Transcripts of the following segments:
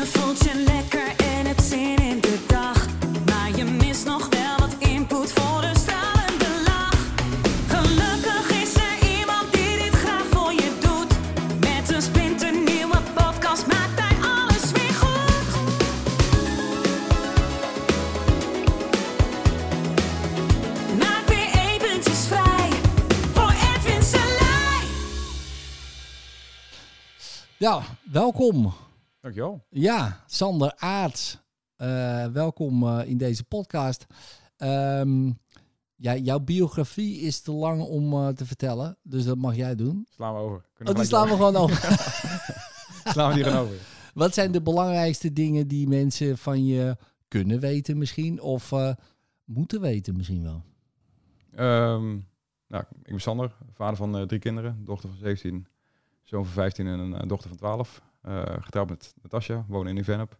Je voelt je lekker en hebt zin in de dag. Maar je mist nog wel wat input voor een stralende lach. Gelukkig is er iemand die dit graag voor je doet. Met een splinternieuwe podcast maakt hij alles weer goed. Maak weer eventjes vrij voor Edwin Selij. Ja, welkom. Dankjewel. Ja, Sander Aarts. Eh, welkom eh, in deze podcast. Ehm, ja, jouw biografie is te lang om eh, te vertellen, dus dat mag jij doen. Slaan we over. Kunnen Oh, die slaan we gewoon over. Slaan we die gewoon over. Wat zijn de belangrijkste dingen die mensen van je kunnen weten misschien? Of moeten weten misschien wel? Ehm, nou, ik ben Sander, vader van drie kinderen. Dochter van 17, zoon van 15 en een dochter van 12. Eh, getrouwd met Natasja, wonen in Nieuw-Vennep.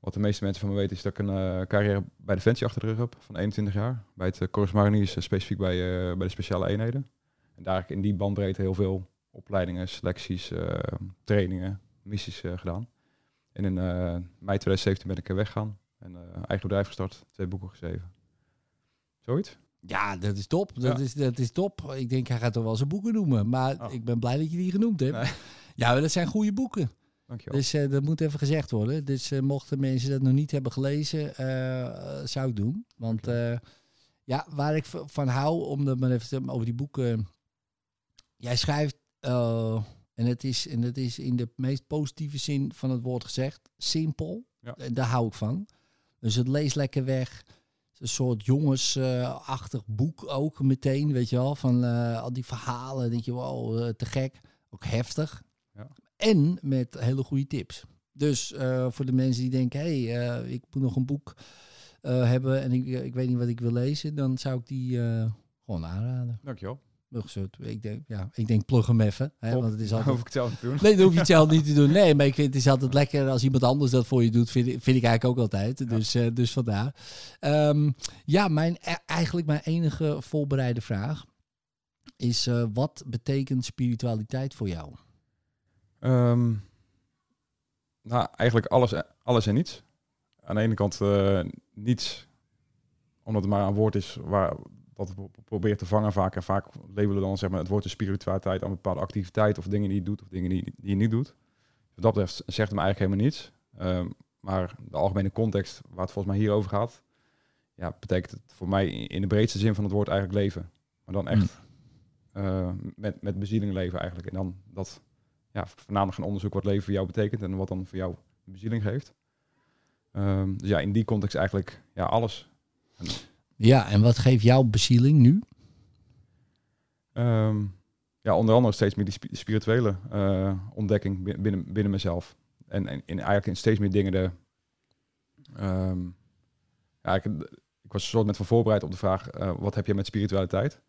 Wat de meeste mensen van me weten is dat ik een eh, carrière bij Defensie achter de rug heb van 21 jaar. Bij het uh, Corps Mariniers, eh, specifiek bij, eh, bij de speciale eenheden. En daar heb ik in die bandbreedte heel veel opleidingen, selecties, eh, trainingen, missies eh, gedaan. En in eh, mei 2017 ben ik er weggegaan en eh, eigen bedrijf gestart, twee boeken geschreven. Zoiets? Ja, dat is top. Dat, Ja. is, dat is top. Ik denk, hij gaat toch wel zijn boeken noemen. Maar Oh. ik ben blij dat je die genoemd hebt. Nee. Ja, dat zijn goede boeken. Dankjewel. Dus eh, dat moet even gezegd worden. Dus eh, mochten mensen dat nog niet hebben gelezen, eh, zou ik doen. Want ja, waar ik van hou, om dat maar even te- over die boeken. Jij schrijft, en, het is, en het is in de meest positieve zin van het woord gezegd, simpel. Ja. Daar hou ik van. Dus het leest lekker weg. Een soort jongensachtig boek ook meteen, weet je wel. Van al die verhalen, denk je, wow, eh, te gek. Ook heftig. Ja. En met hele goede tips. Dus eh, voor de mensen die denken, hé, hey, eh, ik moet nog een boek eh, hebben en ik, ik weet niet wat ik wil lezen, dan zou ik die gewoon aanraden. Dankjewel. Ik denk, ja, ik denk plug hem even, hè, Top. want het is Hoef altijd... ik het zelf te doen. Nee, dan hoef je het zelf niet te doen. Nee, maar ik vind het is altijd lekker als iemand anders dat voor je doet. Vind, ik- vind ik eigenlijk ook altijd. Dus, dus vandaar. Ehm, ja, mijn, e- eigenlijk mijn enige voorbereide vraag is: wat betekent spiritualiteit voor jou? Ehm, nou, eigenlijk alles, alles en niets. Aan de ene kant eh, niets, omdat het maar een woord is waar dat we pro- proberen te vangen vaak. En vaak labelen we dan zeg maar, het woord de spiritualiteit aan een bepaalde activiteit of dingen die je doet of dingen die, die je niet doet. Wat dat betreft zegt het me eigenlijk helemaal niets. Ehm, maar de algemene context waar het volgens mij hier over gaat, ja, betekent het voor mij in de breedste zin van het woord eigenlijk leven. Maar dan echt eh, met, met bezieling leven eigenlijk. En dan dat ja, voornamelijk gaan onderzoeken wat leven voor jou betekent en wat dan voor jou bezieling geeft. Ehm, dus ja, in die context eigenlijk ja, alles. En, Ja, en wat geeft jouw bezieling nu? ehm, ja, onder andere steeds meer die spi- spirituele eh, ontdekking bi- binnen, binnen mezelf. En, en in, eigenlijk in steeds meer dingen de... ehm, ja, ik, ik was een soort met van voorbereid op de vraag, eh, wat heb je met spiritualiteit?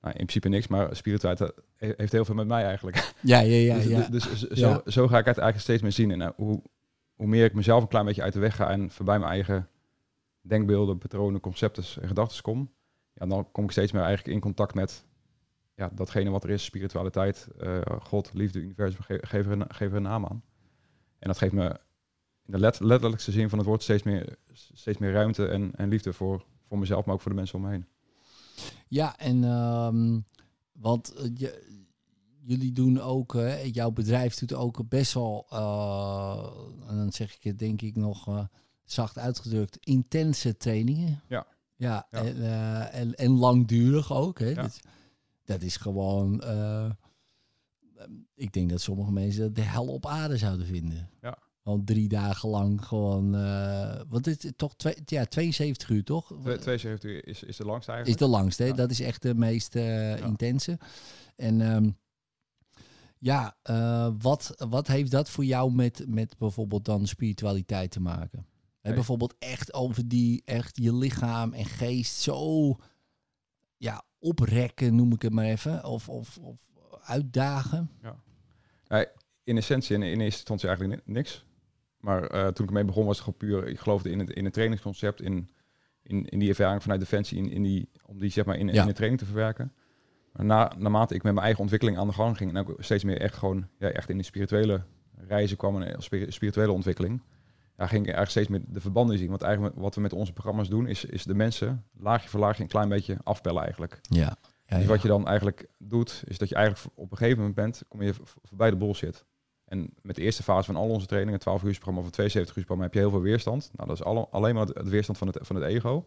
Nou, in principe niks, maar spiritualiteit he- heeft heel veel met mij eigenlijk. Ja, ja, ja. dus ja. dus zo, Ja. zo ga ik het eigenlijk steeds meer zien. En eh, hoe, hoe meer ik mezelf een klein beetje uit de weg ga en voorbij mijn eigen denkbeelden, patronen, concepten en gedachten kom, ja, dan kom ik steeds meer eigenlijk in contact met ja, datgene wat er is, spiritualiteit, eh, God, liefde, universum, ge geef, er een, geef er een naam aan. En dat geeft me in de let letterlijkste zin van het woord steeds meer, steeds meer ruimte en, en liefde voor, voor mezelf, maar ook voor de mensen om me heen. Ja, en ehm, want eh, je, jullie doen ook, jouw bedrijf doet ook best wel, eh, en dan zeg ik het denk ik nog eh, zacht uitgedrukt, intense trainingen. Ja. Ja, Ja. En, en, en langdurig ook. Hè? Ja. Dat, dat is gewoon, ik denk dat sommige mensen dat de hel op aarde zouden vinden. Ja. Gewoon drie dagen lang gewoon, eh wat is het toch, twee, ja, 72 uur toch? Twee- 72 uur is, is de langste Is eigenlijk. de langste, hè? Ja. dat is echt de meest eh, intense. En ehm, ja, eh, wat, wat heeft dat voor jou met, met bijvoorbeeld dan spiritualiteit te maken? Bijvoorbeeld echt over die, echt je lichaam en geest zo ja, oprekken, noem ik het maar even. Of, of, of uitdagen. in essentie en in eerste instantie eigenlijk ni- niks. Maar eh, toen ik mee begon was het gewoon puur, ik geloofde in het, in het trainingsconcept, in, in, in die ervaring vanuit Defensie, in, in die, om die zeg maar in, Ja. in de training te verwerken. Maar na, naarmate ik met mijn eigen ontwikkeling aan de gang ging en ook steeds meer echt gewoon ja, echt in de spirituele reizen kwam en spir- spirituele ontwikkeling, ja, ging ik eigenlijk steeds meer de verbanden zien. Want eigenlijk wat we met onze programma's doen, is, is de mensen laagje voor laagje een klein beetje afpellen eigenlijk. Ja. ja, Dus wat je dan eigenlijk doet, is dat je eigenlijk op een gegeven moment bent, kom je voorbij de bullshit. En met de eerste fase van al onze trainingen, 12 uur programma of een 72 uur programma, heb je heel veel weerstand. Nou, dat is alle, alleen maar het, het weerstand van het, van het ego.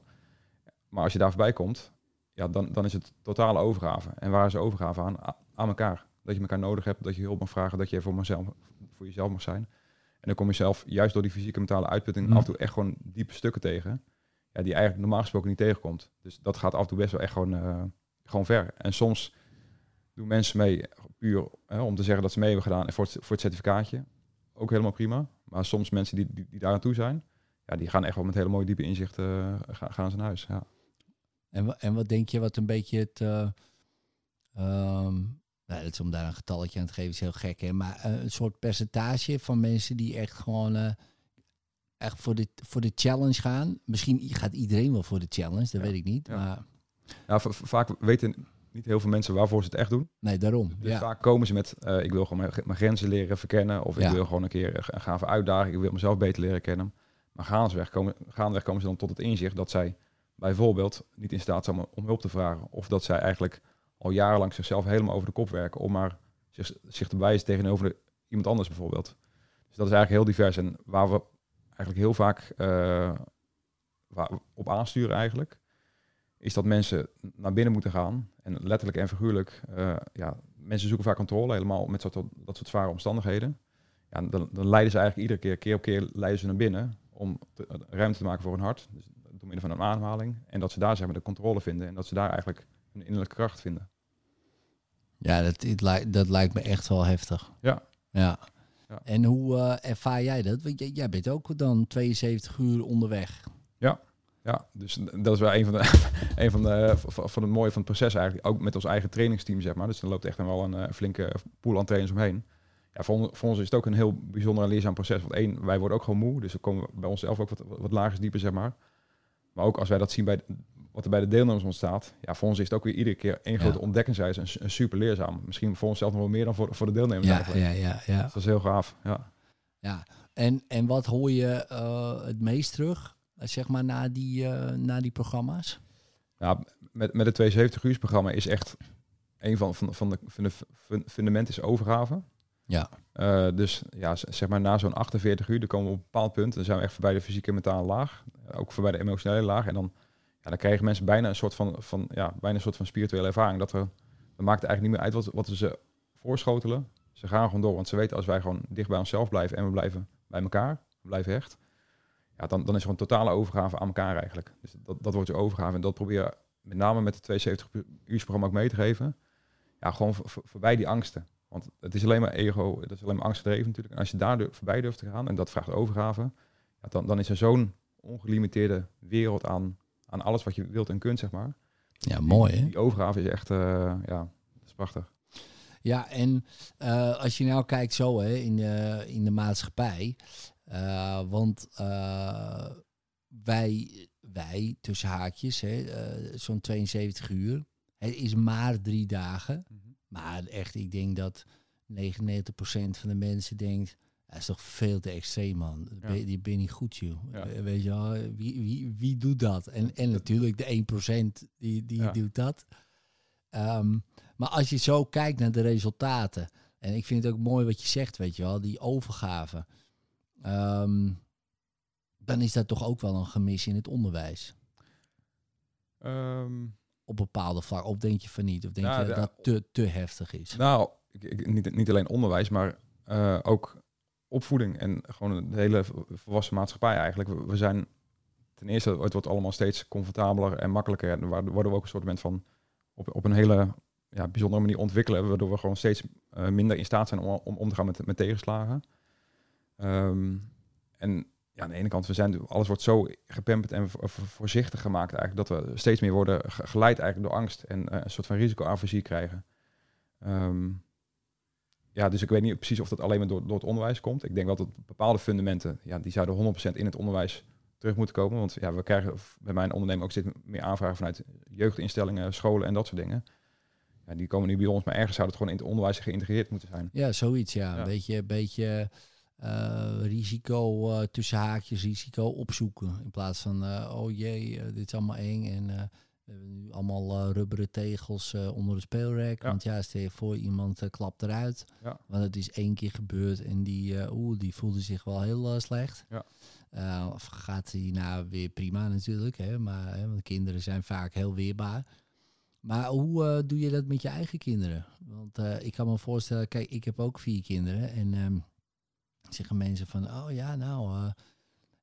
Maar als je daar voorbij komt, ja, dan, dan is het totale overgave. En waar is de overgave aan? Aan elkaar. Dat je elkaar nodig hebt, dat je hulp mag vragen, dat je voor, mezelf, voor jezelf mag zijn. En dan kom je zelf, juist door die fysieke en mentale uitputting, Mhm. af en toe echt gewoon diepe stukken tegen. Ja, die eigenlijk normaal gesproken niet tegenkomt. Dus dat gaat af en toe best wel echt gewoon, eh, gewoon ver. En soms doen mensen mee puur hè, om te zeggen dat ze mee hebben gedaan en voor het, voor het certificaatje. Ook helemaal prima. Maar soms mensen die, die, die daar aan toe zijn, ja, die gaan echt wel met hele mooie diepe inzichten eh, gaan, gaan ze naar huis. Ja. En, en wat denk je wat een beetje het... ehm, nou, dat is om daar een getalletje aan te geven, is heel gek, hè? Maar eh, een soort percentage van mensen die echt gewoon... echt voor de, voor de challenge gaan. Misschien gaat iedereen wel voor de challenge, dat Ja, weet ik niet. ja. Maar Ja, va- va- vaak weten niet heel veel mensen waarvoor ze het echt doen. nee, daarom. Dus ja. vaak komen ze met, eh, ik wil gewoon mijn, mijn grenzen leren verkennen. Of ik Ja. wil gewoon een keer een gave uitdaging. Ik wil mezelf beter leren kennen. Maar gaandeweg komen, gaandeweg komen ze dan tot het inzicht dat zij bijvoorbeeld niet in staat zijn om, hulp te vragen. Of dat zij eigenlijk al jarenlang zichzelf helemaal over de kop werken. Om maar zich, zich te bewijzen tegenover de- iemand anders bijvoorbeeld. Dus dat is eigenlijk heel divers. En waar we eigenlijk heel vaak eh, waar op aansturen eigenlijk, is dat mensen naar binnen moeten gaan. En letterlijk en figuurlijk, eh, ja, mensen zoeken vaak controle, helemaal met soort, dat soort zware omstandigheden. Ja, dan, dan leiden ze eigenlijk iedere keer, keer op keer, leiden ze naar binnen om te- ruimte te maken voor hun hart. Dus door middel van een ademhaling. En dat ze daar zeg maar, de controle vinden en dat ze daar eigenlijk hun innerlijke kracht vinden. Ja, dat, het dat lijkt me echt wel heftig. Ja. Ja. Ja. En hoe eh, ervaar jij dat? Want jij, jij bent ook dan 72 uur onderweg. Ja, dus dat is wel een van de, een van de, van van het mooie van het proces eigenlijk. Ook met ons eigen trainingsteam, zeg maar. Dus er loopt echt wel een eh, flinke pool aan trainers omheen. Ja, voor, on- voor ons is het ook een heel bijzonder en leerzaam proces. Want één, wij worden ook gewoon moe. Dus we komen bij onszelf ook wat, wat, wat lager dieper, zeg maar. Maar ook als wij dat zien bij wat er bij de deelnemers ontstaat. Ja, voor ons is het ook weer iedere keer één Ja. grote ontdekkingsreis. En, super leerzaam. Misschien voor onszelf nog wel meer dan voor, voor de deelnemers Ja, eigenlijk. ja, ja, ja. Dus dat is heel gaaf, ja. ja. En, en wat hoor je eh, het meest terug, eh, zeg maar, na die, eh, na die programma's? Ja, met, met het 72 uur programma is echt een van, van, van de, van de is overgave. Ja. Eh, dus ja, zeg maar na zo'n 48 uur, dan komen we op een bepaald punt. Dan zijn we echt voorbij de fysieke en mentale laag. Ook voorbij de emotionele laag. En dan, ja, dan krijgen mensen bijna een soort van, van, ja, bijna een soort van spirituele ervaring. Dat, er, dat maakt eigenlijk niet meer uit wat, wat we ze voorschotelen. Ze gaan gewoon door. Want ze weten als wij gewoon dicht bij onszelf blijven en we blijven bij elkaar, we blijven hecht. Ja, dan, dan is er een totale overgave aan elkaar eigenlijk. Dus dat, dat wordt je overgave. En dat proberen met name met het 72 uur programma ook mee te geven. Ja, gewoon voor- voor- voorbij die angsten. Want het is alleen maar ego, het is alleen maar angstgedreven natuurlijk. En als je daar dur- voorbij durft te gaan, en dat vraagt overgave, ja, dan, dan is er zo'n ongelimiteerde wereld aan, aan alles wat je wilt en kunt, zeg maar. Ja, mooi hè? Die overgave is echt, eh, ja, dat is prachtig. Ja, en eh, als je nou kijkt zo hè, in, de, in de maatschappij. Eh, want eh, wij, wij, tussen haakjes, hè, eh, zo'n 72 uur. Het is maar drie dagen. Maar echt, ik denk dat 99% van de mensen denkt... Dat is toch veel te extreem, man. Dat Ja. ben, die ben je niet goed, joh. Ja. Weet je wel, wie, wie, wie doet dat? En, en natuurlijk de 1% die, die Ja. doet dat. Ehm, maar als je zo kijkt naar de resultaten... En ik vind het ook mooi wat je zegt, weet je wel, die overgave. Ehm, dan is dat toch ook wel een gemis in het onderwijs. Ehm, Op bepaalde vlak. Of denk je van niet? Of denk Ja, je dat dat te, te heftig is? Nou, ik, ik- niet, niet alleen onderwijs, maar eh, ook opvoeding en gewoon de hele volwassen maatschappij eigenlijk. We, we zijn ten eerste, het wordt allemaal steeds comfortabeler en makkelijker. Worden we ook een soort van op, op een hele ja, bijzondere manier ontwikkelen, waardoor we gewoon steeds eh, minder in staat zijn om, om om te gaan met, met tegenslagen. Ehm, en ja, aan de ene kant, we zijn, alles wordt zo gepamperd en vo- vo- voorzichtig gemaakt eigenlijk, dat we steeds meer worden ge- geleid eigenlijk door angst en eh, een soort van risicoaversie krijgen. Ehm, ja, dus ik weet niet precies of dat alleen maar door, door het onderwijs komt. Ik denk wel dat bepaalde fundamenten, ja, die zouden 100% in het onderwijs terug moeten komen. Want ja, we krijgen bij mijn onderneming ook steeds meer aanvragen vanuit jeugdinstellingen, scholen en dat soort dingen. Ja, die komen nu bij ons, maar ergens zou het gewoon in het onderwijs geïntegreerd moeten zijn. Ja, zoiets, ja. Ja. Een beetje, beetje eh, risico, eh, tussen haakjes risico opzoeken. In plaats van, eh, oh jee, eh, dit is allemaal eng en eh, we hebben nu allemaal eh, rubberen tegels eh, onder de speelrek. Ja. Want ja, stel je voor, iemand eh, klapt eruit. Ja. Want het is één keer gebeurd en die, eh, oeh, die voelde zich wel heel eh, slecht. Ja. Eh, of gaat hij nou weer prima natuurlijk, hè? Maar, hè, want kinderen zijn vaak heel weerbaar. Maar hoe eh, doe je dat met je eigen kinderen? Want eh, ik kan me voorstellen, kijk, ik heb ook vier kinderen. En ehm, zeggen mensen van, oh ja, nou, eh,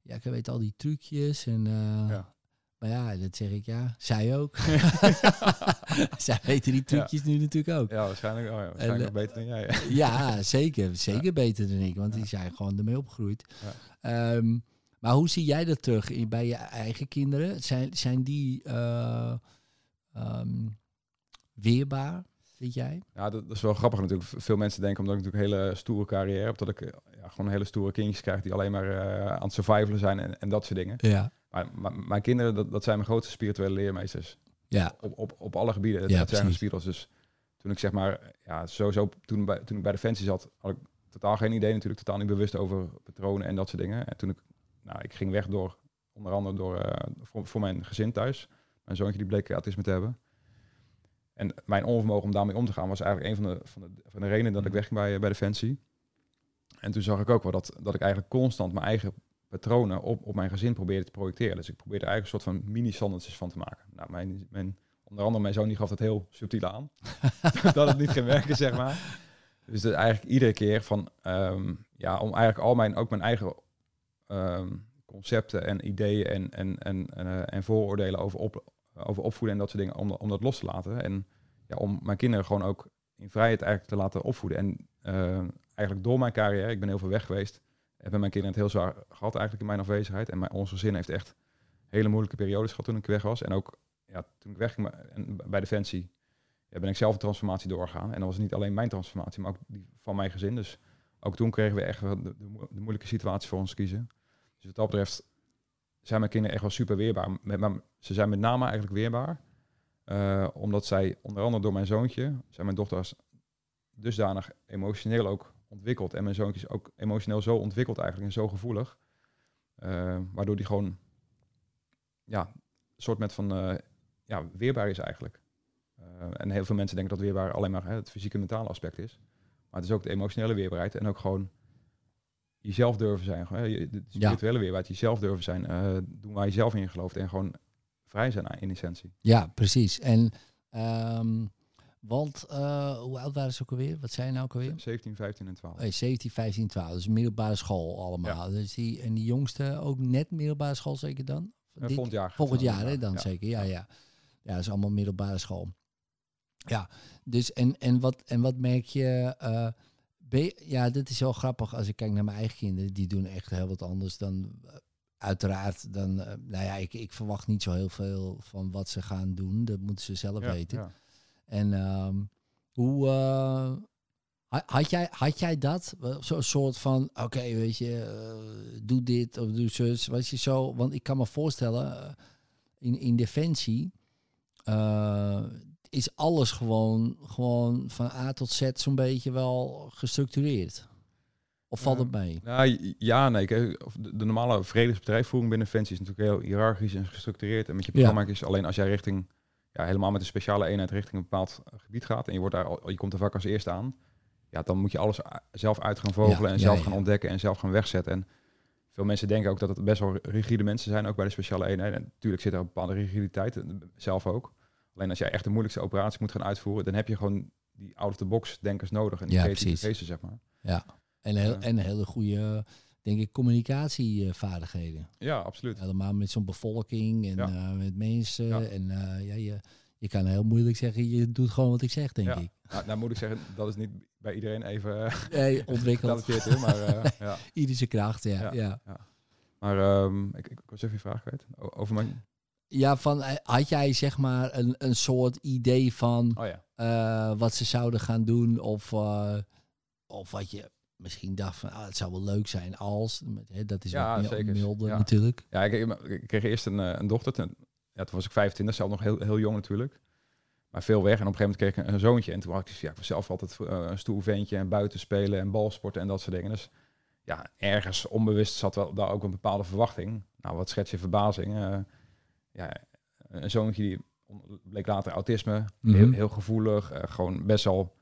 ja, ik weet al die trucjes. En, eh, Ja. Maar ja, dat zeg ik ja, zij ook. zij weten die trucjes nu natuurlijk ook. Ja, waarschijnlijk, oh ja, waarschijnlijk En, nog beter dan jij. Ja, zeker. Zeker beter dan ik, want die zijn gewoon ermee opgegroeid. Ja. Ehm, maar hoe zie jij dat terug in, bij je eigen kinderen? Zijn, zijn die eh, ehm, weerbaar, vind jij? Ja, dat, is wel grappig natuurlijk. Veel mensen denken, omdat ik natuurlijk een hele stoere carrière heb, dat ik eh, ja, gewoon hele stoere kindjes krijg die alleen maar eh, aan het survivalen zijn en, en dat soort dingen. Ja. Maar, maar mijn kinderen, dat, dat zijn mijn grootste spirituele leermeesters. Ja, Op, op, op alle gebieden. Dat, Ja, dat zijn mijn. Dus toen ik zeg maar, ja, sowieso toen, bij, toen ik bij Defensie zat, had ik totaal geen idee natuurlijk, totaal niet bewust over patronen en dat soort dingen. En toen ik, nou, ik ging weg door, onder andere door, eh, voor, voor mijn gezin thuis. Mijn zoontje die bleek autisme te hebben. En mijn onvermogen om daarmee om te gaan was eigenlijk een van de, van de, van de redenen dat ik wegging bij, bij Defensie. En toen zag ik ook wel dat, dat ik eigenlijk constant mijn eigen patronen op, op mijn gezin probeerde te projecteren. Dus ik probeerde eigenlijk een soort van mini-sandertjes van te maken. Nou, mijn, mijn, onder andere mijn zoon die gaf dat heel subtiel aan. dat het niet ging werken, zeg maar. Dus eigenlijk iedere keer van, ehm, ja, om eigenlijk al mijn, ook mijn eigen ehm, concepten en ideeën en, en, en, eh, en vooroordelen over, op, over opvoeden en dat soort dingen, om, om dat los te laten. En ja, om mijn kinderen gewoon ook in vrijheid eigenlijk te laten opvoeden. En eh, eigenlijk door mijn carrière, ik ben heel veel weg geweest, hebben mijn kinderen het heel zwaar gehad eigenlijk in mijn afwezigheid. En mijn, ons gezin heeft echt hele moeilijke periodes gehad toen ik weg was. En ook ja, toen ik wegging en bij Defensie, ja, ben ik zelf een transformatie doorgegaan. En dat was niet alleen mijn transformatie, maar ook die van mijn gezin. Dus ook toen kregen we echt de, de, mo- de moeilijke situatie voor ons kiezen. Dus wat dat betreft zijn mijn kinderen echt wel super weerbaar. Met, maar ze zijn met name eigenlijk weerbaar. eh, omdat zij, onder andere door mijn zoontje, zijn mijn dochters dusdanig emotioneel ook ontwikkeld. En mijn zoontje is ook emotioneel zo ontwikkeld eigenlijk en zo gevoelig. eh, waardoor die gewoon, ja, een soort met van, eh, ja, weerbaar is eigenlijk. Eh, en heel veel mensen denken dat weerbaar alleen maar hè, het fysieke mentale aspect is. Maar het is ook de emotionele weerbaarheid en ook gewoon jezelf durven zijn. Hè, de spirituele weerbaarheid, jezelf durven zijn. doen waar je zelf in gelooft en gewoon vrij zijn in essentie. ja precies. En, ehm, want, eh, hoe oud waren ze ook alweer? Wat zijn nou ook alweer? 17, 15 en 12. Hey, 17, 15, 12. Dus middelbare school allemaal. Dus die, en die jongste ook net middelbare school zeker dan? Volgend jaar. Volgend jaar, hè, dan ja. zeker. Ja, ja. Ja, dat is allemaal middelbare school. Ja, dus en, en, wat, en wat merk je? eh, je- ja, dit is wel grappig als ik kijk naar mijn eigen kinderen. Die doen echt heel wat anders dan, eh, uiteraard, dan, nou ja, ik, ik verwacht niet zo heel veel van wat ze gaan doen. Dat moeten ze zelf Ja, weten. En ehm, hoe eh, ha- had, jij, had jij dat? Zo'n soort van, oké, weet je, eh, doe dit of doe zus. Was je zo? Want ik kan me voorstellen, eh, in, in defensie is alles gewoon, gewoon van A tot Z zo'n beetje wel gestructureerd. Of valt het mee? Nou, ja, nee. Kijk, de, de normale vredesbedrijfsvoering binnen Defensie is natuurlijk heel hiërarchisch en gestructureerd. En met je Ja. programma is alleen als jij richting, ja, helemaal met een speciale eenheid richting een bepaald eh, gebied gaat en je, wordt daar al, je komt er vaak als eerste aan, ja, dan moet je alles a- zelf uit gaan vogelen Ja, en zelf ja. gaan ontdekken en zelf gaan wegzetten. En veel mensen denken ook dat het best wel rigide mensen zijn, ook bij de speciale eenheid. En natuurlijk zit er een bepaalde rigiditeit, eh, zelf ook. Alleen als jij echt de moeilijkste operatie moet gaan uitvoeren, dan heb je gewoon die out-of-the-box denkers nodig en die Ja, creatieve precies. geesten, zeg maar. Ja. En, heel, Ja. en hele goede, denk ik, communicatievaardigheden. Ja, absoluut. Helemaal met zo'n bevolking en Ja. eh, met mensen. Ja. En eh, ja, je, je kan heel moeilijk zeggen, je doet gewoon wat ik zeg, denk Ja. ik. Nou, nou moet ik zeggen, dat is niet bij iedereen even eh, Nee, ontwikkeld. in, maar eh, ja. Ieder zijn kracht, ja. Ja. Ja, Maar ehm, ik, ik was even je vraag kwijt. Over mijn... ja van, had jij zeg maar een, een soort idee van Oh ja. wat ze zouden gaan doen? Of, of wat je misschien dacht van, ah, het zou wel leuk zijn als. Hè, dat is Ja, wat milder Ja. natuurlijk. Ja, ik, kreeg eerst een, eh, een dochter. Toen, ja, toen was ik 25, zelf nog heel, heel jong natuurlijk. Maar veel weg. En op een gegeven moment kreeg ik een, een zoontje. En toen had ik, ja, ik was zelf altijd eh, een stoer ventje en buiten spelen en balsporten en dat soort dingen. Dus ja, ergens onbewust zat wel daar ook een bepaalde verwachting. Nou, wat schets je verbazing? Eh, ja, een zoontje die bleek later autisme, Mhm. heel, heel gevoelig, gewoon best wel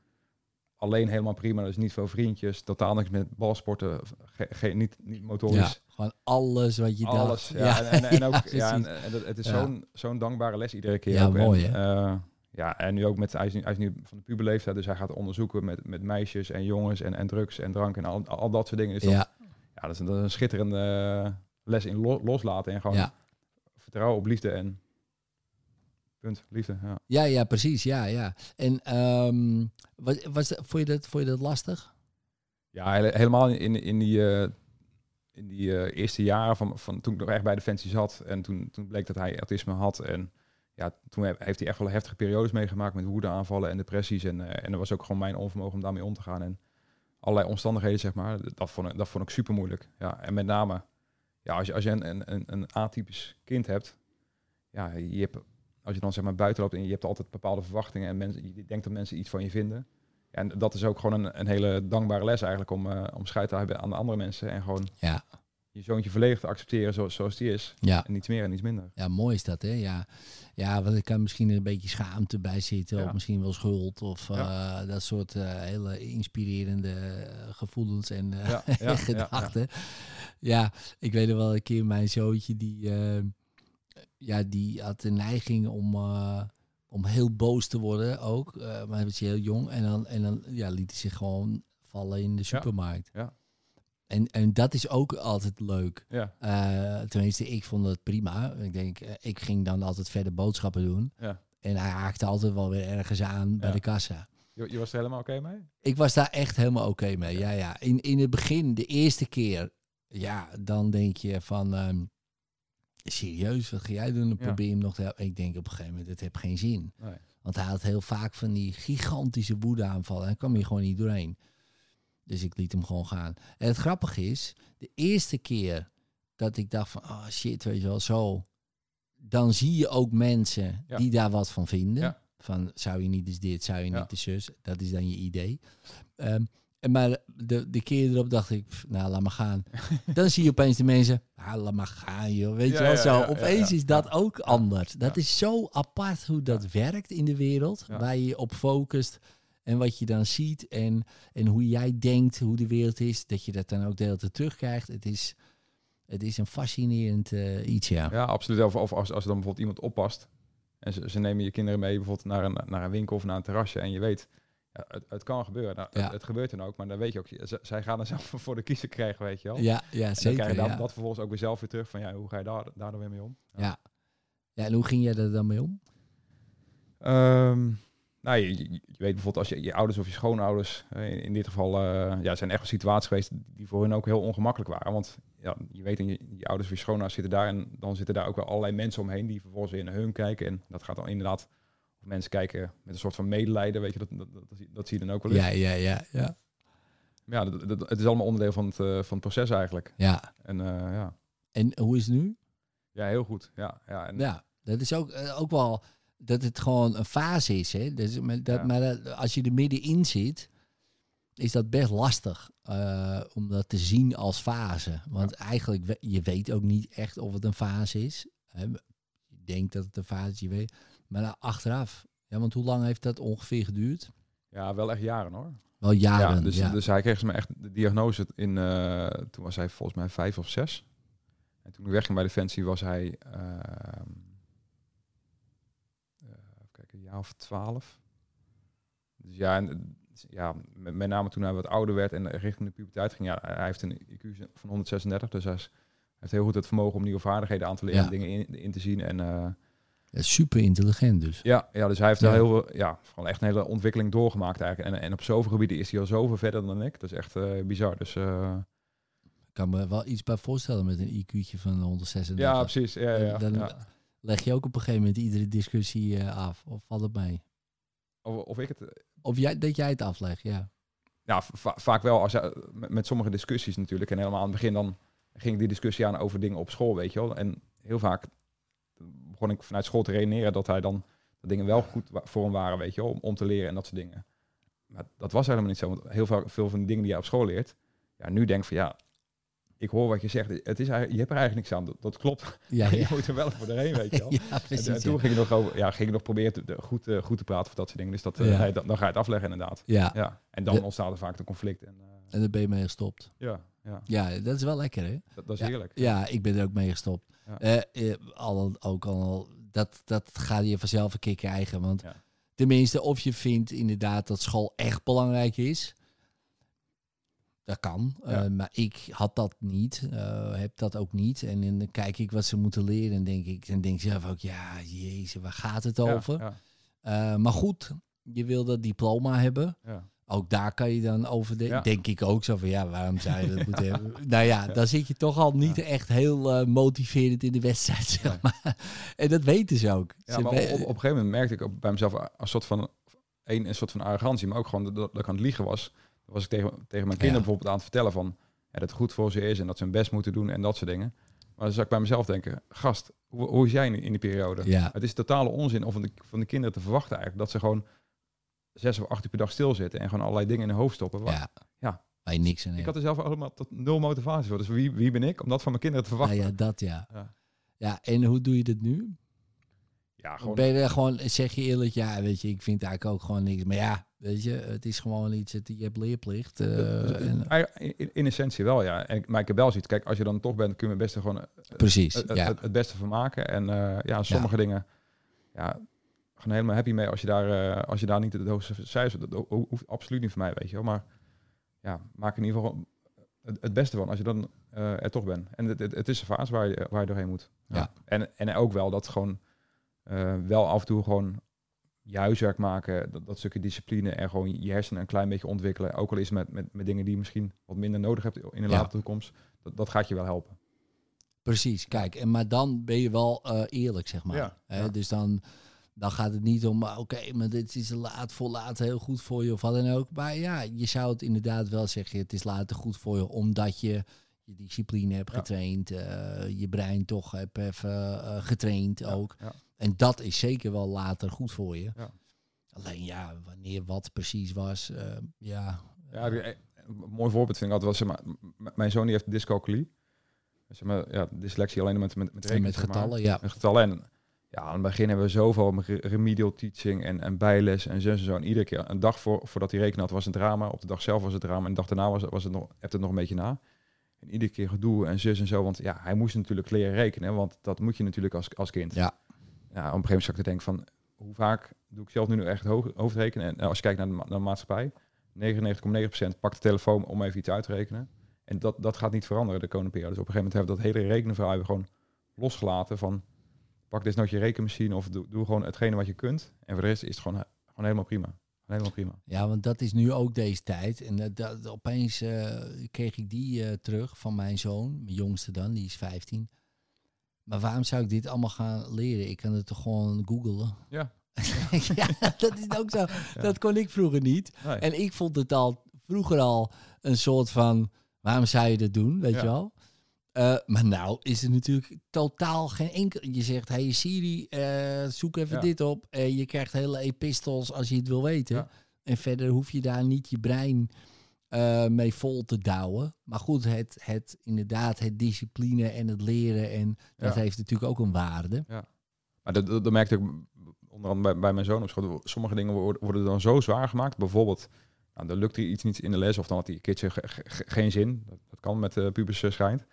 alleen helemaal prima, dus niet veel vriendjes, totaal niks met balsporten, ge- geen niet, niet Ja, motorisch. gewoon alles wat je Alles, dacht. ja. En, en, en ook, ja, ja, en, het is Ja. zo'n zo'n dankbare les iedere keer. Ja, ook. mooi, hè? eh, ja, en nu ook met, hij is nu, hij is nu van de puberleeftijd, dus hij gaat onderzoeken met, met meisjes en jongens en, en drugs en drank en al, al dat soort dingen. Dus dat, ja. ja, dat, is een, dat is een schitterende les in lo- loslaten en gewoon ja. vertrouwen op liefde en liefde. Ja. Ja, ja, precies. Ja, ja. En ehm, was, was, vond, je dat, vond je dat lastig? Ja, hele- helemaal in, in die, eh, in die eh, eerste jaren van, van toen ik nog echt bij Defensie zat. En toen, toen bleek dat hij autisme had. En ja, toen he- heeft hij echt wel heftige periodes meegemaakt met woedeaanvallen en depressies. En, eh, en dat was ook gewoon mijn onvermogen om daarmee om te gaan. En allerlei omstandigheden, zeg maar. Dat vond ik, dat vond ik super moeilijk. Ja, en met name, ja, als je, als je een, een, een, een atypisch kind hebt, ja, je hebt, als je dan zeg maar buiten loopt en je hebt altijd bepaalde verwachtingen en mensen, je denkt dat mensen iets van je vinden. En dat is ook gewoon een, een hele dankbare les eigenlijk om, eh om scheid te hebben aan de andere mensen en gewoon Ja, je zoontje volledig te accepteren zoals, zoals die is. ja. En niets meer en niets minder. Ja, mooi is dat, hè? Ja, ja want er kan misschien een beetje schaamte bij zitten, Ja. of misschien wel schuld, of eh, dat soort eh, hele inspirerende gevoelens en Ja, ja, ja, gedachten. Ja, ik weet wel een keer mijn zoontje, die, ja, die had de neiging om, eh, om heel boos te worden ook, eh, maar hij was heel jong, en dan, en dan ja, liet hij zich gewoon vallen in de supermarkt. ja. En, en dat is ook altijd leuk. Ja, Eh, tenminste, ik vond het prima. Ik denk, ik ging dan altijd verder boodschappen doen. ja. En hij haakte altijd wel weer ergens aan bij de kassa. Je, je was er helemaal oké mee? Ik was daar echt helemaal oké mee. Ja, ja. In, in het begin, de eerste keer, ja, dan denk je van, ehm, serieus, wat ga jij doen? Dan probeer je hem nog te helpen. Ik denk op een gegeven moment, het heeft geen zin. Nee. Want hij had heel vaak van die gigantische woedeaanvallen. En kwam je gewoon niet doorheen. Dus ik liet hem gewoon gaan. En het grappige is, de eerste keer dat ik dacht van, oh shit, weet je wel, zo. Dan zie je ook mensen Ja. die daar wat van vinden. Ja. Van, zou je niet eens dit, zou je Ja. niet de zus. Dat is dan je idee. Ehm, en maar de, de keer erop dacht ik, pff, nou, laat maar gaan. dan zie je opeens de mensen, ah, laat maar gaan, joh. Weet Ja, je wel, ja, zo. ja, opeens is dat ook anders. Dat is zo apart hoe dat werkt in de wereld. Waar je je op focust. En wat je dan ziet en, en hoe jij denkt hoe de wereld is, dat je dat dan ook de hele tijd terugkrijgt. Het is, het is een fascinerend eh, iets, ja. Ja, absoluut. Of, of als, als dan bijvoorbeeld iemand oppast en ze, ze nemen je kinderen mee bijvoorbeeld naar een, naar een winkel of naar een terrasje en je weet, ja, het, het kan gebeuren. Nou, Ja. het, het gebeurt dan ook, maar dan weet je ook, zij gaan er zelf voor de kiezer krijgen, weet je wel. Ja, ja en dan zeker. krijg je dat, vervolgens ook weer zelf weer terug van, ja, hoe ga je daar, daar dan weer mee om? Ja. ja, en hoe ging jij er dan mee om? Ehm, nou, je, weet bijvoorbeeld als je, je ouders of je schoonouders, in, in dit geval, eh ja, zijn echt wel situaties geweest die voor hun ook heel ongemakkelijk waren. Want ja, je weet, en je, je ouders of je schoonouders zitten daar en dan zitten daar ook wel allerlei mensen omheen die vervolgens weer naar hun kijken. En dat gaat dan inderdaad, mensen kijken met een soort van medelijden, weet je, dat, dat, dat, dat, zie- je dan ook wel eens. Ja, ja, ja, ja. Ja, dat, dat- het is allemaal onderdeel van het, eh, van het proces eigenlijk. Ja, En eh, ja. en hoe is het nu? ja, heel goed. Ja, ja, en, Ja, dat is ook, eh, ook wel dat het gewoon een fase is. Hè? Dus, maar dat, Ja. maar dat- als je er middenin zit, is dat best lastig om dat te zien als fase. Want eigenlijk, we- je weet ook niet echt of het een fase is. Je denkt dat het een fase is, je weet. Maar dan achteraf, ja, want hoe lang heeft dat ongeveer geduurd? ja, wel echt jaren hoor. Wel jaren. ja, dus, ja. dus hij kreeg ze me echt de diagnose in, eh, toen was hij volgens mij vijf of zes. En toen ik wegging bij Defensie was hij, kijken, een jaar of twaalf. Dus ja, en, ja, met, name toen hij wat ouder werd en richting de puberteit ging, ja, hij heeft een IQ van 136, dus hij is- hij heeft heel goed het vermogen om nieuwe vaardigheden aan te leren, Ja. dingen in, in te zien en eh, super intelligent dus. ja, ja, dus hij heeft Ja. wel heel veel, ja, gewoon echt een hele ontwikkeling doorgemaakt eigenlijk. En, en op zoveel gebieden is hij al zoveel verder dan ik. Dat is echt eh, bizar. Dus uh, Ik kan me wel iets bij voorstellen met een IQ'tje van 136. ja, precies. Ja, ja, Dan ja. leg je ook op een gegeven moment iedere discussie eh, af. Of valt het mee? Of, of ik het, Of jij, dat jij het aflegt, ja. ja, va- vaak wel. Als je, met, met sommige discussies natuurlijk. En helemaal aan het begin dan ging die discussie aan over dingen op school, weet je wel. En heel vaak begon ik vanuit school te redeneren dat hij dan dat dingen wel goed voor hem waren, weet je om, om te leren en dat soort dingen. Maar dat was helemaal niet zo. Want heel veel, veel van de dingen die je op school leert, ja, nu denk ik van ja, ik hoor wat je zegt. Het is eigenlijk, je hebt er eigenlijk niks aan. Dat, dat klopt. Ja, je moet er wel voor doorheen, weet je wel. ja En, precies. en toen ja. ging ik nog, over, ja, ging ik nog proberen te, de- goed, eh, goed te praten voor dat soort dingen. Dus dat, eh, dan, dan ga je het afleggen inderdaad. Ja, Ja. En dan Ja. ontstaat er vaak een conflict. En, eh, en daar ben je mee gestopt. ja, ja, Ja, dat is wel lekker, hè? dat, dat is Ja. heerlijk. Ja, ik ben er ook mee gestopt. Ja. Eh, eh, al, ook al, dat, dat ga je vanzelf een keer krijgen. Want tenminste, of je vindt inderdaad dat school echt belangrijk is. Dat kan. Eh, maar ik had dat niet. heb dat ook niet. En dan kijk ik wat ze moeten leren. En denk ik, en denk zelf ook, ja, jezus, waar gaat het over? Maar goed, je wil dat diploma hebben. ja. Ook daar kan je dan over denken. Ja. Denk ik ook zo van ja, waarom zou je dat moeten hebben? Nou ja, dan zit je toch al niet Ja. echt heel eh, motiverend in de wedstrijd, zeg maar. En dat weten ze ook. Ja, Ze maar op, een gegeven moment merkte ik ook bij mezelf een soort van een, een soort van arrogantie, maar ook gewoon dat, dat ik aan het liegen was. Dan was ik tegen, tegen mijn kinderen Ja. bijvoorbeeld aan het vertellen van ja, dat het goed voor ze is en dat ze hun best moeten doen en dat soort dingen. Maar dan zou ik bij mezelf denken, gast, hoe, hoe is jij in, in die periode? ja, Het is totale onzin om van de, van de kinderen te verwachten eigenlijk dat ze gewoon zes of acht uur per dag stilzitten en gewoon allerlei dingen in hun hoofd stoppen. Waar- ja, Ja. je niks aan Ik had er zelf helemaal tot nul motivatie voor. Dus wie, wie ben ik om dat van mijn kinderen te Nou verwachten? ja, dat ja. Ja. Ja, en hoe doe je dit nu? Ja, gewoon Ben je er gewoon, zeg je eerlijk, ja, weet je, ik vind eigenlijk ook gewoon niks. Maar ja, weet je, het is gewoon iets, het, je hebt leerplicht. eh, en, Eigen- in, in essentie wel, ja. En, maar ik heb wel zoiets, kijk, als je dan toch bent, kun je het beste gewoon eh, precies, het, ja. het, het beste van maken. En eh, ja, sommige dingen, ja, gewoon helemaal happy mee als je daar, eh, als je daar niet het hoogste cijfer, dat ho- ho- hoeft absoluut niet voor mij, weet je wel. Maar ja, maak in ieder geval het, het beste van als je dan eh, er toch bent. En het, het, het is een fase waar je, waar je doorheen moet. Ja. En, en ook wel dat gewoon eh, wel af en toe gewoon je huiswerk maken, dat, dat stukje discipline en gewoon je hersenen een klein beetje ontwikkelen. Ook al is het met, met, met dingen die je misschien wat minder nodig hebt in de Ja. latere toekomst. Dat, dat gaat je wel helpen. Precies, kijk, en maar dan ben je wel eerlijk, zeg maar. Ja. Dus dan, dan gaat het niet om, ah, oké, maar dit is laat voor laat heel goed voor je of wat dan ook. Maar ja, je zou het inderdaad wel zeggen, het is later goed voor je, omdat je je discipline hebt Ja. getraind, eh, je brein toch hebt even eh, getraind Ja, ook. ja. En dat is zeker wel later goed voor je. Alleen ja, wanneer wat precies was, eh, ja. Ja, een mooi voorbeeld vind ik altijd wel, zeg maar, mijn zoon die heeft dyscalculie. Zeg maar, ja, dyslexie alleen met, met, met En met zeg maar. getallen, ja. Met getallen. En ja, aan het begin hebben we zoveel remedial teaching en, en bijles en zo en zo. En iedere keer, een dag voor, voordat hij rekenen had, was het drama. Op de dag zelf was het drama. En de dag daarna was, het- was het nog, hebt het nog een beetje na. En iedere keer gedoe en zus en zo. Want ja, hij moest natuurlijk leren rekenen. Want dat moet je natuurlijk als, als kind. Ja. ja, op een gegeven moment zat ik te denken van... Hoe vaak doe ik zelf nu echt hoog, hoofdrekenen? En als je kijkt naar de, naar de maatschappij... 99,9% pakt de telefoon om even iets uit te rekenen. En dat, dat gaat niet veranderen de komende periode. Dus op een gegeven moment hebben we dat hele rekenen verhaal hebben we gewoon losgelaten van... Pak desnoods je rekenmachine of doe, doe gewoon hetgene wat je kunt. En voor de rest is het gewoon, gewoon helemaal prima. Helemaal prima. Ja, want dat is nu ook deze tijd. En dat, dat, opeens eh, kreeg ik die eh, terug van mijn zoon, mijn jongste dan, die is 15. Maar waarom zou ik dit allemaal gaan leren? Ik kan het toch gewoon googlen? Ja. ja, dat is ook zo. Dat kon ik vroeger niet. Nee. En ik vond het al vroeger al een soort van, waarom zou je dat doen, weet Ja. je wel? Eh, maar nou is er natuurlijk totaal geen enkel... Je zegt, hey Siri, eh, zoek even Ja. dit op. En je krijgt hele epistels als je het wil weten. Ja. En verder hoef je daar niet je brein eh, mee vol te douwen. Maar goed, het, het, inderdaad, het discipline en het leren. En dat Ja. heeft natuurlijk ook een waarde. Maar dat, dat, dat merkte ik onder andere bij, bij mijn zoon op school. Sommige dingen worden, dan zo zwaar gemaakt. Bijvoorbeeld, nou, dan lukt er iets niet in de les of dan had die kindje ge- ge- ge- geen zin. Dat, dat kan met de pubers schijnt.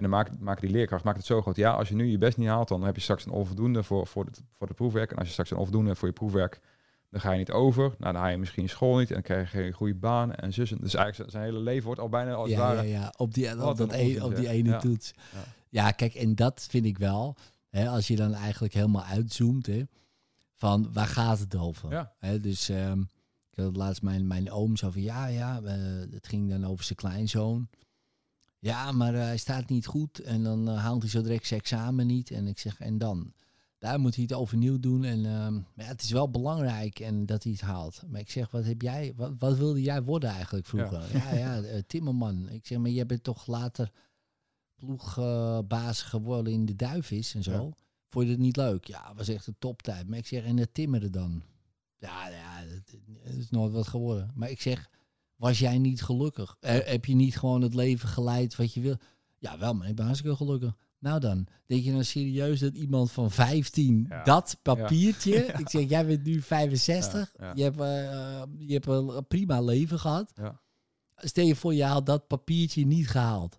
En dan maakt, maakt die leerkracht maakt het zo groot. Ja, als je nu je best niet haalt, dan heb je straks een onvoldoende voor, voor, het, voor het proefwerk. En als je straks een onvoldoende hebt voor je proefwerk, dan ga je niet over. Nou, dan haal je misschien school niet en dan krijg je geen goede baan en zussen. Dus eigenlijk zijn hele leven wordt al bijna als Ja, ja, ware. ja, op die, op dat een onzin, op die ene Ja. toets. Ja. Ja. kijk, en dat vind ik wel. Hè, als je dan eigenlijk helemaal uitzoomt, hè, van waar gaat het over? Ja. Hè, dus ehm, ik had laatst mijn, mijn oom zo van, ja, ja, het ging dan over zijn kleinzoon. Ja, maar eh, hij staat niet goed en dan eh, haalt hij zo direct zijn examen niet. En ik zeg, en dan? Daar moet hij het overnieuw doen. En ehm, maar ja, het is wel belangrijk en dat hij het haalt. Maar ik zeg, wat heb jij, wat, wat wilde jij worden eigenlijk vroeger? Ja, ja, eh, timmerman. Ik zeg, maar jij bent toch later ploegbaas geworden in de Duivis en zo. Ja. Vond je dat niet leuk? Ja, was echt een toptijd. Maar ik zeg, en het timmeren dan? Ja, ja, dat, dat is nooit wat geworden. Maar ik zeg, was jij niet gelukkig? Eh, heb je niet gewoon het leven geleid wat je wil? Ja, wel, maar ik ben hartstikke gelukkig. Nou dan, denk je nou serieus dat iemand van 15 Ja. dat papiertje... Ja. Ik zeg, jij bent nu 65. Ja, ja. Je hebt, eh, je hebt een, prima leven gehad. Ja. Stel je voor, je had dat papiertje niet gehaald.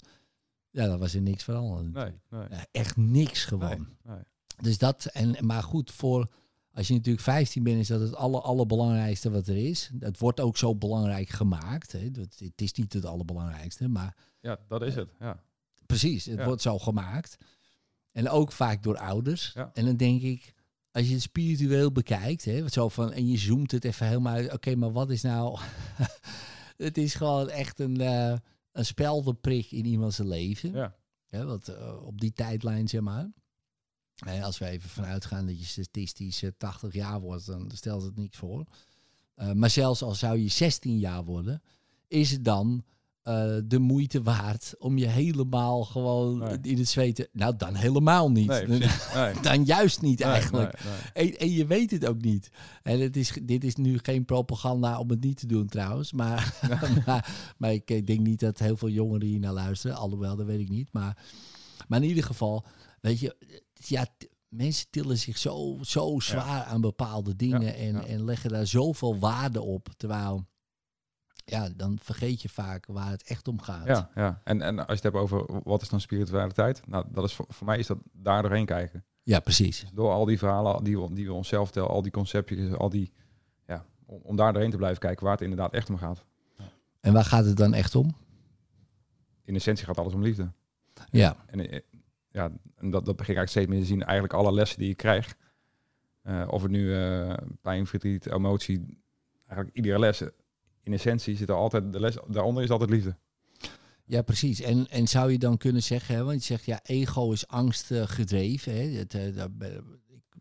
Ja, dan was er niks veranderd. Nee, nee. Ja, echt niks gewoon. nee. Dus dat, en, maar goed, voor als je natuurlijk 15 bent, is dat het aller, allerbelangrijkste wat er is. Het wordt ook zo belangrijk gemaakt. Hè. Het is niet het allerbelangrijkste, maar Ja, dat is het. Ja. precies, het Ja. wordt zo gemaakt. En ook vaak door ouders. Ja. En dan denk ik, als je het spiritueel bekijkt, hè, zo van, en je zoomt het even helemaal uit. Oké, maar wat is nou... het is gewoon echt een, eh een speldenprik in iemands leven. Ja. Wat, eh, op die tijdlijn, zeg maar. Hè, als we even vanuit gaan dat je statistisch eh, 80 jaar wordt, dan stelt het niks voor. Eh, maar zelfs al zou je 16 jaar worden, is het dan eh, de moeite waard om je helemaal gewoon Nee. in het zweten... Nou, dan helemaal niet. Nee, dan juist niet eigenlijk. En, en je weet het ook niet. En het is, dit is nu geen propaganda om het niet te doen trouwens. Maar, maar, maar ik eh, denk niet dat heel veel jongeren hier naar luisteren. Alhoewel, dat weet ik niet. Maar, maar in ieder geval, weet je, ja, mensen tillen zich zo, zo zwaar aan bepaalde dingen. Ja, en, ja. en leggen daar zoveel waarde op. Terwijl, ja, dan vergeet je vaak waar het echt om gaat. Ja, ja. En, en als je het hebt over wat is dan spiritualiteit? Nou, dat is voor, voor mij is dat daar doorheen kijken. Ja, precies. Door al die verhalen die we, die we onszelf vertellen, al die conceptjes, al die, ja, om, om daar doorheen te blijven kijken waar het inderdaad echt om gaat. En waar gaat het dan echt om? In essentie gaat alles om liefde. Ja, En eh, ja, en dat, dat begin ik eigenlijk steeds meer te zien. Eigenlijk alle lessen die je krijgt. eh, of het nu eh, pijn, verdriet, emotie. Eigenlijk iedere les. In essentie zit er altijd, de les daaronder is altijd liefde. Ja, precies. En, en zou je dan kunnen zeggen, hè, want je zegt ja, ego is angst eh, gedreven. Hè? Daar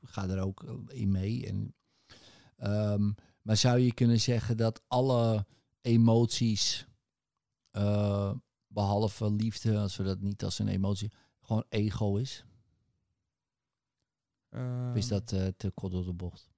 ik ga er ook in mee. En, ehm, maar zou je kunnen zeggen dat alle emoties, eh, behalve liefde, als we dat niet als een emotie, gewoon ego is? Of is Ehm, dat eh, te kort door de bocht?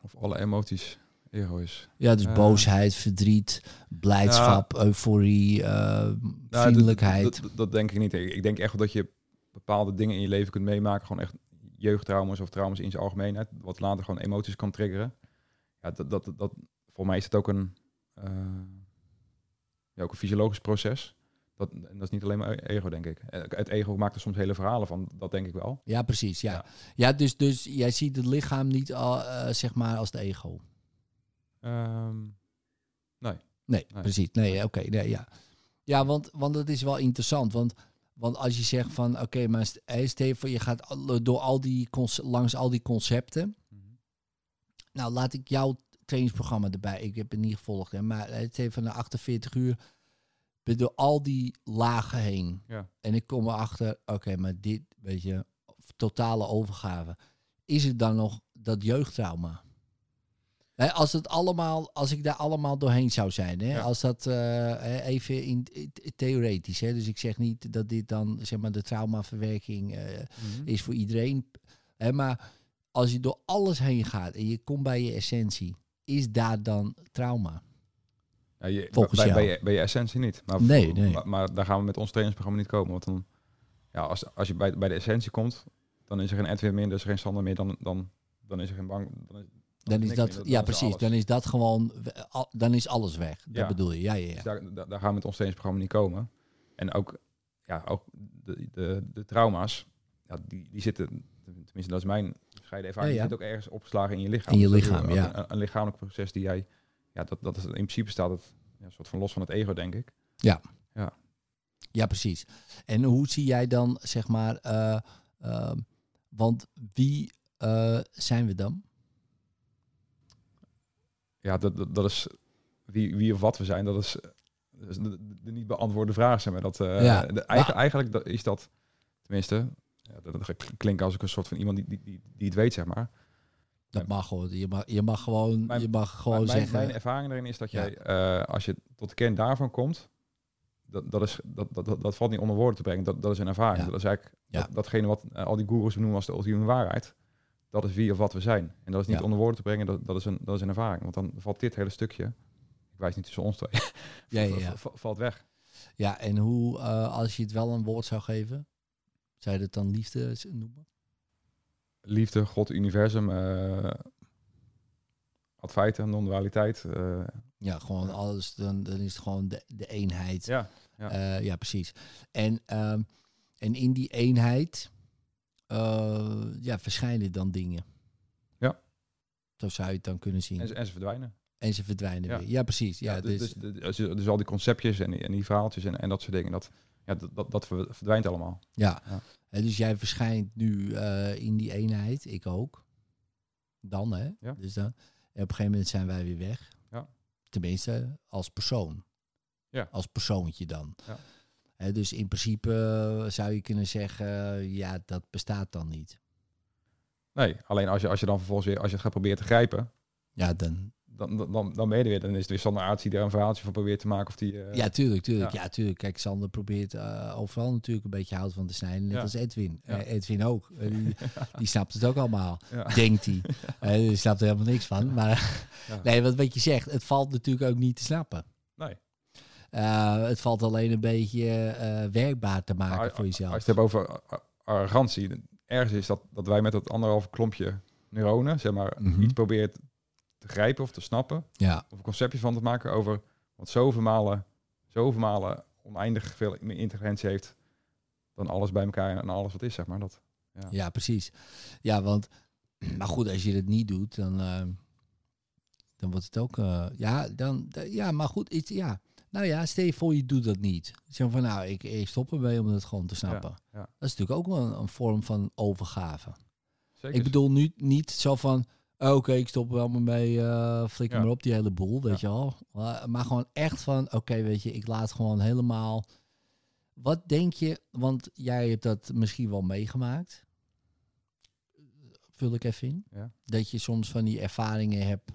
Of alle emoties ego is. Ja, dus Eh. boosheid, verdriet, blijdschap, euforie, eh, Nou, dat- vriendelijkheid. Dat, dat, denk ik niet. Ik denk echt dat je bepaalde dingen in je leven kunt meemaken. Gewoon echt jeugdtrauma's of trauma's in zijn algemeenheid. Wat later gewoon emoties kan triggeren. Ja, dat, dat, dat, voor mij is het ook een, eh, ja, ook een fysiologisch proces. Dat, en dat is niet alleen maar e- ego, denk ik. Eh, Het ego maakt er soms hele verhalen van. Dat denk ik wel. Ja, precies. Ja, ja. Ja. dus, dus jij ziet het lichaam niet al, eh, zeg maar als het ego. Ehm, Nee, Nee. precies. Nee, oké. nee, ja, ja want, want dat is wel interessant. Want, want als je zegt van, oké, maar st- hè, stel je gaat al- door al die langs al die concepten. Nou, laat ik jouw trainingsprogramma erbij. Ik heb het niet gevolgd, hè, maar het heeft van de 48 uur door al die lagen heen. Ja. En ik kom erachter, oké, maar dit, weet je, totale overgave. Is het dan nog dat jeugdtrauma? Als het allemaal, als ik daar allemaal doorheen zou zijn, hè, Ja. als dat eh, even in, theoretisch, hè, dus ik zeg niet dat dit dan zeg maar de traumaverwerking eh, is voor iedereen, hè, maar als je door alles heen gaat en je komt bij je essentie, is daar dan trauma? Ja, je, Volgens bij, jou. bij, je, bij je essentie niet. Maar, Nee, nee. Maar, maar daar gaan we met ons trainingsprogramma niet komen. Want dan, ja, als, als je bij, bij de essentie komt, dan is er geen Edwin meer, er geen Sander meer, dan, dan, dan is er geen bang. Dan is, Dan is niks dat, meer, ja is precies, alles. dan is dat gewoon, al- dan is alles weg. Dat Ja. bedoel je, ja, ja, Dus ja. daar, daar, daar gaan we met ons trainingsprogramma niet komen. En ook, ja, ook de, de, de trauma's, ja, die, die zitten, tenminste dat is mijn bescheiden ervaring, Ja, ja. die zit ook ergens opgeslagen in je lichaam. In je Dus lichaam, ja. Een, een lichamelijk proces die jij, ja, dat, dat is in principe staat het ja, een soort van los van het ego, denk ik. Ja, precies. En hoe zie jij dan, zeg maar, eh, ehm, want wie eh, zijn we dan? Ja, dat, dat, dat is wie, wie of wat we zijn, dat is, dat is de, de niet beantwoorde vraag. Zeg maar. dat, eh, Ja, de, eigen, eigenlijk is dat, tenminste, ja, dat, dat klinken als ik een soort van iemand die, die, die, die het weet, zeg maar. Dat mag gewoon. Je mag, je mag gewoon, Mijn- je mag gewoon mijn, zeggen. mijn ervaring erin is dat Ja. jij, eh, als je tot de kern daarvan komt, dat, dat, is, dat, dat, dat, valt niet onder woorden te brengen. Dat, dat is een ervaring. Ja. Dat is eigenlijk Ja. dat, datgene wat eh, al die goeroes noemen als de ultieme waarheid. Dat is wie of wat we zijn. En dat is niet onder woorden te brengen, dat, dat, is een, dat is een ervaring. Want dan valt dit hele stukje, ik wijs niet tussen ons twee, Ja, valt weg. Ja, en hoe, eh, als je het wel een woord zou geven, zou je het dan liefde noemen? Liefde, God, universum, eh advijten, non-dualiteit. eh, Ja, gewoon alles, dan, dan is het gewoon de, de eenheid. ja, ja. ja. ja, precies. En, ehm, en in die eenheid eh, ja, verschijnen dan dingen. Ja. Zo zou je het dan kunnen zien. en, ze, en ze verdwijnen. ze verdwijnen Ja. weer. Ja, precies. Ja, Ja, dus, dus, dus, dus, dus al die conceptjes en, die- en die verhaaltjes en, en dat soort dingen, dat, ja, dat, dat, dat ver- verdwijnt allemaal. ja. Ja. En dus jij verschijnt nu eh, in die eenheid, ik ook. Dan, hè? Ja. Dus dan, en op een gegeven moment zijn wij weer weg. Ja. Tenminste, als persoon. Ja. Als persoontje dan. Ja. Hè, dus in principe eh, zou je kunnen zeggen, eh, ja, dat bestaat dan niet. Nee, alleen als je, als je dan vervolgens weer, als je het gaat proberen te grijpen, Ja, dan, dan, dan, dan, ben je er weer. Dan is het weer Sander Aarts die daar een verhaaltje van probeert te maken. Of die, eh, ja, tuurlijk, tuurlijk. ja. Ja. tuurlijk. Kijk, Sander probeert eh, overal natuurlijk een beetje hout van te snijden. Net Ja. als Edwin. Ja. Eh, Edwin ook. Die, die snapt het ook allemaal, denkt hij. Die snapt er helemaal niks van. Maar nee, wat, wat je zegt, het valt natuurlijk ook niet te snappen. Nee. Het valt alleen een beetje werkbaar te maken Maar voor jezelf. Als je het hebt over arrogantie, ergens is dat, dat wij met dat anderhalve klompje neuronen, zeg maar, Mhm. iets proberen te grijpen of te snappen, ja, of een conceptje van te maken over wat zoveel malen, zoveel malen oneindig veel meer intelligentie heeft dan alles bij elkaar en alles wat is, zeg maar. Dat, ja. ja, precies. Ja, want, maar goed, als je het niet doet, dan, eh, dan wordt het ook, eh, ja, dan, ja, maar goed, iets, ja. Nou ja, stel je voor je doet dat niet. Zo van, nou, ik, ik stop ermee om het gewoon te snappen. ja. Dat is natuurlijk ook wel een, een vorm van overgave. Zeker. Ik bedoel nu niet zo van, oh, oké, ik stop wel maar mee, eh flikker Ja. maar op die hele boel, weet je wel. Maar, maar gewoon echt van, oké, weet je, ik laat gewoon helemaal... Wat denk je, want jij hebt dat misschien wel meegemaakt. Vul ik even in. Ja. Dat je soms van die ervaringen hebt,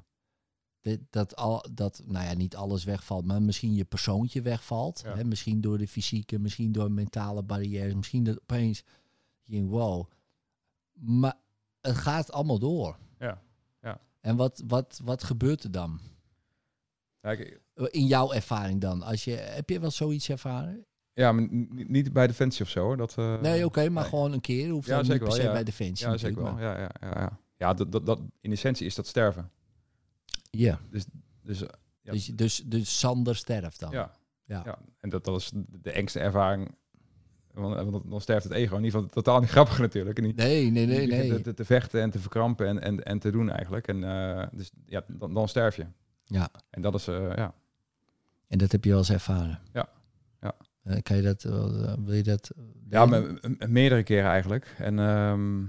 dat, dat, al, dat nou ja, niet alles wegvalt, maar misschien je persoontje wegvalt. Ja. Hè? Misschien door de fysieke, misschien door mentale barrières, misschien dat opeens je denkt, wow. Maar het gaat allemaal door. En wat, wat, wat gebeurt er dan? Ja, ik- In jouw ervaring dan? Als je, heb je wel zoiets ervaren? ja, maar niet bij Defensie of zo, hoor. Dat, eh, nee, oké, maar nee. gewoon een keer. Hoeft Ja, niet zeker per se wel, ja. bij Defensie Ja, zeker wel. Ja, ja, ja, ja. ja dat, dat, dat, in essentie is dat sterven. Ja, Dus eh, Ja. dus, dus, dus Sander sterft dan. Ja. Ja. En dat, dat is de engste ervaring. Want, want dan- sterft het ego. In ieder geval totaal niet grappig natuurlijk. En niet, Nee, nee, nee, nee. Te, te vechten en te verkrampen en, en, en te doen eigenlijk. En eh, dus ja, dan, dan sterf je. Ja. En dat is, eh, ja. En dat heb je wel eens ervaren. Ja. Ja. Eh, kan je dat, eh, wil je dat? eh, Ja, me- me- meerdere keren eigenlijk. En ehm,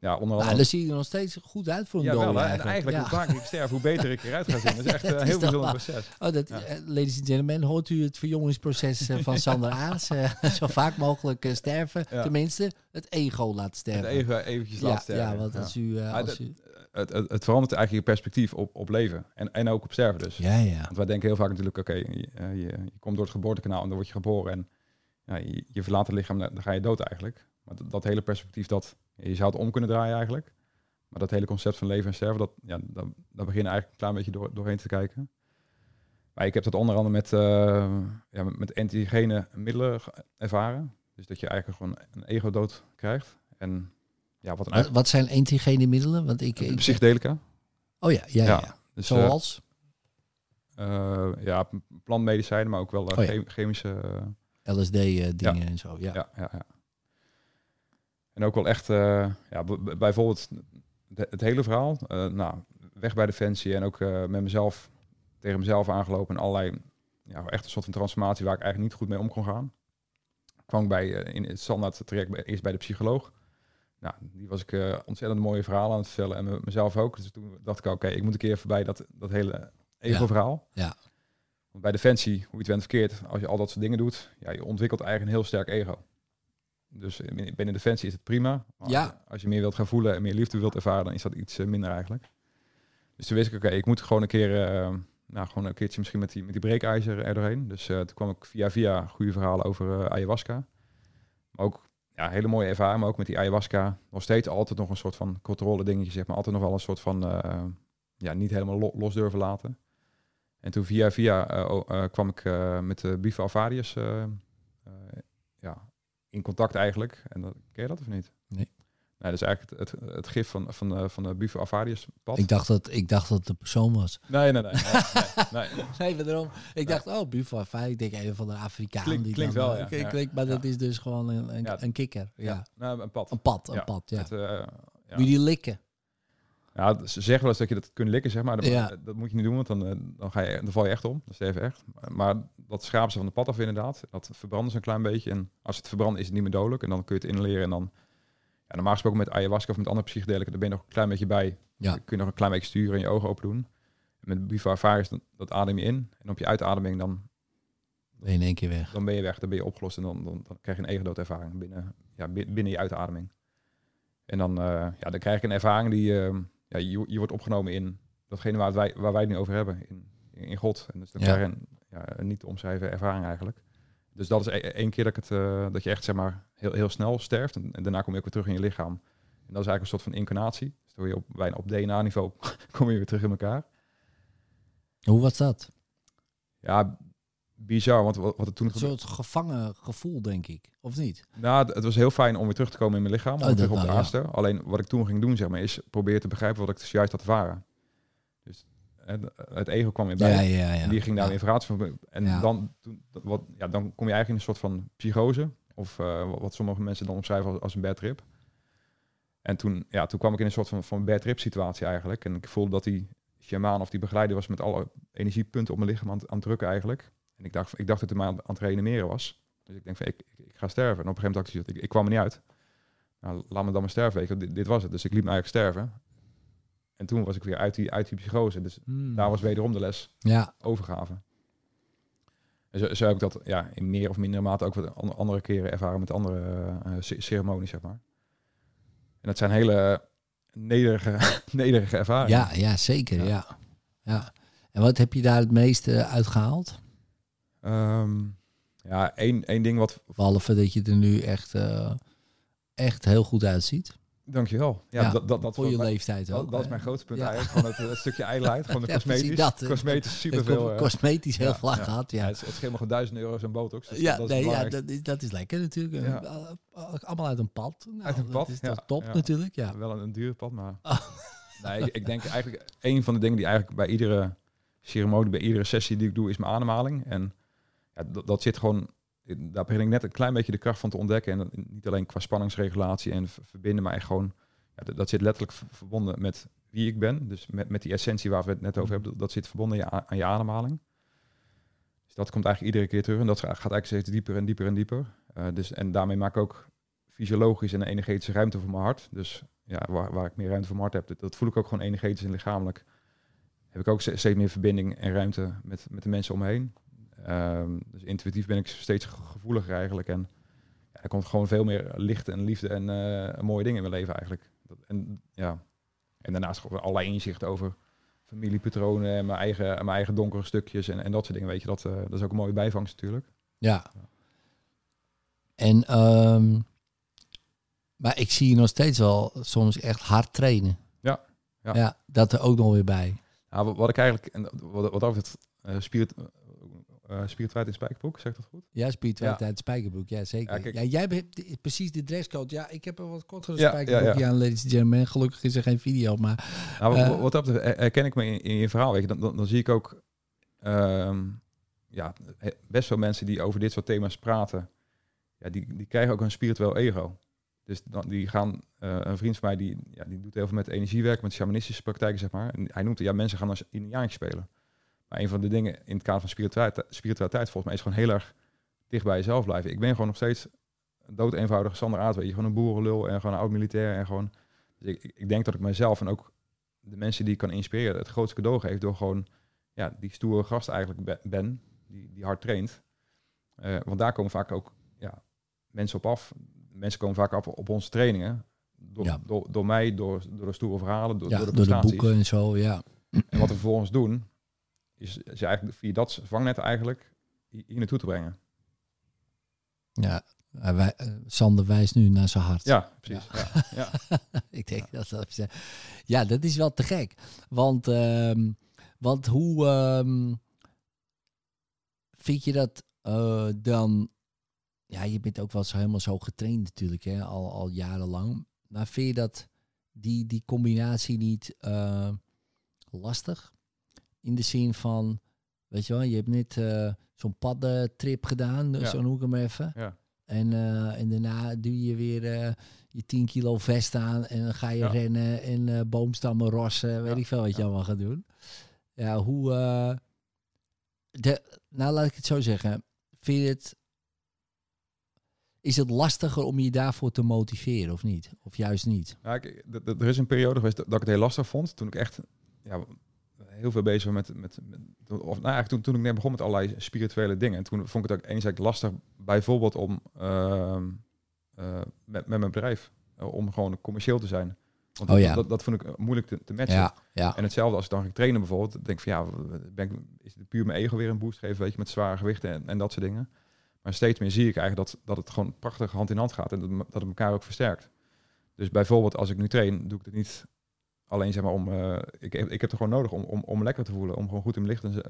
ja, onder Nou, andere... dan zie je er nog steeds goed uit voor een ja, wel, hè. En eigenlijk. eigenlijk Ja. hoe vaker ik sterf, hoe beter ik eruit ga zien. Dat is echt Dat een is heel bijzonder proces. Oh, dat, Ja. eh, ladies and gentlemen, hoort u het verjongingsproces eh, van Sander Aas? Eh, zo vaak mogelijk eh, sterven. Tenminste, het ego laten Het sterven. even eventjes ja, laten sterven. ja, want als u... eh, als dat- u Het, het, het verandert eigenlijk je perspectief op, op leven. En, en ook op sterven dus. ja, ja. Want wij denken heel vaak natuurlijk, oké, je, eh, je, je komt door het geboortekanaal en dan word je geboren. En ja, je, je verlaat het lichaam, dan ga je dood eigenlijk. Maar dat, dat hele perspectief, dat, je zou het om kunnen draaien eigenlijk. Maar dat hele concept van leven en sterven, dat, ja, daar, daar begin je eigenlijk een klein beetje door, doorheen te kijken. Maar ik heb dat onder andere met, eh ja, met, antigene middelen ervaren. Dus dat je eigenlijk gewoon een ego-dood krijgt. En ja, wat een Wat, zijn antigene middelen? Want ik, ik, psychedelica. oh ja, ja, ja. Ja, Dus, eh, Zoals? eh, ja, plantmedicijnen, maar ook wel Oh ja. chemische... LSD-dingen en zo, ja. ja. Ja, ja, En ook wel echt, eh, ja, bijvoorbeeld de- het hele verhaal. eh, nou, weg bij Defensie en ook eh, met mezelf, tegen mezelf aangelopen en allerlei, ja, echt een soort van transformatie waar ik eigenlijk niet goed mee om kon gaan. Kwam ik bij, in het standaard traject bij, eerst bij de psycholoog. Nou, die was ik ontzettend mooie verhalen aan het vertellen en me- mezelf ook. Dus toen dacht ik, oké, ik moet een keer voorbij dat, dat hele ego-verhaal. Ja. Want bij Defensie, hoe je het went verkeerd, als je al dat soort dingen doet, ja, je ontwikkelt eigenlijk een heel sterk ego. Dus in- binnen Defensie is het prima. Maar Ja. als, je, meer wilt gaan voelen en meer liefde wilt ervaren, dan is dat iets eh, minder eigenlijk. Dus toen wist ik, oké, ik moet gewoon een keer, eh, nou, gewoon een keertje misschien met die, met die breekijzer er doorheen. Dus eh, toen kwam ik via via goede verhalen over eh, ayahuasca. Maar ook ja, hele mooie ervaring, maar ook met die ayahuasca nog steeds altijd nog een soort van controle dingetje, zeg maar. Altijd nog wel een soort van, eh, ja, niet helemaal lo- los durven laten. En toen via via eh, eh, kwam ik eh, met de Bifa Alvarius eh, eh, in contact eigenlijk. En dat, ken je dat of niet? Nee. Nee, dat is eigenlijk het, het, het gif van, van, de- van de Bifa Alvarius pad. Ik dacht dat, ik dacht dat het een persoon was. Nee, nee, nee. nee, nee, nee. Daarom. Ik dacht, oh, Buffalo Fire. Ik denk een van de Afrikanen. Klinkt- die klinkt dan, wel, eh, ja. klink- Ja. klinkt, maar dat is dus gewoon een, een, Ja. een kikker. Ja. Nou, een pad. Een pad, een pad, ja. Het, eh, ja. Moet je die likken? Ja, ze zeggen wel eens dat je dat kunt likken, zeg maar. Dat, Ja. dat moet je niet doen, want dan, eh, dan, ga je, dan val je echt om. Dat is even echt. Maar dat schrapen ze van de pad af inderdaad. Dat verbranden ze een klein beetje. En als het verbrandt is het niet meer dodelijk. En dan kun je het inhaleren. En dan, ja, normaal gesproken met ayahuasca of met andere psychedelica, daar ben je nog een klein beetje bij. Ja. Dan kun je nog een klein beetje sturen en je ogen open doen. En met Bivarius, dat, dat adem je in. En op je uitademing, dan, Ben je in één keer weg. dan ben je weg. Dan ben je opgelost. En dan, dan, dan krijg je een egendoodervaring binnen, ja, bi- binnen je uitademing. En dan, eh, ja, dan krijg je een ervaring die... eh, ja, je, je wordt opgenomen in datgene waar wij, waar wij het nu over hebben. In, in God. En dus Ja. je een, ja, niet te omschrijven ervaring eigenlijk. Dus dat is e- één keer dat, ik het, eh, dat je echt zeg maar, heel, heel snel sterft. En, en daarna kom je ook weer terug in je lichaam. En dat is eigenlijk een soort van incarnatie. Dus word je op, bijna op DNA-niveau kom je weer terug in elkaar. Hoe was dat? Ja, bizar. Want wat, wat er toen Een soort gevangen gevoel, denk ik. Of niet? Nou, het- het was heel fijn om weer terug te komen in mijn lichaam. Om Oh, terug op de ja. aarde. Alleen wat ik toen ging doen, zeg maar, is proberen te begrijpen wat ik dus juist had ervaren. Dus het, het ego kwam weer bij. Ja, ja, die ging daar weer verraad van. En dan, toen, wat, ja, dan kom je eigenlijk in een soort van psychose. Of eh, wat sommige mensen dan omschrijven als, als een bad trip. En toen, ja, toen kwam ik in een soort van, van bad trip situatie eigenlijk. En ik voelde dat die shamaan of die begeleider was met alle energiepunten op mijn lichaam aan, het- aan het drukken eigenlijk. En ik dacht, ik dacht dat hij mij aan, het reanimeren was. Dus ik denk van, ik, ik, ik ga sterven. En op een gegeven moment dacht ik, ik, ik kwam er niet uit. Nou, laat me dan maar sterven, weet je. wel. Dit, dit was het. Dus ik liep me eigenlijk sterven. En toen was ik weer uit die, uit die psychose. Dus Hmm. daar was wederom de les Ja, overgave. En zo, zo heb ik dat ja, in meer of mindere mate ook wat an- andere keren ervaren met andere ce- ceremonies, zeg maar. En dat zijn hele nederige, nederige ervaringen. ja, ja zeker. Ja. Ja. Ja. En wat heb je daar het meeste uitgehaald? Ehm, ja, één, één ding wat... Behalve dat je er nu echt, eh, echt heel goed uitziet. Dankjewel. Ja, Ja, dat, dat, dat, Voor je mijn- leeftijd dat, ook. dat is mijn grootste punt Ja. eigenlijk. Gewoon het, het stukje ijdelheid. Gewoon de Ja, cosmetisch. dat. Cosmetisch superveel. eh, cosmetisch heel vlak ja. gehad, ja. het, het scheelt gewoon duizend euro's en botox. Dus Ja, dat is nee, ja dat, is, dat is lekker natuurlijk. Eh, Allemaal uit een pad. Nou, Uit een dat pad, is ja, toch top natuurlijk, ja. Wel een, een duur pad, maar... Oh. Nee, ik, ik denk eigenlijk... Een van de dingen die eigenlijk bij iedere ceremonie, bij iedere sessie die ik doe, is mijn ademhaling. En dat, zit gewoon... Daar begin ik net een klein beetje de kracht van te ontdekken. En niet alleen qua spanningsregulatie en verbinden, maar echt gewoon... Ja, dat, zit letterlijk verbonden met wie ik ben. Dus met, met die essentie waar we het net over hebben. Dat, zit verbonden aan je, ademhaling. Dus dat komt eigenlijk iedere keer terug. En dat gaat eigenlijk steeds dieper en dieper en dieper. Eh, dus, en daarmee maak ik ook fysiologisch en energetische ruimte voor mijn hart. Dus ja, waar, waar ik meer ruimte voor mijn hart heb, dat, dat voel ik ook gewoon energetisch en lichamelijk. Heb ik ook ste- steeds meer verbinding en ruimte met, met de mensen om me heen. Ehm, dus intuïtief ben ik steeds ge- gevoeliger eigenlijk. En ja, er komt gewoon veel meer licht en liefde en eh, mooie dingen in mijn leven eigenlijk. Dat, en, ja. en daarnaast gewoon allerlei inzichten over familiepatronen en mijn eigen, mijn eigen donkere stukjes en, en dat soort dingen. Weet je, dat, eh, dat is ook een mooie bijvangst natuurlijk. Ja. En, ehm, maar ik zie je nog steeds wel soms echt hard trainen. Ja, ja. Ja, dat er ook nog weer bij. Nou, wat, wat ik eigenlijk, en wat, wat over het uh, spirit, uh, spiritualiteit in Spijkerbroek, zeg ik dat goed? Ja, spiritualiteit, spijkerbroek, ja zeker. Ja, kijk- ja, jij hebt precies de dresscode. Ja, ik heb een wat kortere Ja, spijkerbroekje aan, ladies and gentlemen. Gelukkig is er geen video, maar Nou, wat- Eh. wat dat betreft herken ik me in, in je verhaal. Weet je, dan, dan, dan zie ik ook ehm, ja, best veel mensen die over dit soort thema's praten. Ja, die, die krijgen ook een spiritueel ego. Dus dan, die gaan, eh, een vriend van mij die, ja, die doet heel veel met energiewerk, met shamanistische praktijken, zeg maar. En hij noemt het, ja, mensen gaan als indiaantje spelen. Maar een van de dingen in het kader van spiritualiteit, spiritualiteit volgens mij is gewoon heel erg dicht bij jezelf blijven. Ik ben gewoon nog steeds een dood eenvoudige Sander Aard, weet je. Gewoon een boerenlul en gewoon een oud militair en gewoon... Dus ik, ik denk dat ik mezelf en ook de mensen die ik kan inspireren het grootste cadeau geef door gewoon ja, die stoere gast eigenlijk be- ben, die, die hard traint. Eh, want daar komen vaak ook ja, mensen op af. Mensen komen vaak af op onze trainingen. Door, Ja. door, door mij, door, door de stoere verhalen, door, ja, door de door de prestaties. boeken en zo, ja. En wat we vervolgens doen, is, is eigenlijk via dat vangnet eigenlijk hier naartoe te brengen. Ja, hij wij- eh, Sander wijst nu naar zijn hart. Ja, precies. Ja. Ja. ik denk dat dat ja, dat is wel te gek. Want, ehm, want hoe, ehm, vind je dat eh, dan... Ja, je bent ook wel zo helemaal zo getraind natuurlijk, hè, al, al jarenlang. Maar vind je dat die, die combinatie niet eh, lastig? In de zin van, weet je wel, je hebt net eh, zo'n paddentrip gedaan, Ja. zo noem ik hem even. Ja. En, eh, en daarna doe je weer eh, je 10 kilo vest aan en dan ga je Ja. rennen en boomstammen rossen, weet ik veel wat je allemaal gaat doen. Ja, hoe... de, nou, laat ik het zo zeggen. Vind je het... Is het lastiger om je daarvoor te motiveren of niet? Of juist niet? Ja, ik, er is een periode geweest dat dat ik het heel lastig vond. Toen ik echt ja, heel veel bezig met, met, met of nou eigenlijk toen, toen ik net begon met allerlei spirituele dingen. En toen vond ik het ook enerzijds lastig, bijvoorbeeld om ehm, eh, met, met mijn bedrijf, eh, om gewoon commercieel te zijn. Want Oh dat, ja. dat, dat vond ik eh, moeilijk te, te matchen. Ja, ja. En hetzelfde als ik dan ging trainen bijvoorbeeld, dan denk ik van ja, ben ik, is het puur mijn ego weer een boost geven, weet je, met zware gewichten en, en dat soort dingen. Maar steeds meer zie ik eigenlijk dat, dat het gewoon prachtig hand in hand gaat en dat, dat het elkaar ook versterkt. Dus bijvoorbeeld als ik nu train, doe ik het niet alleen zeg maar om, eh, ik, heb- ik heb het gewoon nodig om, om, om lekker te voelen, om gewoon goed in mijn licht te,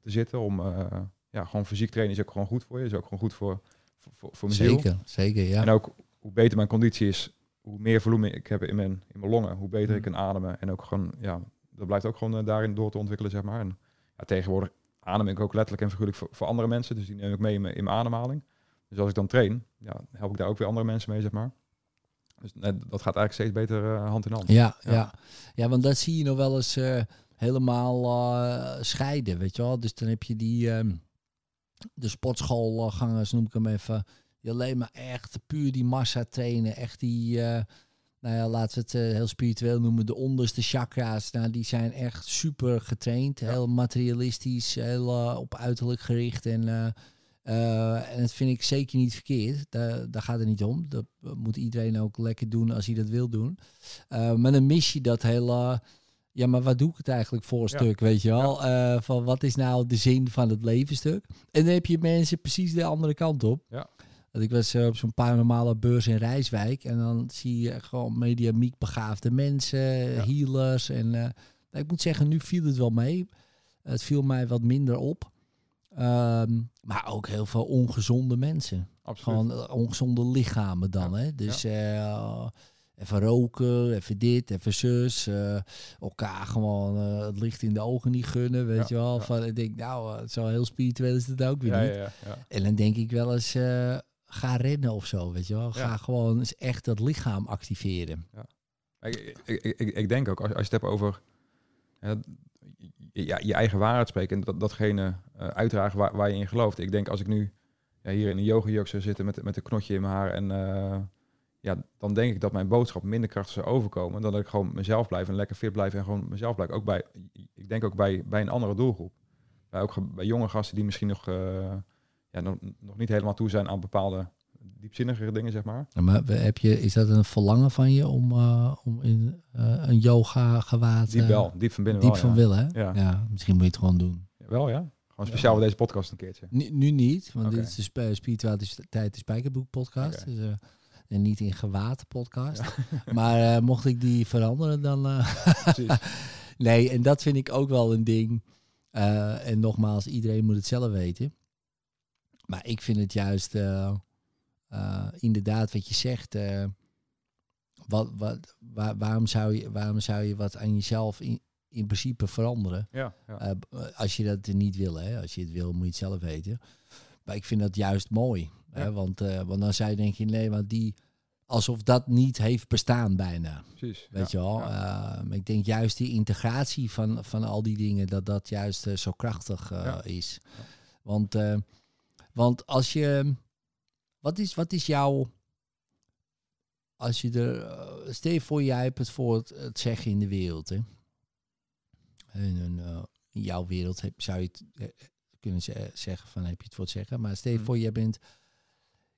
te zitten, om, eh, ja, gewoon fysiek trainen is ook gewoon goed voor je, is ook gewoon goed voor, voor, voor, mijn ziel. Zeker, zeker, ja. En ook hoe beter mijn conditie is, hoe meer volume ik heb in mijn, in mijn longen, hoe beter ik Mm. kan ademen. En ook gewoon, ja, dat blijft ook gewoon eh, daarin door te ontwikkelen, zeg maar. En ja, tegenwoordig adem ik ook letterlijk en figuurlijk voor, voor andere mensen. Dus die neem ik mee in mijn, in mijn ademhaling. Dus als ik dan train, ja, help ik daar ook weer andere mensen mee, zeg maar. Dus eh, dat gaat eigenlijk steeds beter eh, hand in hand. Ja, ja. Ja. ja. want dat zie je nog wel eens eh, helemaal eh, scheiden, weet je wel. Dus dan heb je die, ehm, de sportschoolgangers, noem ik hem even, die alleen maar echt puur die massa trainen. Echt die, nou ja, laten we het heel spiritueel noemen, de onderste chakra's. Nou, die zijn echt super getraind, heel materialistisch, heel op uiterlijk gericht en... eh, en dat vind ik zeker niet verkeerd. Daar, daar gaat het niet om. Dat moet iedereen ook lekker doen als hij dat wil doen. Uh, maar dan mis je dat hele. Ja, maar wat doe ik het eigenlijk voor Ja. stuk, weet je wel? Eh, van wat is nou de zin van het levensstuk? En dan heb je mensen precies de andere kant op. Ja. Want ik was op zo'n paranormale beurs in Rijswijk. En dan zie je gewoon mediamiek begaafde mensen, healers. En nou, ik moet zeggen, nu viel het wel mee. Het viel mij wat minder op. Ehm, maar ook heel veel ongezonde mensen. Absoluut. Gewoon eh, ongezonde lichamen dan. Ja, Hè? Dus eh, even roken, even dit, even zus. eh, elkaar gewoon het licht in de ogen niet gunnen, weet Ja, je wel. Van, ik denk, nou, zo heel spiritueel is het ook weer niet. En dan denk ik wel eens, ga rennen of zo, weet je wel. Ga gewoon eens echt dat lichaam activeren. Ik, ik, ik, ik- denk ook, als, als je het hebt over ja, je eigen waarheid spreken en dat, datgene eh, uitdragen waar, waar je in gelooft. Ik denk als ik nu ja, hier in een yoga zou zitten met, met een knotje in mijn haar en eh, ja, dan denk ik dat mijn boodschap minder krachtig zou overkomen dan dat ik gewoon mezelf blijf en lekker fit blijf en gewoon mezelf blijf. Ook bij, ik denk ook bij, bij een andere doelgroep. Bij, ook bij jonge gasten die misschien nog, eh, ja, nog, nog niet helemaal toe zijn aan bepaalde diepzinnigere dingen, zeg maar. Maar heb je, is dat een verlangen van je om, eh, om in eh, een yoga gewaad... Diep eh, wel, diep van binnen diep wel, van willen, hè? Ja. Misschien moet je het gewoon doen. Wel ja. Gewoon speciaal voor deze podcast een keertje. Nu, nu niet, want dit is de sp spiritualiteit de Spijkerboek podcast. Dus, en niet in gewaad podcast. Maar mocht ik die veranderen, dan... Precies. nee, en dat vind ik ook wel een ding. En nogmaals, iedereen moet het zelf weten. Maar ik vind het juist eh, inderdaad wat je zegt. eh, wat, wat, waar- waarom, zou je, waarom zou je wat aan jezelf in, in principe veranderen? Ja, ja. Eh, als je dat niet wil, hè? als je het wil, moet je het zelf weten. Maar ik vind dat juist mooi. Hè? Want, want dan zou je denken, nee, want die, alsof dat niet heeft bestaan bijna. precies. Weet ja, je wel? ja. Maar ik denk juist die integratie van, van al die dingen, dat dat juist zo krachtig Ja. is. Want, want als je, wat is, wat is jouw, als je er, eh, stel je voor, jij hebt het voor het, het zeggen in de wereld, hè? En, een, eh, in jouw wereld heb, zou je het eh, kunnen ze- zeggen van heb je het voor het zeggen, maar stel je Mhm. voor, jij bent,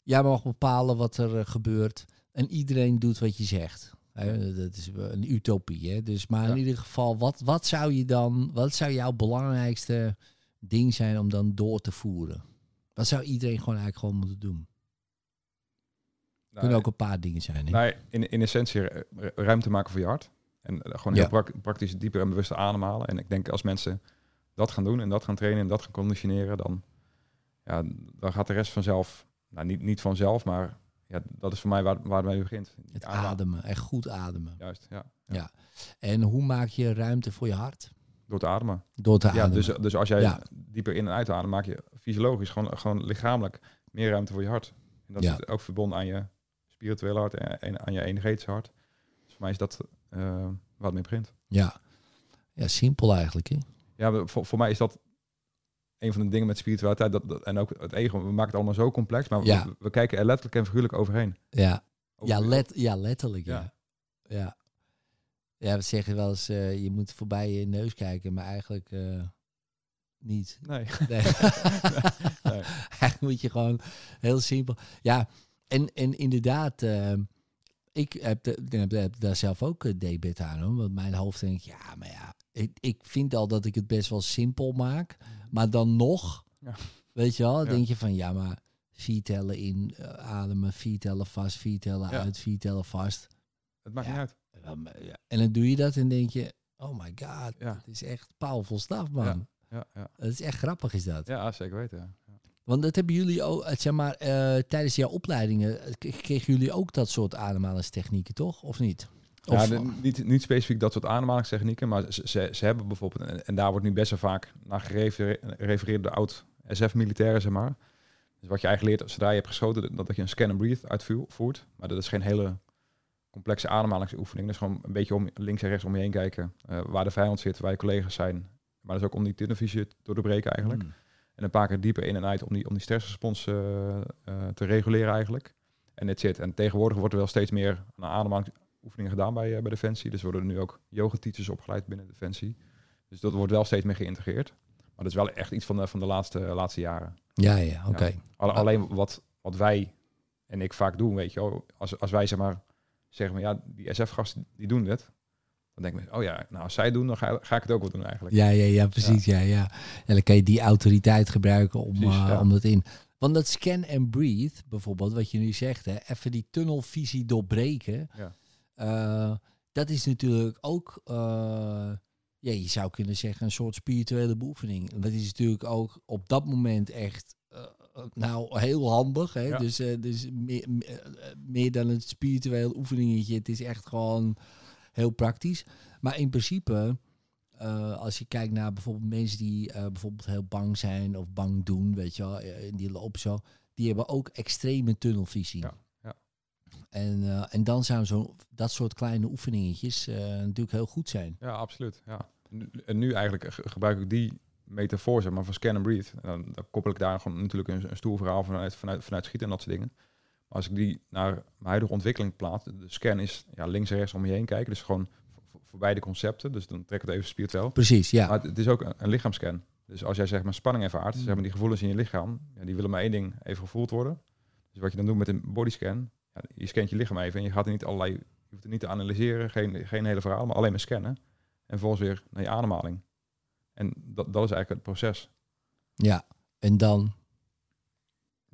jij mag bepalen wat er gebeurt en iedereen doet wat je zegt. Hè, dat is een utopie. Hè? Dus, maar in ieder geval, wat, wat zou je dan, wat zou jouw belangrijkste ding zijn om dan door te voeren? Wat zou iedereen gewoon eigenlijk gewoon moeten doen? Nou, Kunnen ook een paar dingen zijn. Hè? nou, in, in essentie eh, ru- ruimte maken voor je hart. En eh, gewoon Ja. heel prak- praktisch dieper en bewuster ademhalen. En ik denk als mensen dat gaan doen en dat gaan trainen en dat gaan conditioneren, dan ja, dan gaat de rest vanzelf, nou niet, niet vanzelf, maar ja, dat is voor mij waar, waar het mee begint. Het Adem- ademen, echt goed ademen. Juist, ja. En hoe maak je ruimte voor je hart? Door te ademen. Door te Ja, ademen. dus, dus als jij Ja. dieper in en uit ademt, maak je fysiologisch, gewoon, gewoon lichamelijk, meer ruimte voor je hart. En dat Ja. is ook verbonden aan je spirituele hart en, en aan je energetische hart. Dus voor mij is dat eh, waar het mee begint. ja. ja, simpel eigenlijk. Hè? Ja, voor, voor mij is dat een van de dingen met spiritualiteit. Dat, dat- en ook het ego. We maken het allemaal zo complex. Maar Ja. we, we kijken er letterlijk en figuurlijk overheen. Ja, ja, let, ja letterlijk. Ja. Ja. Ja. ja. we zeggen wel eens, eh, je moet voorbij je neus kijken, maar eigenlijk eh, niet. Nee. Nee. Nee. Eigenlijk moet je gewoon heel simpel. Ja, en, en inderdaad, eh, ik heb, de, heb, heb daar zelf ook uh, debet aan. Hoor, want mijn hoofd denkt, ja, maar ja, ik, ik vind al dat ik het best wel simpel maak. Maar dan nog, Ja. weet je wel, Ja. denk je van, ja, maar vier tellen in, eh, ademen, vier tellen vast, vier tellen Ja. uit, vier tellen vast. Het maakt niet uit. En dan doe je dat en denk je, oh my god, het is echt powerful stuff, man. Ja, ja. Het is echt grappig, is dat. ja zeker weten. Ja. Want dat hebben jullie ook, eh, zeg maar, eh, tijdens jouw opleidingen eh, kregen jullie ook dat soort ademhalingstechnieken, toch? Of niet? Ja, Of, de- niet, niet specifiek dat soort aanmalingstechnieken, maar ze, ze, ze hebben bijvoorbeeld, en, en daar wordt nu best wel vaak naar gerefereerd door oud-SF-militairen, zeg maar. Dus wat je eigenlijk leert, zodra je hebt geschoten, dat, dat je een scan and breathe uitvoert. Maar dat is geen hele complexe ademhalingsoefening. Dat is gewoon een beetje om links en rechts om je heen kijken, waar de vijand zit, waar je collega's zijn. Maar dat is ook om die tunnelvisie te doorbreken eigenlijk. Hmm. En een paar keer dieper in en uit om die, om die stressrespons eh, eh, te reguleren eigenlijk. En dit zit. En tegenwoordig wordt er wel steeds meer aan ademhalingsoefeningen gedaan bij, eh, bij Defensie. Dus worden er nu ook yoga-teachers opgeleid binnen Defensie. Dus dat wordt wel steeds meer geïntegreerd. Maar dat is wel echt iets van de, van de laatste, laatste jaren. Ja, ja, oké. Ja. Alleen wat, wat wij en ik vaak doen, weet je wel. Als, als wij zeg maar zeggen, van, ja, die SF-gasten die doen dit. Dan denk ik, oh ja, nou als zij doen, dan ga, ga ik het ook wel doen eigenlijk. Ja, ja, ja, precies. Ja. Ja, En dan kan je die autoriteit gebruiken om, Precies, eh, om dat in. Want dat scan and breathe, bijvoorbeeld, wat je nu zegt, hè, even die tunnelvisie doorbreken. Ja. eh, dat is natuurlijk ook, eh, ja, je zou kunnen zeggen, een soort spirituele beoefening. Dat is natuurlijk ook op dat moment echt, nou, heel handig. Hè? Ja. Dus, dus meer, meer, meer dan een spiritueel oefeningetje. Het is echt gewoon heel praktisch. Maar in principe, eh, als je kijkt naar bijvoorbeeld mensen die eh, bijvoorbeeld heel bang zijn of bang doen, weet je wel, eh, die lopen zo, die hebben ook extreme tunnelvisie. Ja, ja. En, en dan zou zo dat soort kleine oefeningetjes natuurlijk heel goed zijn. Ja, absoluut. Ja. En nu eigenlijk ge- gebruik ik die metafoor, zeg maar, van scan and breathe. En dan, dan koppel ik daar gewoon natuurlijk een, een stoel verhaal vanuit, vanuit, vanuit schieten en dat soort dingen. Als ik die naar mijn huidige ontwikkeling plaats, de scan is ja, links en rechts om je heen kijken. Dus gewoon voor, voor beide concepten. Dus dan trek ik het even spiritueel. Precies, ja. Maar het, het is ook een, een lichaamscan. Dus als jij zeg maar spanning ervaart, Mm. zeg maar die gevoelens in je lichaam, ja, die willen maar één ding even gevoeld worden. Dus wat je dan doet met een bodyscan, ja, je scant je lichaam even en je gaat er niet allerlei, je hoeft het niet te analyseren, geen, geen hele verhaal, maar alleen maar scannen. En vervolgens weer naar je ademhaling. En dat, dat is eigenlijk het proces. Ja, en dan,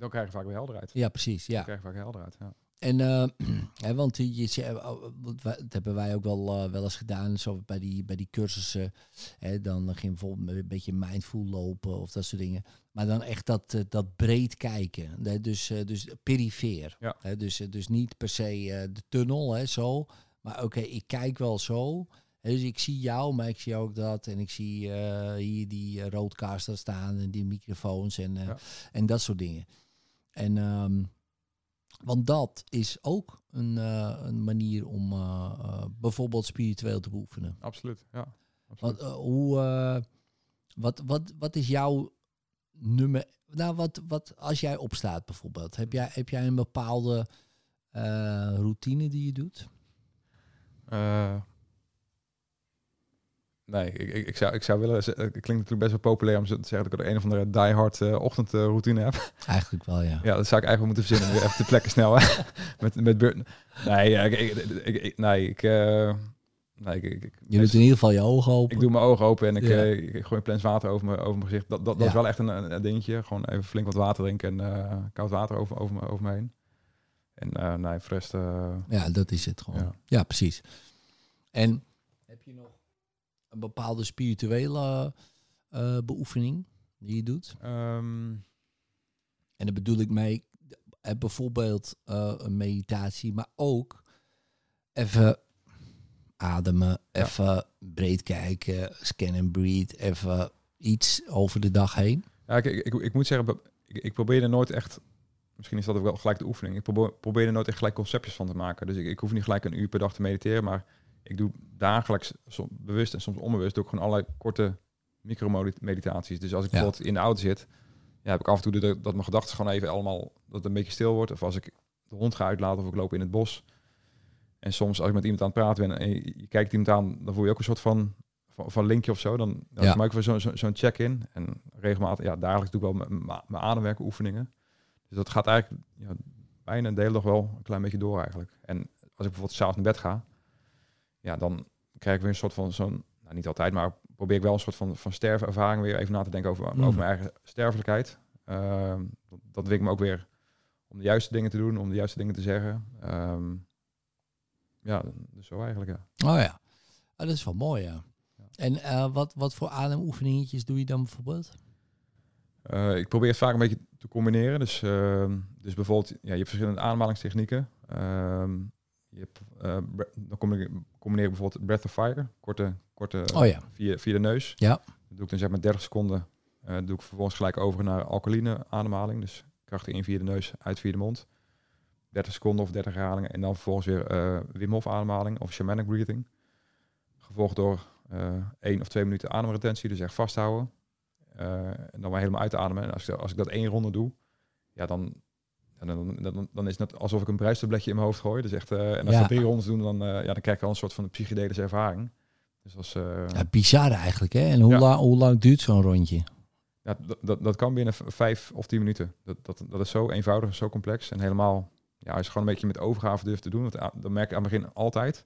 Dan krijg je vaak weer helderheid. ja precies, Dan ja. krijg je vaak helderheid, ja. En, hè, want je, je, ze- wat wij- dat hebben wij ook wel, eh, wel eens gedaan, zo bij die, bij die cursussen. Hè, dan ging je bijvoorbeeld een beetje mindful lopen of dat soort dingen. Maar dan echt dat, eh, dat breed kijken. Hè, dus, dus perifeer. Ja. Hè, dus, dus niet per se de tunnel, hè, zo. Maar oké, ik kijk wel zo. Dus ik zie jou, maar ik zie ook dat. En ik zie hier die uh, roadcaster staan en die microfoons en, Ja. en dat soort dingen. En ehm, want dat is ook een, eh, een manier om eh, eh, bijvoorbeeld spiritueel te beoefenen. Absoluut, ja. Absoluut. Want, eh, hoe, wat, wat, wat is jouw nummer? Nou, wat, wat als jij opstaat bijvoorbeeld, heb jij, heb jij een bepaalde routine die je doet? Nee, ik, ik, ik, zou, ik zou willen... Het klinkt natuurlijk best wel populair om te zeggen dat ik er een of andere diehard eh ochtendroutine heb. Eigenlijk wel, ja. Ja, dat zou ik eigenlijk moeten verzinnen. Weer even te plekken snel, hè. met, met beurt. Nee, ja, ik, ik, ik, ik- nee, ik... eh, nee, ik, ik, ik, Je doet in ieder geval je ogen open. ik doe mijn ogen open en ik, Ja. eh, ik, ik gooi een plens water over mijn, over mijn gezicht. Dat, dat, dat Ja. is wel echt een, een, een dingetje. Gewoon even flink wat water drinken en eh, koud water over, over, me, over me heen. En eh nee, voor de rest... eh, Ja, dat is het gewoon. Ja, Ja. precies. En heb je nog een bepaalde spirituele eh, beoefening die je doet? Ehm, En daar bedoel ik mee eh, bijvoorbeeld eh, een meditatie, maar ook even ademen, Ja. even breed kijken, scan en breathe, even iets over de dag heen. Ja, ik, ik, ik moet zeggen, ik, ik probeer er nooit echt... Misschien is dat ook wel gelijk de oefening. Ik probeer, probeer er nooit echt gelijk conceptjes van te maken. Dus ik, ik hoef niet gelijk een uur per dag te mediteren, maar ik doe dagelijks, bewust en soms onbewust, doe ik gewoon allerlei korte micro-meditaties. Dus als ik Ja. bijvoorbeeld in de auto zit, ja, heb ik af en toe dat, dat mijn gedachten gewoon even allemaal, dat het een beetje stil wordt. Of als ik de hond ga uitlaten of ik loop in het bos. En soms als ik met iemand aan het praten ben en je, je kijkt iemand aan, dan voel je ook een soort van, van, van linkje of zo. Dan, dan Ja. maar ook weer zo'n zo, zo'n check-in. En regelmatig, ja, dagelijks doe ik wel mijn ademwerken oefeningen. Dus dat gaat eigenlijk ja, bijna een deel nog wel een klein beetje door eigenlijk. En als ik bijvoorbeeld s'avonds naar bed ga, ja, dan krijg ik weer een soort van zo'n, nou niet altijd, maar probeer ik wel een soort van, van sterfervaring weer even na te denken over, Mm. over mijn eigen sterfelijkheid. Ehm, dat, dat dwingt me ook weer om de juiste dingen te doen, om de juiste dingen te zeggen. Ehm, ja, dus zo eigenlijk, ja. Oh ja, Ah, dat is wel mooi, ja. Ja. En eh, wat, wat voor ademoefeningetjes doe je dan bijvoorbeeld? Eh, ik probeer het vaak een beetje te combineren. Dus, ehm, dus bijvoorbeeld, ja, je hebt verschillende ademhalingstechnieken. Je hebt, eh, dan combineer, ik bijvoorbeeld breath of fire, korte, korte Oh ja, via, via de neus. Ja. Dat doe ik dan zeg maar 30 seconden. eh doe ik vervolgens gelijk over naar alkaline ademhaling. Dus kracht in via de neus, uit via de mond. 30 seconden of 30 herhalingen. En dan vervolgens weer eh Wim Hof ademhaling of shamanic breathing. Gevolgd door één of twee minuten ademretentie, dus echt vasthouden. En dan maar helemaal uitademen. En als ik, als ik dat één ronde doe, ja, dan, dan, dan, dan, dan is het net alsof ik een bruistabletje in mijn hoofd gooi. Dus echt, eh, en als Ja. we drie rondes doen, dan, eh, ja, dan krijg ik al een soort van psychedelische ervaring. Dus als, eh, ja bizar eigenlijk, hè? En hoe, Ja. lang, hoe lang duurt zo'n rondje? Ja, dat, dat, dat kan binnen vijf of tien minuten. Dat, dat, dat is zo eenvoudig en zo complex. En helemaal, ja, als je gewoon een beetje met overgave durft te doen, want a- dan merk ik aan het begin altijd,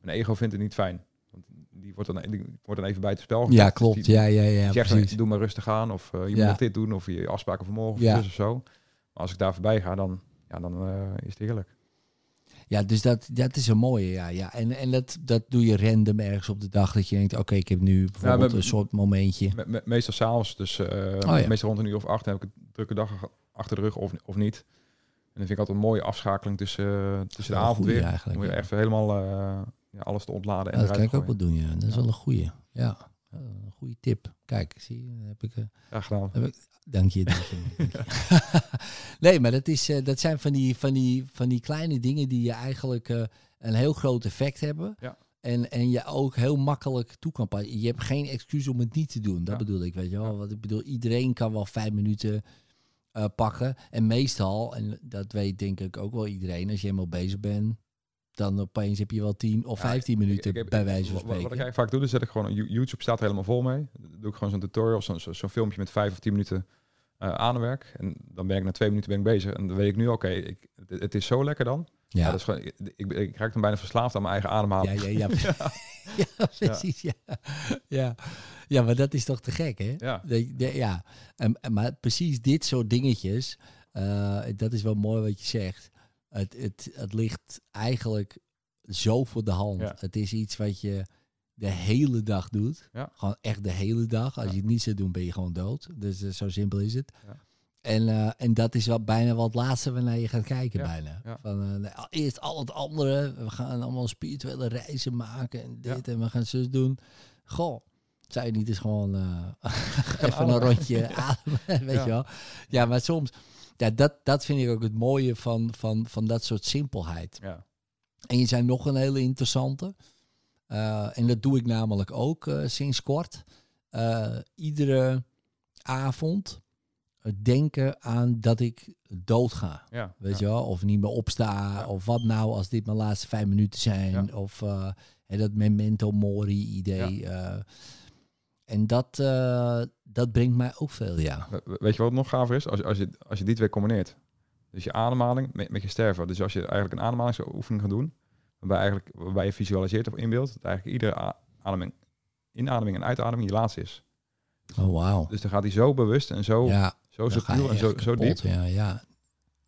mijn ego vindt het niet fijn. Want die wordt dan, die wordt dan even bij het spel. Ja, Dus klopt. Die, Ja, ja, ja, die zegt precies. doe maar rustig aan, of je Ja. moet dit doen, of je afspraken voor morgen, of Ja. dus of zo. Maar als ik daar voorbij ga, dan, ja, dan eh, is het heerlijk. Ja, dus dat, dat is een mooie, ja. ja. En, en dat, dat doe je random ergens op de dag dat je denkt, oké, ik heb nu bijvoorbeeld een soort momentje. Me- me- meestal s'avonds, dus eh, Oh ja. meestal rond een uur of acht heb ik een drukke dag ag- achter de rug of, of niet. En dan vind ik altijd een mooie afschakeling tussen, eh, tussen de avond weer. eigenlijk, weer ja. echt helemaal ja, alles te ontladen en Ja, dat kan ik ook wel doen, ja. Dat is wel een goeie. Ja, een goede tip. Kijk, zie je, heb ik... gedaan. Dank je, dank je. dank je. nee, maar dat, is, eh, dat zijn van die, van, die, van die kleine dingen die je eigenlijk eh, een heel groot effect hebben. Ja. En, en je ook heel makkelijk toe kan passen. Je hebt geen excuus om het niet te doen. Dat Ja. bedoel ik, weet je wel. Ja. Ik bedoel, iedereen kan wel vijf minuten eh, pakken. En meestal, en dat weet denk ik ook wel iedereen, als je helemaal bezig bent, dan opeens heb je wel 10 of Ja, 15 minuten Ik- ik heb- bij wijze van spreken. wat ik eigenlijk vaak doe, dan zet ik gewoon... You- YouTube staat er helemaal vol mee. Dan doe ik gewoon zo'n tutorial, zo'n zo, zo'n filmpje met vijf of tien minuten aanwerk. En dan ben ik na twee minuten ben ik bezig. En dan weet ik nu, oké, ik het, het is zo lekker dan. Ja. ja. dat is gewoon, ik, ik, ik raak dan bijna verslaafd aan mijn eigen ademhaling. Ja, ja, ja. ja, precies. Ja. Ja. ja, maar dat is toch te gek, hè? Ja. De, de- ja. En, maar precies dit soort dingetjes, eh, dat is wel mooi wat je zegt. Het, het, het ligt eigenlijk zo voor de hand. Ja. Het is iets wat je de hele dag doet. Ja. Gewoon echt de hele dag. Als Ja. je het niet zou doen, ben je gewoon dood. Dus eh, zo simpel is het. Ja. En, eh, en dat is wel bijna wat laatste waarnaar je gaat kijken, bijna. Van, nou, eerst al het andere. We gaan allemaal spirituele reizen maken en dit. En we gaan zus doen. Goh, zou je niet eens gewoon even een rondje ademen, weet Ja. je wel. Ja, maar soms, ja, dat, dat vind ik ook het mooie van, van, van dat soort simpelheid. Ja. En je zijn nog een hele interessante. Eh, en dat doe ik namelijk ook eh, sinds kort. Eh, iedere avond denken aan dat ik doodga. Ja. Weet ja. je wel? Of niet meer opsta. Ja. Of wat nou als dit mijn laatste vijf minuten zijn. Of hè, dat memento mori idee. en dat, dat brengt mij ook veel, ja. We- we- Weet je wat nog gaver is? Als, als, je, als je die twee combineert. Dus je ademhaling met, met je sterven. Dus als je eigenlijk een ademhalingsoefening gaat doen, waarbij, eigenlijk, waarbij je visualiseert of inbeeldt, dat eigenlijk iedere ademing, inademing en uitademing je laatste is. Oh, wauw. Dus dan gaat hij zo bewust en zo, Ja, zo subtiel en zo, zo diep. Ja, ja.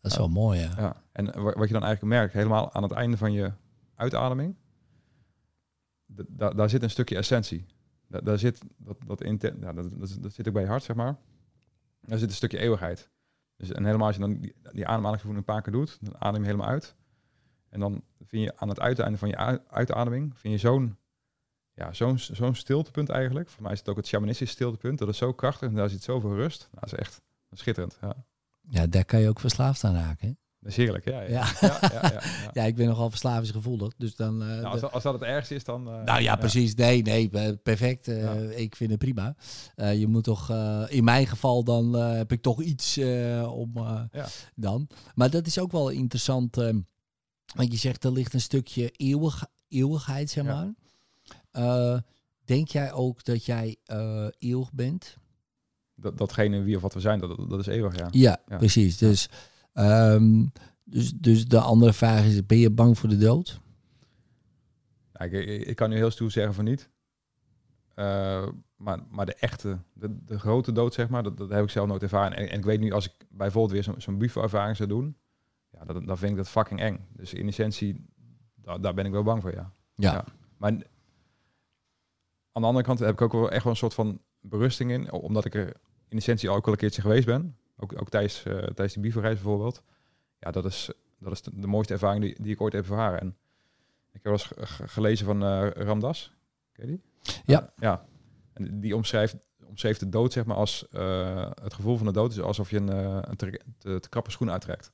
Dat is Ja. wel mooi, ja. Ja. En wa- wat je dan eigenlijk merkt, helemaal aan het einde van je uitademing, daar zit een stukje essentie. Da- daar zit, dat, dat, inten- ja, dat, dat, dat zit ook bij je hart, zeg maar. Daar zit een stukje eeuwigheid. Dus, en helemaal als je dan die, die ademhalingsoefening een paar keer doet, dan adem je helemaal uit. En dan vind je aan het uiteinde van je ui- uitademing, vind je zo'n ja, zo'n zo'n stiltepunt eigenlijk. Voor mij is het ook het shamanistische stiltepunt. Dat is zo krachtig en daar zit zoveel rust. Nou, dat is echt schitterend. Ja. Ja, daar kan je ook verslaafd aan raken. hè? Dat is heerlijk, ja. Ja, Ja. ja, ja, ja, ja. Ja, ik ben nogal verslavingsgevoelig. Dus dan. eh, Nou, als, dat, als dat het ergste is, dan... eh, Nou ja, precies. Nee, nee, eh, perfect. Ja. Ik vind het prima. Je moet toch, in mijn geval dan heb ik toch iets om Ja. dan. Maar dat is ook wel interessant. eh, want je zegt er ligt een stukje eeuwig, eeuwigheid, zeg Ja. maar. Eh, denk jij ook dat jij eh, eeuwig bent? Dat, datgene wie of wat we zijn, dat, dat is eeuwig, ja. Ja, Ja. precies. Dus, ehm, dus, dus de andere vraag is, ben je bang voor de dood? Ja, ik, kan nu heel stoer zeggen van niet. Eh, maar, maar de echte, de, de grote dood, zeg maar, dat, dat heb ik zelf nooit ervaren. En, en ik weet nu, als ik bijvoorbeeld weer zo'n zo'n bufo-ervaring zou doen, ja, dat, dan vind ik dat fucking eng. Dus in essentie, da, daar ben ik wel bang voor, ja. Ja. Ja. Maar aan de andere kant heb ik ook wel echt wel een soort van berusting in, omdat ik er in essentie al ook wel een keertje geweest ben. Ook, ook tijdens, eh, tijdens die bufo-reis bijvoorbeeld. Ja, dat is, dat is de, de mooiste ervaring die, die ik ooit heb ervaren. En ik heb wel eens ge- ge- gelezen van eh, Ramdas. Ken je die? Ja. Uh, ja. En die omschrijft, omschreef de dood zeg maar als uh, het gevoel van de dood is alsof je een, uh, een te, te, te krappe schoen uittrekt.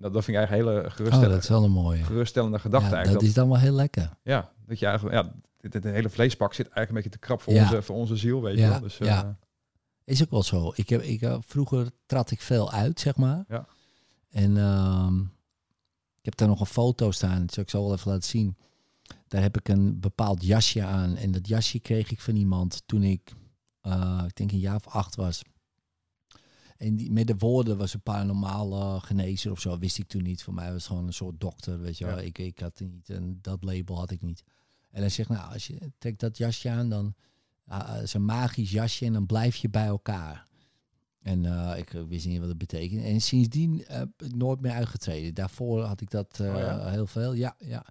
En dat, dat vind ik eigenlijk een hele Oh, geruststellende, dat is wel een mooie. geruststellende gedachte. Ja, eigenlijk. dat is dan wel heel lekker. Ja, dat je eigenlijk, ja, dit, dit hele vleespak zit eigenlijk een beetje te krap voor, Ja. onze, voor onze ziel, weet je wel. Dus, ja. eh, Is ook wel zo. Ik heb, ik, eh, vroeger trad ik veel uit, zeg maar. Ja. En ehm, ik heb daar nog een foto staan. Dat zal ik zo wel even laten zien. Daar heb ik een bepaald jasje aan. En dat jasje kreeg ik van iemand toen ik, eh, ik denk een jaar of acht was. En die, met de woorden was een paranormaal genezer of zo. Wist ik toen niet. Voor mij was het gewoon een soort dokter, weet je wel. Ja. Ik, ik had niet, en dat label had ik niet. En hij zegt, nou, als je trekt dat jasje aan, dan uh, is een magisch jasje en dan blijf je bij elkaar. En uh, ik wist niet wat het betekent. En sindsdien heb ik nooit meer uitgetreden. Daarvoor had ik dat uh, Oh ja? heel veel. Ja, ja.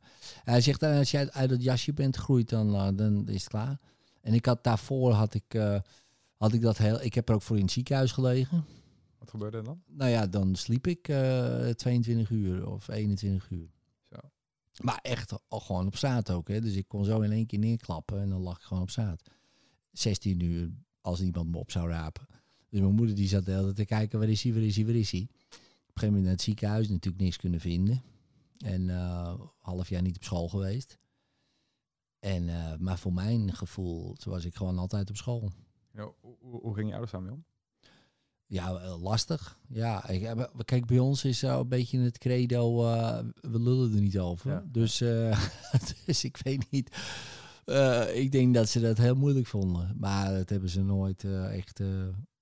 Hij zegt, als jij uit het jasje bent gegroeid, dan, uh, dan is het klaar. En ik had daarvoor had ik, had ik dat heel. Ik heb er ook voor in het ziekenhuis gelegen. Wat gebeurde er dan? Nou ja, dan sliep ik uh, 22 uur of 21 uur. Zo. Maar echt al gewoon op straat ook. Hè? Dus ik kon zo in één keer neerklappen en dan lag ik gewoon op straat. 16 uur als iemand me op zou rapen. Dus mijn moeder die zat de hele tijd te kijken, waar is hij, waar is hij, waar is hij? Op een gegeven moment naar het ziekenhuis natuurlijk niks kunnen vinden. En uh, half jaar niet op school geweest. En, uh, maar voor mijn gevoel was ik gewoon altijd op school. Ja, hoe, hoe, ging je ouders daarmee om? Ja, uh, lastig. Ja, ik, kijk, bij ons is uh, een beetje het credo, uh, we lullen er niet over. Ja. Dus, uh, dus ik weet niet. Uh, ik denk dat ze dat heel moeilijk vonden. Maar dat hebben ze nooit echt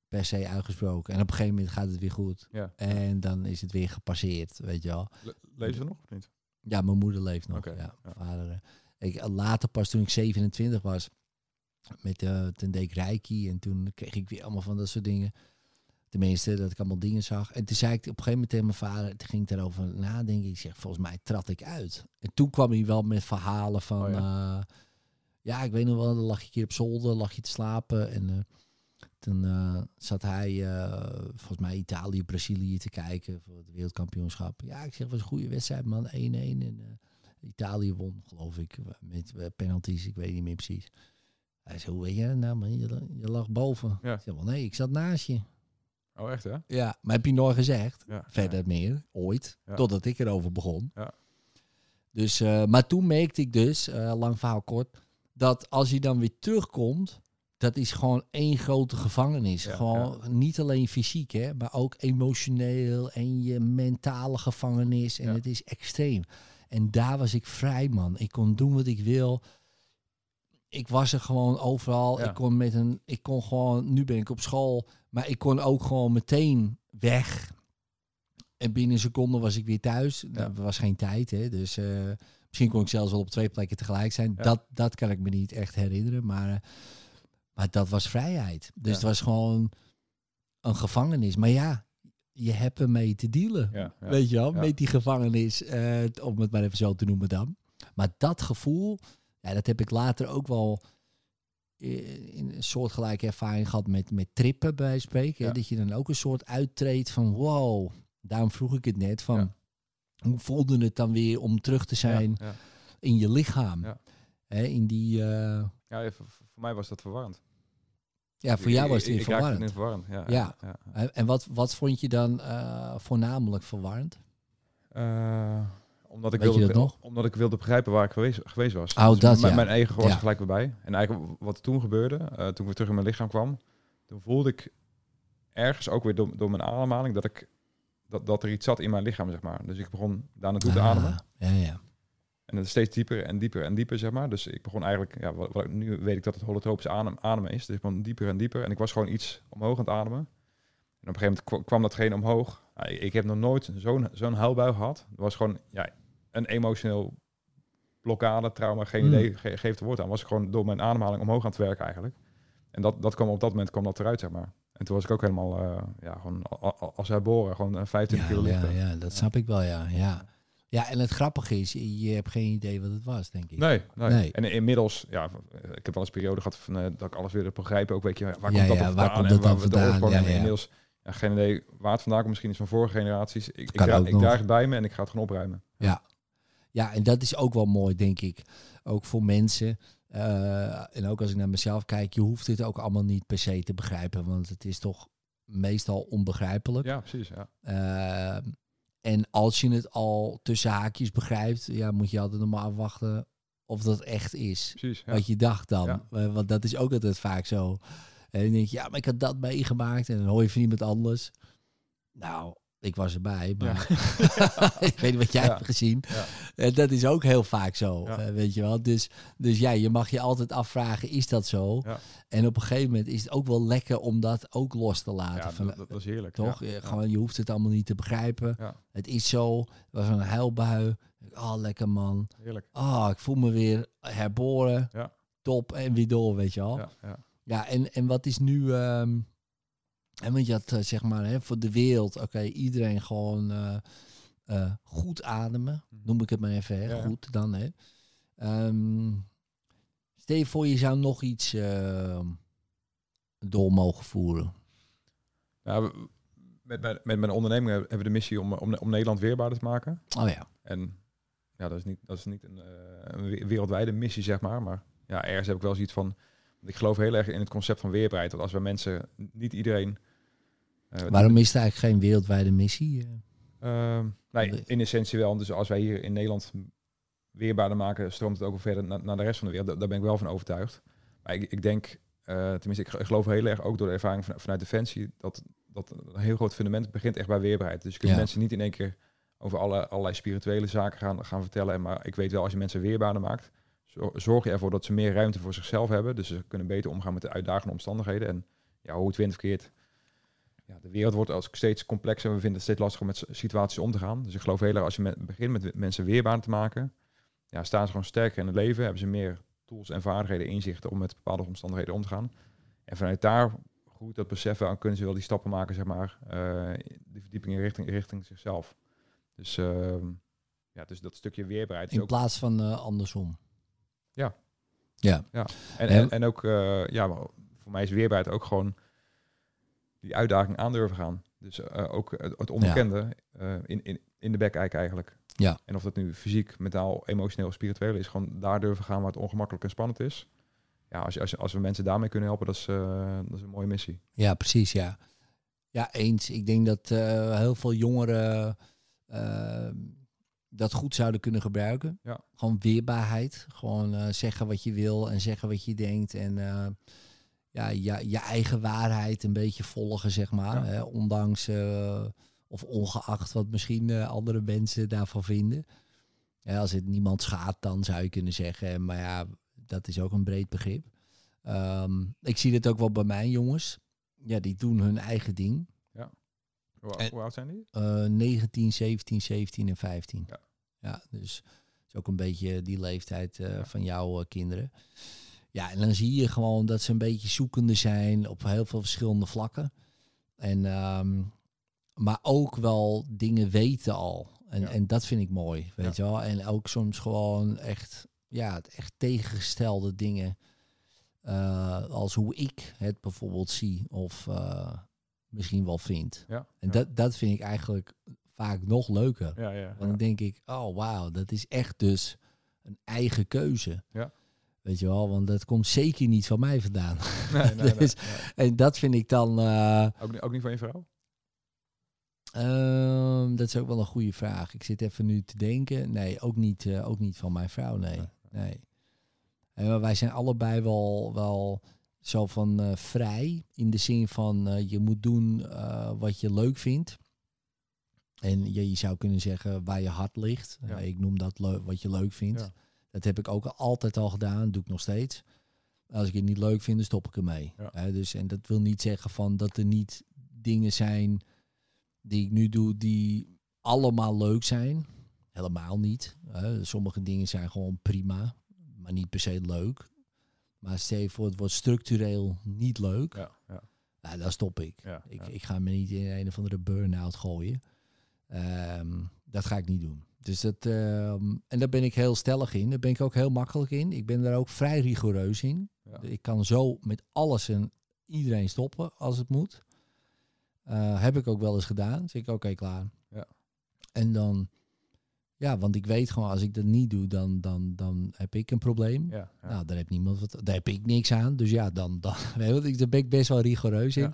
per se uitgesproken. En op een gegeven moment gaat het weer goed. Ja. En dan is het weer gepasseerd, weet je wel. Le leven ze nog of niet? Ja, mijn moeder leeft nog. Okay. Ja, ja. Vader, eh, ik, later pas toen ik 27 was, met, uh, ik Reiki. En toen kreeg ik weer allemaal van dat soort dingen. Tenminste, dat ik allemaal dingen zag. En toen zei ik op een gegeven moment tegen mijn vader, toen ging ik daarover nadenken. Ik zeg, volgens mij trad ik uit. En toen kwam hij wel met verhalen van... Oh, ja. Uh, ja, ik weet nog wel, dan lag je hier op zolder, lag je te slapen. En uh, toen uh, zat hij, volgens mij Italië, Brazilië te kijken voor het wereldkampioenschap. Ja, ik zeg, het was een goede wedstrijd, man. 1-1. En Italië won, geloof ik, met penalties. Ik weet niet meer precies. Hij zei, hoe weet je dat nou, man? Je, je lag boven. Ja. Ik zeg, wel, nee, ik zat naast je. Oh, echt, hè? Ja, maar heb je nooit gezegd? Ja, Verder ja. meer, ooit. Ja. Totdat ik erover begon. Ja. Dus, uh, maar toen merkte ik dus, uh, lang verhaal kort, dat als je dan weer terugkomt, dat is gewoon één grote gevangenis. Gewoon niet alleen fysiek, hè, maar ook emotioneel en je mentale gevangenis. En het is extreem. En daar was ik vrij, man. Ik kon doen wat ik wil. Ik was er gewoon overal. Ja. Ik kon met een, ik kon gewoon, nu ben ik op school, maar ik kon ook gewoon meteen weg. En binnen een seconde was ik weer thuis. Ja. Er was geen tijd, hè. Dus uh, misschien kon ik zelfs wel op twee plekken tegelijk zijn. Ja. Dat, dat kan ik me niet echt herinneren. Maar, uh, maar dat was vrijheid. Dus Ja. het was gewoon een gevangenis. Maar ja, je hebt ermee te dealen. Weet je wel, met die gevangenis. Uh, om het maar even zo te noemen dan. Maar dat gevoel, ja, dat heb ik later ook wel eh, een soortgelijke ervaring gehad met, met trippen bij spreken. Ja. Dat je dan ook een soort uittreedt van wow. Daarom vroeg ik het net van Ja. hoe voelde het dan weer om terug te zijn Ja, ja. in je lichaam? Ja. Hè, in die, eh, Ja, voor, voor mij was dat verwarrend. ja, voor jou was het ik- weer ik verwarrend. Ja, Ja. ja. En- En wat, wat vond je dan eh, voornamelijk verwarrend? Eh, omdat, ik Weet je wilde, dat nog? omdat ik wilde begrijpen waar ik geweest, geweest was. Oh, Dus dat, mijn, ja. mijn eigen was er gelijk weer bij. En eigenlijk wat toen gebeurde, eh, toen ik weer terug in mijn lichaam kwam, toen voelde ik ergens ook weer door, door mijn ademhaling dat, ik, dat, dat er iets zat in mijn lichaam, zeg maar. Dus ik begon daar naartoe te Ah, ademen. Ja, ja. En het is steeds dieper en dieper en dieper, zeg maar. Dus ik begon eigenlijk, ja, wat, wat- nu weet ik dat het holotropische adem, ademen is. Dus ik begon dieper en dieper. En ik was gewoon iets omhoog aan het ademen. En op een gegeven moment kwa- kwam datgene omhoog. Ik heb nog nooit zo'n zo'n huilbui gehad. Het was gewoon ja, een emotioneel blokkade, trauma, geen Hmm. idee, ge, geef het woord aan. Was ik gewoon door mijn ademhaling omhoog aan het werken eigenlijk. En dat, dat kwam op dat moment kwam dat eruit, zeg maar. En toen was ik ook helemaal, eh, ja, gewoon als herboren, gewoon eh, 25 Ja, kilo ja, lichter. ja, dat snap ik wel, ja. ja. Ja, en het grappige is, je hebt geen idee wat het was, denk ik. Nee, nee. Nee. En inmiddels, ja, ik heb wel eens een periode gehad van, eh, dat ik alles weer begrijpen. Ook weet je, waar Ja, komt dat ja, dan waar vandaan? komt dat waar vandaan? Ja, ja. Inmiddels, ja, geen idee waar het vandaan komt. Misschien is van vorige generaties. Ik, ik, ik nog. draag het bij me en ik ga het gewoon opruimen. Ja. Ja, en dat is ook wel mooi, denk ik. Ook voor mensen. Eh, en ook als ik naar mezelf kijk, je hoeft dit ook allemaal niet per se te begrijpen. Want het is toch meestal onbegrijpelijk. Ja, precies. Ja. Eh, en als je het al tussen haakjes begrijpt, ja, moet je altijd nog maar afwachten of dat echt is. Precies. Ja. Wat je dacht dan. Ja. Eh, Want dat is ook altijd vaak zo. En dan denk je, ja, maar ik had dat meegemaakt. En dan hoor je van iemand anders. Nou, ik was erbij, maar ik weet niet wat jij Ja. hebt gezien. Ja. En dat is ook heel vaak zo, eh, weet je wel. Dus, dus ja, je mag je altijd afvragen, is dat zo? En op een gegeven moment is het ook wel lekker om dat ook los te laten. Ja, van, dat, is heerlijk. toch? Gewoon, je hoeft het allemaal niet te begrijpen. Het is zo. Het was een huilbui. Oh, lekker man. Heerlijk. Oh, ik voel me weer herboren. Ja. Top. En weer door, weet je wel. Ja, Ja, ja. en, en wat is nu... ehm en want je had eh, zeg maar hè, voor de wereld... Oké, iedereen gewoon eh, eh, goed ademen. Noem ik het maar even. Hè, Mhm. Ja, ja. Goed dan. Hè. Ehm, stel je voor je zou nog iets ehm, door mogen voeren. Nou, met, mijn- met mijn onderneming hebben we de missie om, om, om Nederland weerbaarder te maken. Oh ja. En ja, dat is niet, dat is niet een, een we- wereldwijde missie, zeg maar. Maar ja, ergens heb ik wel zoiets van... Ik geloof heel erg in het concept van weerbaarheid. Dat als we mensen, niet iedereen... eh, Waarom is het eigenlijk geen wereldwijde missie? eh? Ehm, nee, in essentie wel. Dus als wij hier in Nederland weerbaarder maken, stroomt het ook verder naar, naar de rest van de wereld. Daar, ben ik wel van overtuigd. Maar ik, ik denk, eh, tenminste, ik, geloof heel erg ook door de ervaring van, vanuit Defensie, dat, dat een heel groot fundament begint echt bij weerbaarheid. Dus je kunt Ja. mensen niet in één keer over alle, allerlei spirituele zaken gaan, gaan vertellen. En Maar ik weet wel, als je mensen weerbaarder maakt, zo- zorg je ervoor dat ze meer ruimte voor zichzelf hebben. Dus ze kunnen beter omgaan met de uitdagende omstandigheden. En ja, hoe het wint of keert, ja, de wereld wordt als steeds complexer. We vinden het steeds lastiger om met situaties om te gaan. Dus ik geloof heel erg als je met, begint met mensen weerbaar te maken, ja, staan ze gewoon sterker in het leven, hebben ze meer tools en vaardigheden, inzichten om met bepaalde omstandigheden om te gaan. En vanuit daar goed dat beseffen, dan kunnen ze wel die stappen maken, zeg maar, eh, die verdieping in richting, richting zichzelf. Dus ehm, ja, dus dat stukje weerbaarheid is In ook plaats van eh, andersom. Ja. Ja. En, En- en, en ook, eh, ja, voor mij is weerbaarheid ook gewoon die uitdaging aandurven gaan. Dus eh, ook het, onbekende eh, in, in, in de bek eigenlijk. Ja. En of dat nu fysiek, mentaal, emotioneel, spiritueel is, gewoon daar durven gaan waar het ongemakkelijk en spannend is. Ja, als, als, als we mensen daarmee kunnen helpen, dat is, eh, dat is een mooie missie. Ja, precies, ja. Ja, eens. Ik denk dat eh, heel veel jongeren eh, dat goed zouden kunnen gebruiken. Ja. Gewoon weerbaarheid. Gewoon eh, zeggen wat je wil en zeggen wat je denkt. En eh, ja, je, je eigen waarheid een beetje volgen, zeg maar. Ja. Hè, ondanks eh, of ongeacht wat misschien eh, andere mensen daarvan vinden. Ja, als het niemand schaadt, dan zou je kunnen zeggen. Maar ja, dat is ook een breed begrip. Ehm, ik zie dit ook wel bij mijn jongens. Ja, die doen hun eigen ding. Hoe, En- hoe oud zijn die? Eh 19, 17, 17 en 15. Ja. Ja, dus is ook een beetje die leeftijd eh, Ja. van jouw kinderen. Ja, en dan zie je gewoon dat ze een beetje zoekende zijn op heel veel verschillende vlakken. En, ehm, maar ook wel dingen weten al. En, Ja. en dat vind ik mooi, weet je wel. En ook soms gewoon echt, ja, echt tegengestelde dingen eh, als hoe ik het bijvoorbeeld zie of eh, misschien wel vind. Ja, En dat, dat vind ik eigenlijk vaak nog leuker. Want ja. dan denk ik, oh wauw, dat is echt dus een eigen keuze. Ja. Weet je wel, want dat komt zeker niet van mij vandaan. Nee, nee, Dus- nee. en dat vind ik dan, eh, Ook, niet- ook niet van je vrouw? ehm, dat is ook wel een goede vraag. Ik zit even nu te denken. Nee, ook niet, eh, ook niet van mijn vrouw, nee. Nee. En maar wij zijn allebei wel, wel zo van eh, vrij. In de zin van je moet doen wat je leuk vindt. En je, je zou kunnen zeggen waar je hart ligt. Ja. Ik noem dat wat je leuk vindt. Ja. Dat heb ik ook altijd al gedaan, doe ik nog steeds. Als ik het niet leuk vind, dan stop ik ermee. Ja. Dus, en dat wil niet zeggen van dat er niet dingen zijn die ik nu doe die allemaal leuk zijn. Helemaal niet. Sommige dingen zijn gewoon prima, maar niet per se leuk. Maar stel je voor, het wordt structureel niet leuk. Ja, ja, Nou, dan stop ik. ja, Ik, ja. ik ga me niet in een of andere burn-out gooien. Ehm, dat ga ik niet doen. Dus dat, ehm, en daar ben ik heel stellig in. Daar ben ik ook heel makkelijk in. Ik ben daar ook vrij rigoureus in. Ja. Ik kan zo met alles en iedereen stoppen als het moet. Eh, heb ik ook wel eens gedaan. Zeg ik, oké, klaar. Ja. En dan, ja, want ik weet gewoon, als ik dat niet doe, dan, dan, dan heb ik een probleem. Ja, ja. Nou, daar heb niemand wat, daar heb ik niks aan. Dus ja, dan, dan weet je daar ben ik best wel rigoureus in.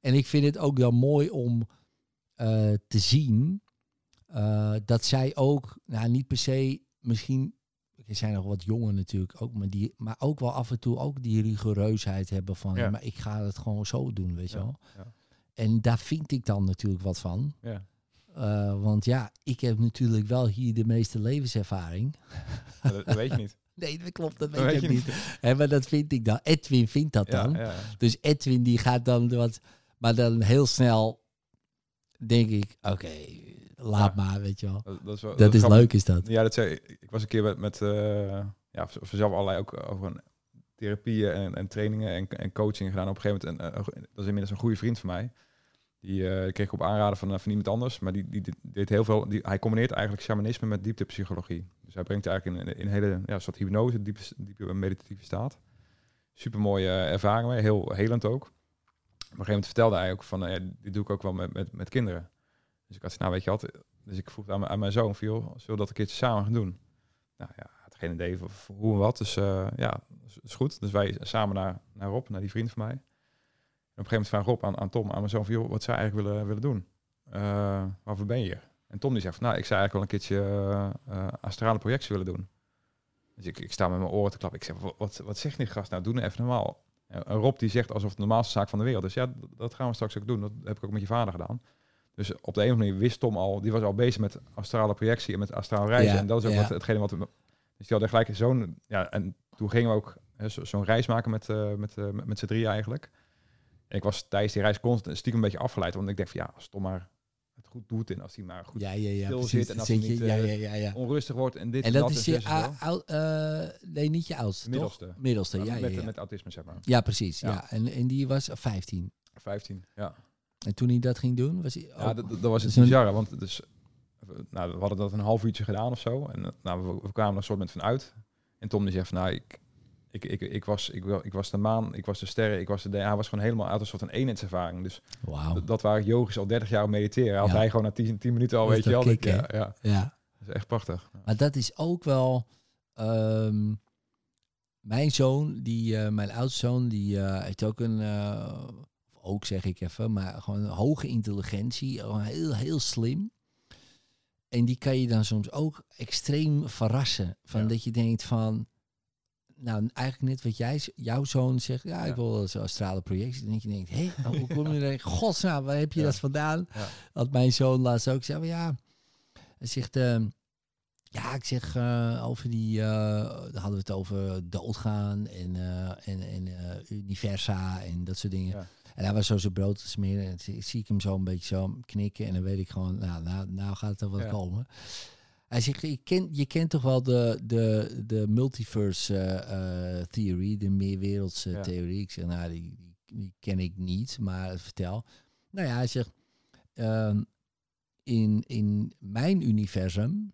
En ik vind het ook dan mooi om eh, te zien eh, dat zij ook, nou niet per se, misschien, er zijn nog wat jonger natuurlijk ook, maar, die, maar ook wel af en toe ook die rigoureusheid hebben van, Ja. maar ik ga het gewoon zo doen, weet je Ja, wel. ja. En daar vind ik dan natuurlijk wat van. Ja. Eh, want ja, ik heb natuurlijk wel hier de meeste levenservaring. Dat, dat weet je niet. Nee, dat klopt, dat Dat weet, weet ik je niet. Maar dat vind ik dan. Edwin vindt dat dan. Dus Edwin die gaat dan wat, maar dan heel snel denk ik, oké, laat Ja. maar, weet je wel. dat, dat is, wel, Dat is leuk, is dat. Ja, dat zei ik. Ik was een keer met, met eh, ja, vanzelf allerlei ook over een therapieën en, en trainingen en, en coaching gedaan. Op een gegeven moment, en, eh, dat is inmiddels een goede vriend van mij. Die eh, kreeg ik op aanraden van, eh, van iemand anders, maar die, die, die deed heel veel. Die, hij combineert eigenlijk shamanisme met dieptepsychologie. Dus hij brengt eigenlijk in, in, een hele ja, soort hypnose, diepe, diepe meditatieve staat. Super mooie ervaring mee, heel helend ook. Op een gegeven moment vertelde hij ook van, eh, ja, dit doe ik ook wel met, met, met kinderen. Dus ik had nou weet je wat, dus ik vroeg aan, mijn- zoon, van, joh, zullen we dat een keertje samen gaan doen? Nou ja, had geen idee hoe en wat, dus eh, ja, is, goed. Dus wij samen naar, naar Rob, naar die vriend van mij. En op een gegeven moment vraag Rob aan, aan Tom, aan mijn zoon, van, wat zou eigenlijk willen, willen doen? Eh, waarvoor ben je? En Tom die zegt, nou, ik zou eigenlijk wel een keertje eh, astrale projectie willen doen. Dus ik, ik sta met mijn oren te klappen. Ik zeg, wat, wat, zegt die gast nou? Doe nou even normaal. En Rob die zegt alsof het de normaalste zaak van de wereld is. Ja, dat gaan we straks ook doen. Dat heb ik ook met je vader gedaan. Dus op de een of andere manier wist Tom al, die was al bezig met astrale projectie en met astraal reizen. Ja, en dat is ook ja. wat, hetgene wat we... Dus die hadden gelijk zo'n... Ja, en toen gingen we ook zo- zo'n reis maken met, eh, met, met, z'n drie eigenlijk. En ik was tijdens die reis constant stiekem een beetje afgeleid. Want ik denk van ja, als Tom maar het goed doet en als hij maar goed Ja, ja, ja. stil precies. zit en als hij niet, eh, onrustig wordt en dit En dat is je zus en zo. ou- ou- eh, nee, niet je oudste, toch? Middelste. Middelste, ja, met, met autisme zeg maar. Ja, precies. Ja. Ja. En, en die was 15. 15, ja. En toen hij dat ging doen, was hij... Ja, dat, dat was het bizarre, want dus, nou, we hadden dat een half uurtje gedaan of zo. En nou, we, we kwamen er een soort met van uit. En Tom die zegt van, nou, ik, ik, ik, ik, was, ik, ik was de maan, ik was de sterren, ik was de... Hij was gewoon helemaal uit een soort van eenheidservaring. Dus d- dat waren yogisch al 30 jaar mediteren. Had Ja. hij gewoon na 10, 10 minuten al, Dat weet je wel. kick, ja, ja, Ja. dat is echt prachtig. Maar dat is ook wel. ehm, mijn zoon, die, eh, mijn oudste zoon, die eh, heeft ook een. eh, ook zeg ik even, maar gewoon een hoge intelligentie. Heel, heel slim. En die kan je dan soms ook extreem verrassen. Van Ja. dat je denkt van. Nou, eigenlijk net wat jij, jouw zoon zegt. Ja, ik wil zo'n astrale projectie. Dan denk je, denkt, hé, hoe kom je er? Godsnaam, waar heb je Ja. dat vandaan? Had mijn zoon laatst ook zei, maar ja, hij zegt, ehm, ja, ik zeg eh, over die, dan hadden we het over doodgaan en, eh, en, en universa en dat soort dingen. En hij was zo zijn brood te smeren en zie, zie ik hem zo een beetje zo knikken en dan weet ik gewoon, nou, nou, nou gaat er wat Ja. komen. Hij zegt, je kent, je kent toch wel de, de, de multiverse eh, eh, theory, de meerwereldse Ja. theorie. Ik zeg, nou, die, die, die ken ik niet, maar vertel. Nou ja, hij zegt, ehm, in, in mijn universum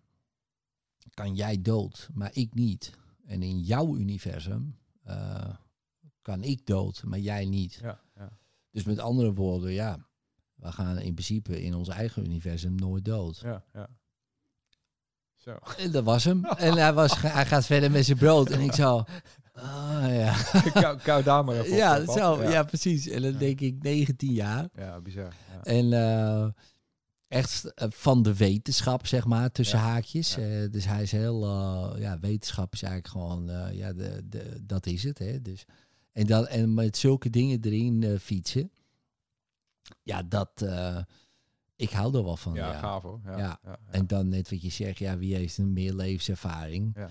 kan jij dood, maar ik niet. En in jouw universum eh, kan ik dood, maar jij niet. Ja, ja. Dus met andere woorden, ja, we gaan in principe in ons eigen universum nooit dood. Ja, ja. Zo. En dat was hem. En hij, was, hij gaat verder met zijn brood. En ik zo, ah ja. kou, kou daar maar even op, Ja, zo, ja. Ja, precies. En dan Ja. denk ik 19 jaar. Ja, bizar. Ja. En eh, echt eh, van de wetenschap, zeg maar, tussen haakjes. Eh, dus hij is heel, ja, wetenschap is eigenlijk gewoon, ja, de, de, dat is het. Hè? Dus, en, dan, en met zulke dingen erin eh, fietsen, ja, dat, eh, ik hou er wel van. ja, ja. gaaf hoor. Ja, Ja. ja. ja. En dan net wat je zegt, ja, wie heeft een meer levenservaring? Ja.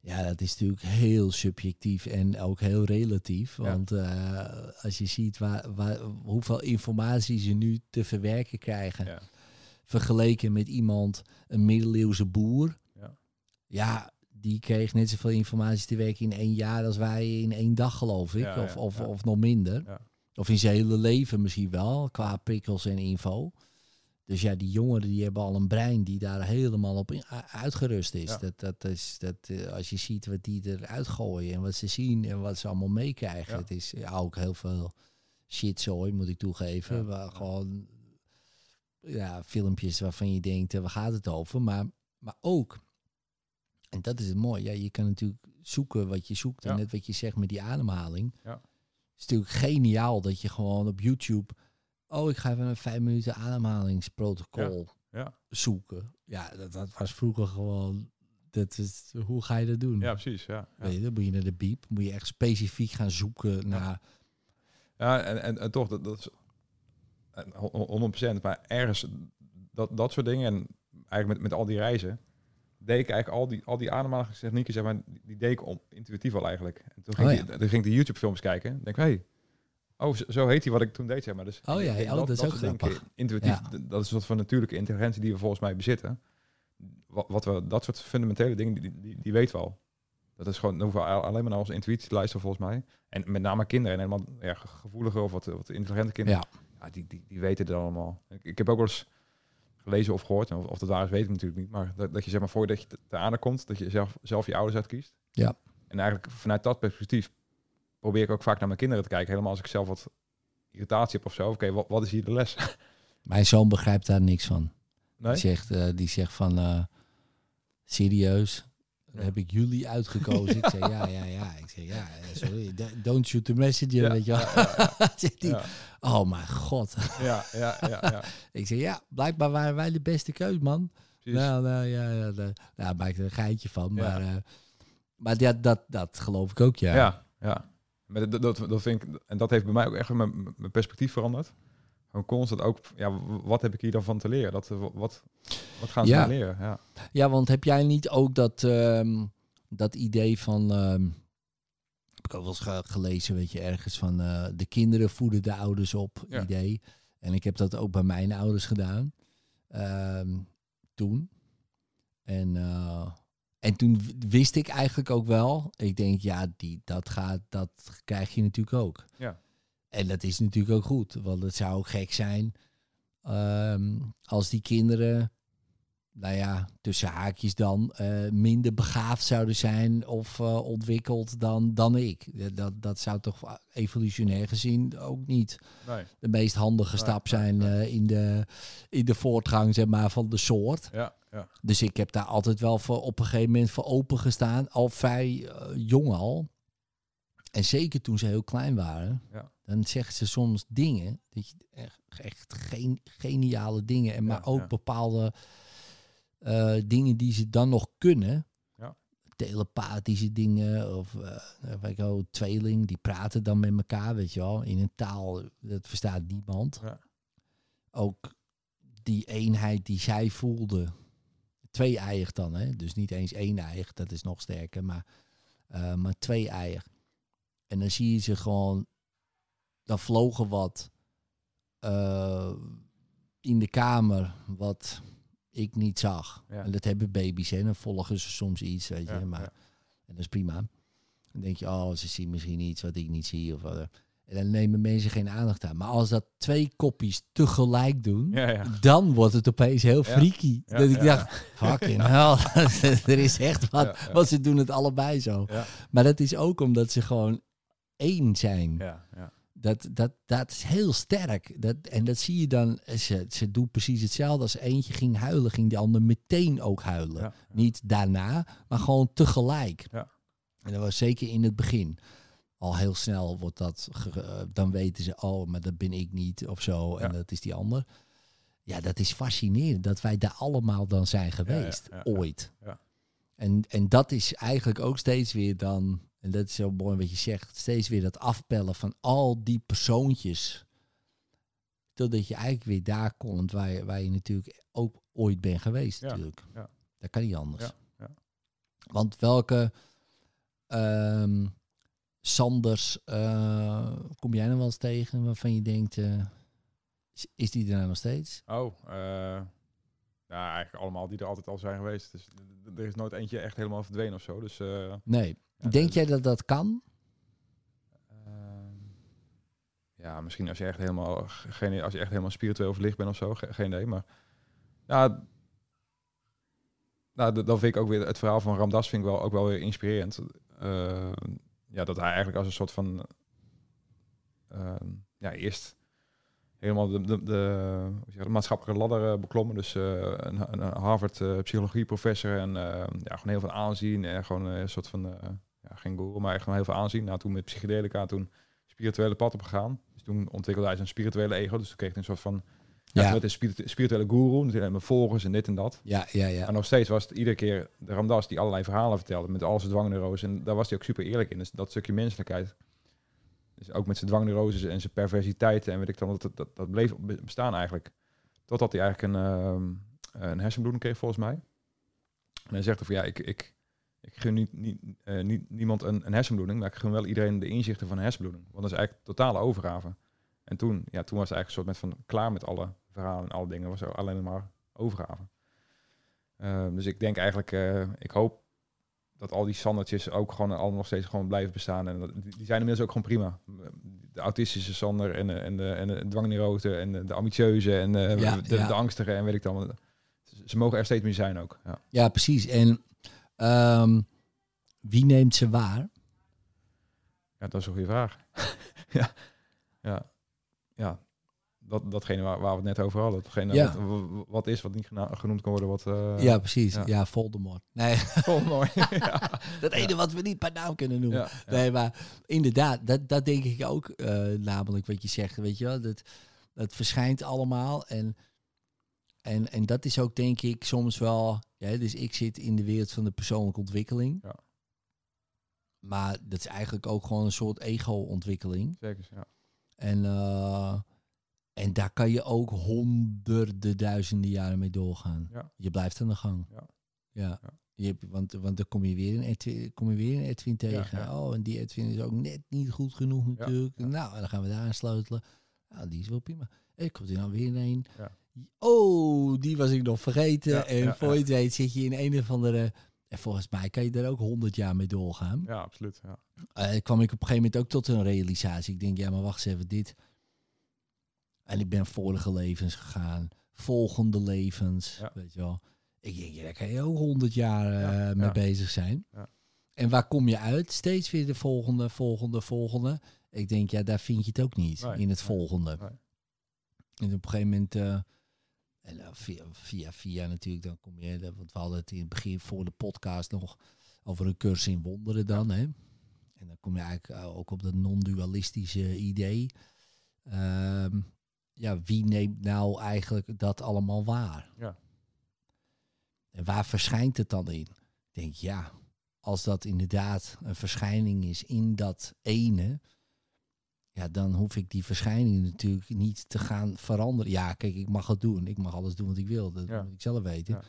Ja, dat is natuurlijk heel subjectief en ook heel relatief. Ja. Want eh, als je ziet waar, waar, hoeveel informatie ze nu te verwerken krijgen, Ja. vergeleken met iemand, een middeleeuwse boer. Ja. Die kreeg net zoveel informatie te werken in één jaar als wij in één dag, geloof ik. Ja, of, of, of nog minder. Of in zijn hele leven misschien wel, qua prikkels en info. Dus ja, die jongeren die hebben al een brein die daar helemaal op in- uitgerust is. Ja. Dat, dat is dat, eh, als je ziet wat die eruit gooien en wat ze zien en wat ze allemaal meekrijgen. Ja. Het is ja, ook heel veel shitzooi, moet ik toegeven. Ja, Waar gewoon ja, filmpjes waarvan je denkt, eh, waar gaat het over? Maar, maar ook, en dat is het mooie, ja, je kan natuurlijk zoeken wat je zoekt. En Ja. net wat je zegt met die ademhaling. Ja. Het is natuurlijk geniaal dat je gewoon op YouTube... Oh, ik ga even een vijf minuten ademhalingsprotocol Ja. zoeken. Ja, dat, dat was vroeger gewoon... Dat is, hoe ga je dat doen? Ja, precies. Ja, ja. Weet je, dan moet je naar de biep. Moet je echt specifiek gaan zoeken naar... Ja, en, en, en toch, dat, dat is en hon- 100%. Maar ergens, dat, dat soort dingen, en eigenlijk met, met al die reizen, deed ik eigenlijk al die, al die ademhalingstechnieken, zeg maar, die, die deed ik om, intuïtief al eigenlijk. En toen ging, Oh ik, ja. toen ging ik de YouTube-films kijken. en denk ik, hey, oh, zo, zo heet hij wat ik toen deed, zeg maar. Dus Oh ja, oh, dat is ook grappig. Intuïtief, Ja. dat is een soort van natuurlijke intelligentie die we volgens mij bezitten. Wat, wat we, dat soort fundamentele dingen, die, die, die weten we al. Dat is gewoon, al- alleen maar naar onze intuïtie te luisteren volgens mij. En met name kinderen en helemaal ja, gevoelige of wat, wat intelligente kinderen. Ja. Ja, die, die, die weten het allemaal. Ik, ik heb ook wel eens gelezen of gehoord, of, of dat waar is weet ik natuurlijk niet, maar dat, dat je zeg maar voordat je te, te aarde komt, dat je zelf, zelf je ouders uitkiest. Ja. En eigenlijk vanuit dat perspectief probeer ik ook vaak naar mijn kinderen te kijken, helemaal als ik zelf wat irritatie heb of zo. Oké, wat, wat is hier de les? Mijn zoon begrijpt daar niks van. Nee? Die, zegt, eh, die zegt van... eh, serieus? Dan heb ik jullie uitgekozen. ik zeg ja, ja, ja. Ik zeg ja, sorry. Don't shoot the messenger, weet je wel. Oh mijn god. ja, ja, ja, ja. ik zeg ja, blijkbaar waren wij de beste keus, man. Precies. Nou, nou, ja, ja, daar daar maak ik er een geitje van. Maar, eh, maar ja, dat, dat geloof ik ook, ja. Ja, ja. Maar dat, dat, dat vind ik, en dat heeft bij mij ook echt mijn, mijn perspectief veranderd. Gewoon constant ook, ja, wat heb ik hier dan van te leren? Dat, w- wat, wat gaan ze Ja. dan leren? Ja. Ja, want heb jij niet ook dat, ehm, dat idee van... ehm, heb ik ook wel eens ge- gelezen, weet je, ergens van... eh, de kinderen voeden de ouders op, Ja. idee. En ik heb dat ook bij mijn ouders gedaan. ehm, toen. En, eh, en toen wist ik eigenlijk ook wel... Ik denk, ja, die, dat, gaat, dat krijg je natuurlijk ook. Ja. En dat is natuurlijk ook goed. Want het zou ook gek zijn... ehm, als die kinderen nou ja, tussen haakjes dan, eh, minder begaafd zouden zijn of eh, ontwikkeld dan, dan ik. Dat, dat zou toch evolutionair gezien ook niet Nee. de meest handige Nee, stap zijn nee. eh, in, de, in de voortgang zeg maar, van de soort. Ja, ja. Dus ik heb daar altijd wel voor op een gegeven moment voor open gestaan, al vrij jong al. En zeker toen ze heel klein waren, Ja. dan zeggen ze soms dingen, dat je echt, echt geen, geniale dingen, en Ja, maar ook ja. bepaalde eh, dingen die ze dan nog kunnen. Ja. Telepathische dingen of weet ik tweeling, die praten dan met elkaar, weet je wel, in een taal dat verstaat niemand. Ja. Ook die eenheid die zij voelde, twee eiig dan, hè? dus niet eens één eiig, dat is nog sterker, maar, eh, maar twee eiig. En dan zie je ze gewoon, dan vlogen wat eh, in de kamer wat ik niet zag. Ja. En dat hebben baby's, hè? dan volgen ze soms iets, weet je, Ja, maar ja. en dat is prima. Dan denk je, oh, ze zien misschien iets wat ik niet zie. Of wat. En dan nemen mensen geen aandacht aan. Maar als dat twee kopjes tegelijk doen, Ja, ja. dan wordt het opeens heel freaky. Ja, dat ik dacht, fucking hell, er is echt wat. Want ze doen het allebei zo. Maar dat is ook omdat ze gewoon één zijn. Ja, ja. Dat, dat, dat is heel sterk. Dat, en dat zie je dan. Ze, ze doen precies hetzelfde. Als eentje ging huilen, ging de ander meteen ook huilen. Ja, Niet daarna, maar gewoon tegelijk. Ja. En dat was zeker in het begin. Al heel snel wordt dat. eh, dan weten ze, oh, maar dat ben ik niet of zo. En Ja. dat is die ander. Ja, dat is fascinerend dat wij daar allemaal dan zijn geweest. ja, ja. Ooit. Ja. En, en dat is eigenlijk ook steeds weer dan. En dat is zo mooi wat je zegt. Steeds weer dat afpellen van al die persoontjes. Totdat je eigenlijk weer daar komt waar je, waar je natuurlijk ook ooit bent geweest. Ja, Natuurlijk. ja. Dat kan niet anders. Ja, ja. Want welke ehm, Sanders eh, kom jij nog wel eens tegen waarvan je denkt, eh, is, die er nou nog steeds? Oh, eh, ja, eigenlijk allemaal die er altijd al zijn geweest. Dus er is nooit eentje echt helemaal verdwenen of zo. Dus, Nee. Denk jij dat dat kan? Ehm, ja, misschien als je echt helemaal, geen, als je echt helemaal spiritueel verlicht bent of zo, ge- geen idee. Maar ja, nou, dan vind ik ook weer het verhaal van Ramdas vind ik wel ook wel weer inspirerend. Ehm, ja, dat hij eigenlijk als een soort van, ehm, ja, eerst helemaal de, de, de, dat, maatschappelijke ladder eh, beklommen. Dus eh, een, een Harvard eh, psychologie professor en ja, gewoon heel veel aanzien en gewoon een soort van, geen guru, maar gewoon heel veel aanzien. Nou, toen met psychedelica, toen spirituele pad opgegaan. Dus toen ontwikkelde hij zijn spirituele ego. Dus toen kreeg hij een soort van, ja, werd hij spiritu- spirituele guru, natuurlijk met volgers en dit en dat. Ja, ja, ja. Maar nog steeds was het iedere keer de Ramdas die allerlei verhalen vertelde met al zijn dwangneuroses. En daar was hij ook super eerlijk in. Dus dat stukje menselijkheid. Dus ook met zijn dwangneuroses en zijn perversiteit en weet ik dan, dat, dat, dat bleef be- bestaan eigenlijk. Totdat hij eigenlijk een, ehm, een hersenbloeding kreeg volgens mij. En hij zegt van ja, ik, ik, ik gun niet, niet, eh, niet, niemand een, een hersenbloeding, maar ik gun wel iedereen de inzichten van een hersenbloeding. Want dat is eigenlijk totale overgave. En toen, ja, toen was het eigenlijk een soort met van klaar met alle verhalen en alle dingen. Was er alleen maar overgave. Ehm, dus ik denk eigenlijk, eh, ik hoop dat al die Sandertjes ook gewoon allemaal nog steeds gewoon blijven bestaan. En dat, die zijn inmiddels ook gewoon prima. De autistische Sander en de, en de, en de dwangneurote en de, de ambitieuze en eh, Ja, de, ja. de angstige en weet ik dan. Ze mogen er steeds meer zijn ook. Ja, Ja, precies. En ehm, wie neemt ze waar? ja dat is een goede vraag. ja, ja, ja. Dat, datgene waar, waar we het net over hadden. Datgene Ja. wat, is, wat niet genoemd kan worden. Wat, eh, ja, precies. ja. Ja, Voldemort. Nee, mooi. ja. dat ene wat we niet per naam kunnen noemen. Nee, maar inderdaad, dat, dat denk ik ook. eh, namelijk wat je zegt, weet je wel. Dat, dat verschijnt allemaal. En, en, en dat is ook denk ik soms wel... Ja, dus ik zit in de wereld van de persoonlijke ontwikkeling. Ja. Maar dat is eigenlijk ook gewoon een soort ego-ontwikkeling. Zeker, ja. En, eh, en daar kan je ook honderden duizenden jaren mee doorgaan. Ja. Je blijft aan de gang. Ja. Ja. Ja. Je hebt, want, want dan kom je weer een Edwin, kom je weer een Edwin tegen. Oh, en die Edwin is ook net niet goed genoeg natuurlijk. Nou, dan gaan we daar aan sleutelen. Nou, die is wel prima. Ik kom er dan weer een. Ja. Oh, die was ik nog vergeten. Ja, en ja, voor je het weet zit je in een of andere... En volgens mij kan je er ook honderd jaar mee doorgaan. ja, absoluut. Ja. Eh, kwam ik op een gegeven moment ook tot een realisatie. Ik denk, ja, maar wacht eens even, dit. En ik ben vorige levens gegaan, volgende levens, Ja. weet je wel. Ik denk, ja, daar kan je ook honderd jaar eh, Ja, mee bezig zijn. Ja. En waar kom je uit? Steeds weer de volgende, volgende, volgende. Ik denk, ja, daar vind je het ook niet, Nee, in het nee, volgende. nee. En op een gegeven moment, eh, en dan via, via, via natuurlijk, dan kom je, want we hadden het in het begin voor de podcast nog over een cursus in wonderen dan, hè. En dan kom je eigenlijk eh, ook op dat non-dualistische idee. Ehm, ja, wie neemt nou eigenlijk dat allemaal waar? Ja. En waar verschijnt het dan in? Ik denk, ja, als dat inderdaad een verschijning is in dat ene, ja, dan hoef ik die verschijning natuurlijk niet te gaan veranderen. Ja, kijk, ik mag het doen. Ik mag alles doen wat ik wil. Dat Ja. moet ik zelf weten. Ja.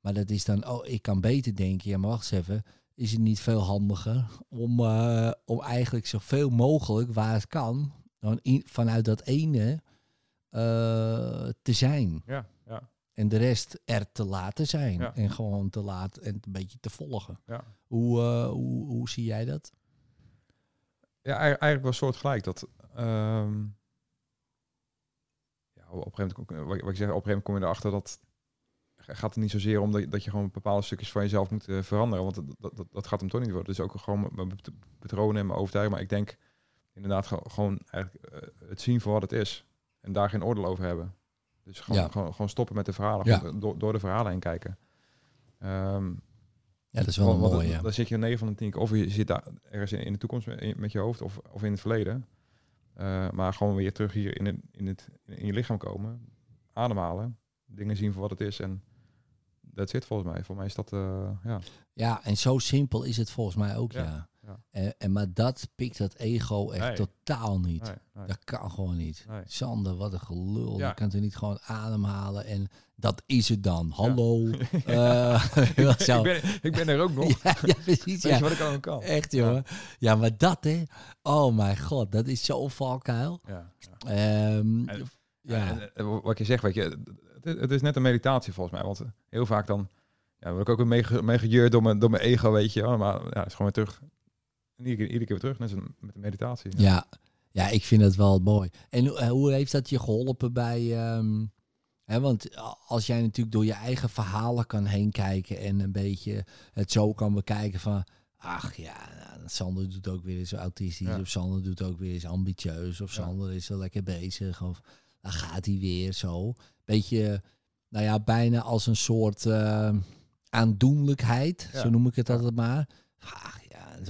Maar dat is dan, oh, ik kan beter denken, ja, maar wacht eens even. Is het niet veel handiger om, eh, om eigenlijk zoveel mogelijk, waar het kan, dan in, vanuit dat ene eh, te zijn. Ja, ja, En de rest er te laten zijn. Ja. En gewoon te laten en een beetje te volgen. ja. Hoe, eh, hoe, hoe zie jij dat? Ja, ei- eigenlijk wel soortgelijk. Dat, ehm, ja, op een gegeven moment, wat, ik zeg, op een gegeven moment kom je erachter dat gaat het niet zozeer om dat, je- dat je gewoon bepaalde stukjes van jezelf moet eh, veranderen. Want dat, dat, dat, gaat hem toch niet worden. Dus ook gewoon mijn patronen en mijn overtuiging. Maar ik denk inderdaad ge- gewoon eigenlijk, eh, het zien voor wat het is. En daar geen oordeel over hebben. Dus gewoon, Ja. gewoon, gewoon stoppen met de verhalen. Ja. door, door de verhalen heen kijken. Ehm, Ja, dat is wel want- een mooie. dan- Dan zit je 9 van de 10 keer. Of je zit daar ergens in, in de toekomst met, met je hoofd of, of in het verleden. Eh, maar gewoon weer terug hier in, het, in, het, in je lichaam komen. Ademhalen. Dingen zien voor wat het is. En dat zit volgens mij. Voor mij is dat, eh, ja. Ja, en zo simpel is het volgens mij ook, ja. Ja, ja. En, en, maar dat pikt dat ego echt Nee. totaal niet. Nee, nee. Dat kan gewoon niet. Sander, wat een gelul. Ja. Je kan er niet gewoon ademhalen en dat is het dan. Hallo. ik, Eh, zo. ben, ik ben er ook nog. ja, ja, precies. Ja. wat ik allemaal kan? Echt, jongen. Ja, maar dat, hè. Oh mijn god, dat is zo valkuil. Ja, ja. Ehm, En- ja. En, eh, wat je zegt, weet je, het, is- het is net een meditatie volgens mij. Want heel vaak dan ja, word ik ook weer meege- meegejeurd door mijn, door mijn ego, weet je. Maar ja, is gewoon weer terug. En iedere, keer- iedere keer weer terug, net als met de meditatie. Ja, ja, ik vind het wel mooi. En hoe- eh, hoe heeft dat je geholpen bij... ehm, hè, want als jij natuurlijk door je eigen verhalen kan heen kijken... en een beetje het zo kan bekijken van... Ach ja, nou, Sander doet ook weer eens autistisch... Ja. of Sander doet ook weer eens ambitieus... of Ja. Sander is wel lekker bezig... of dan gaat hij weer zo. Beetje, nou ja, bijna als een soort eh, aandoenlijkheid... Ja. zo noem ik het altijd maar. Ach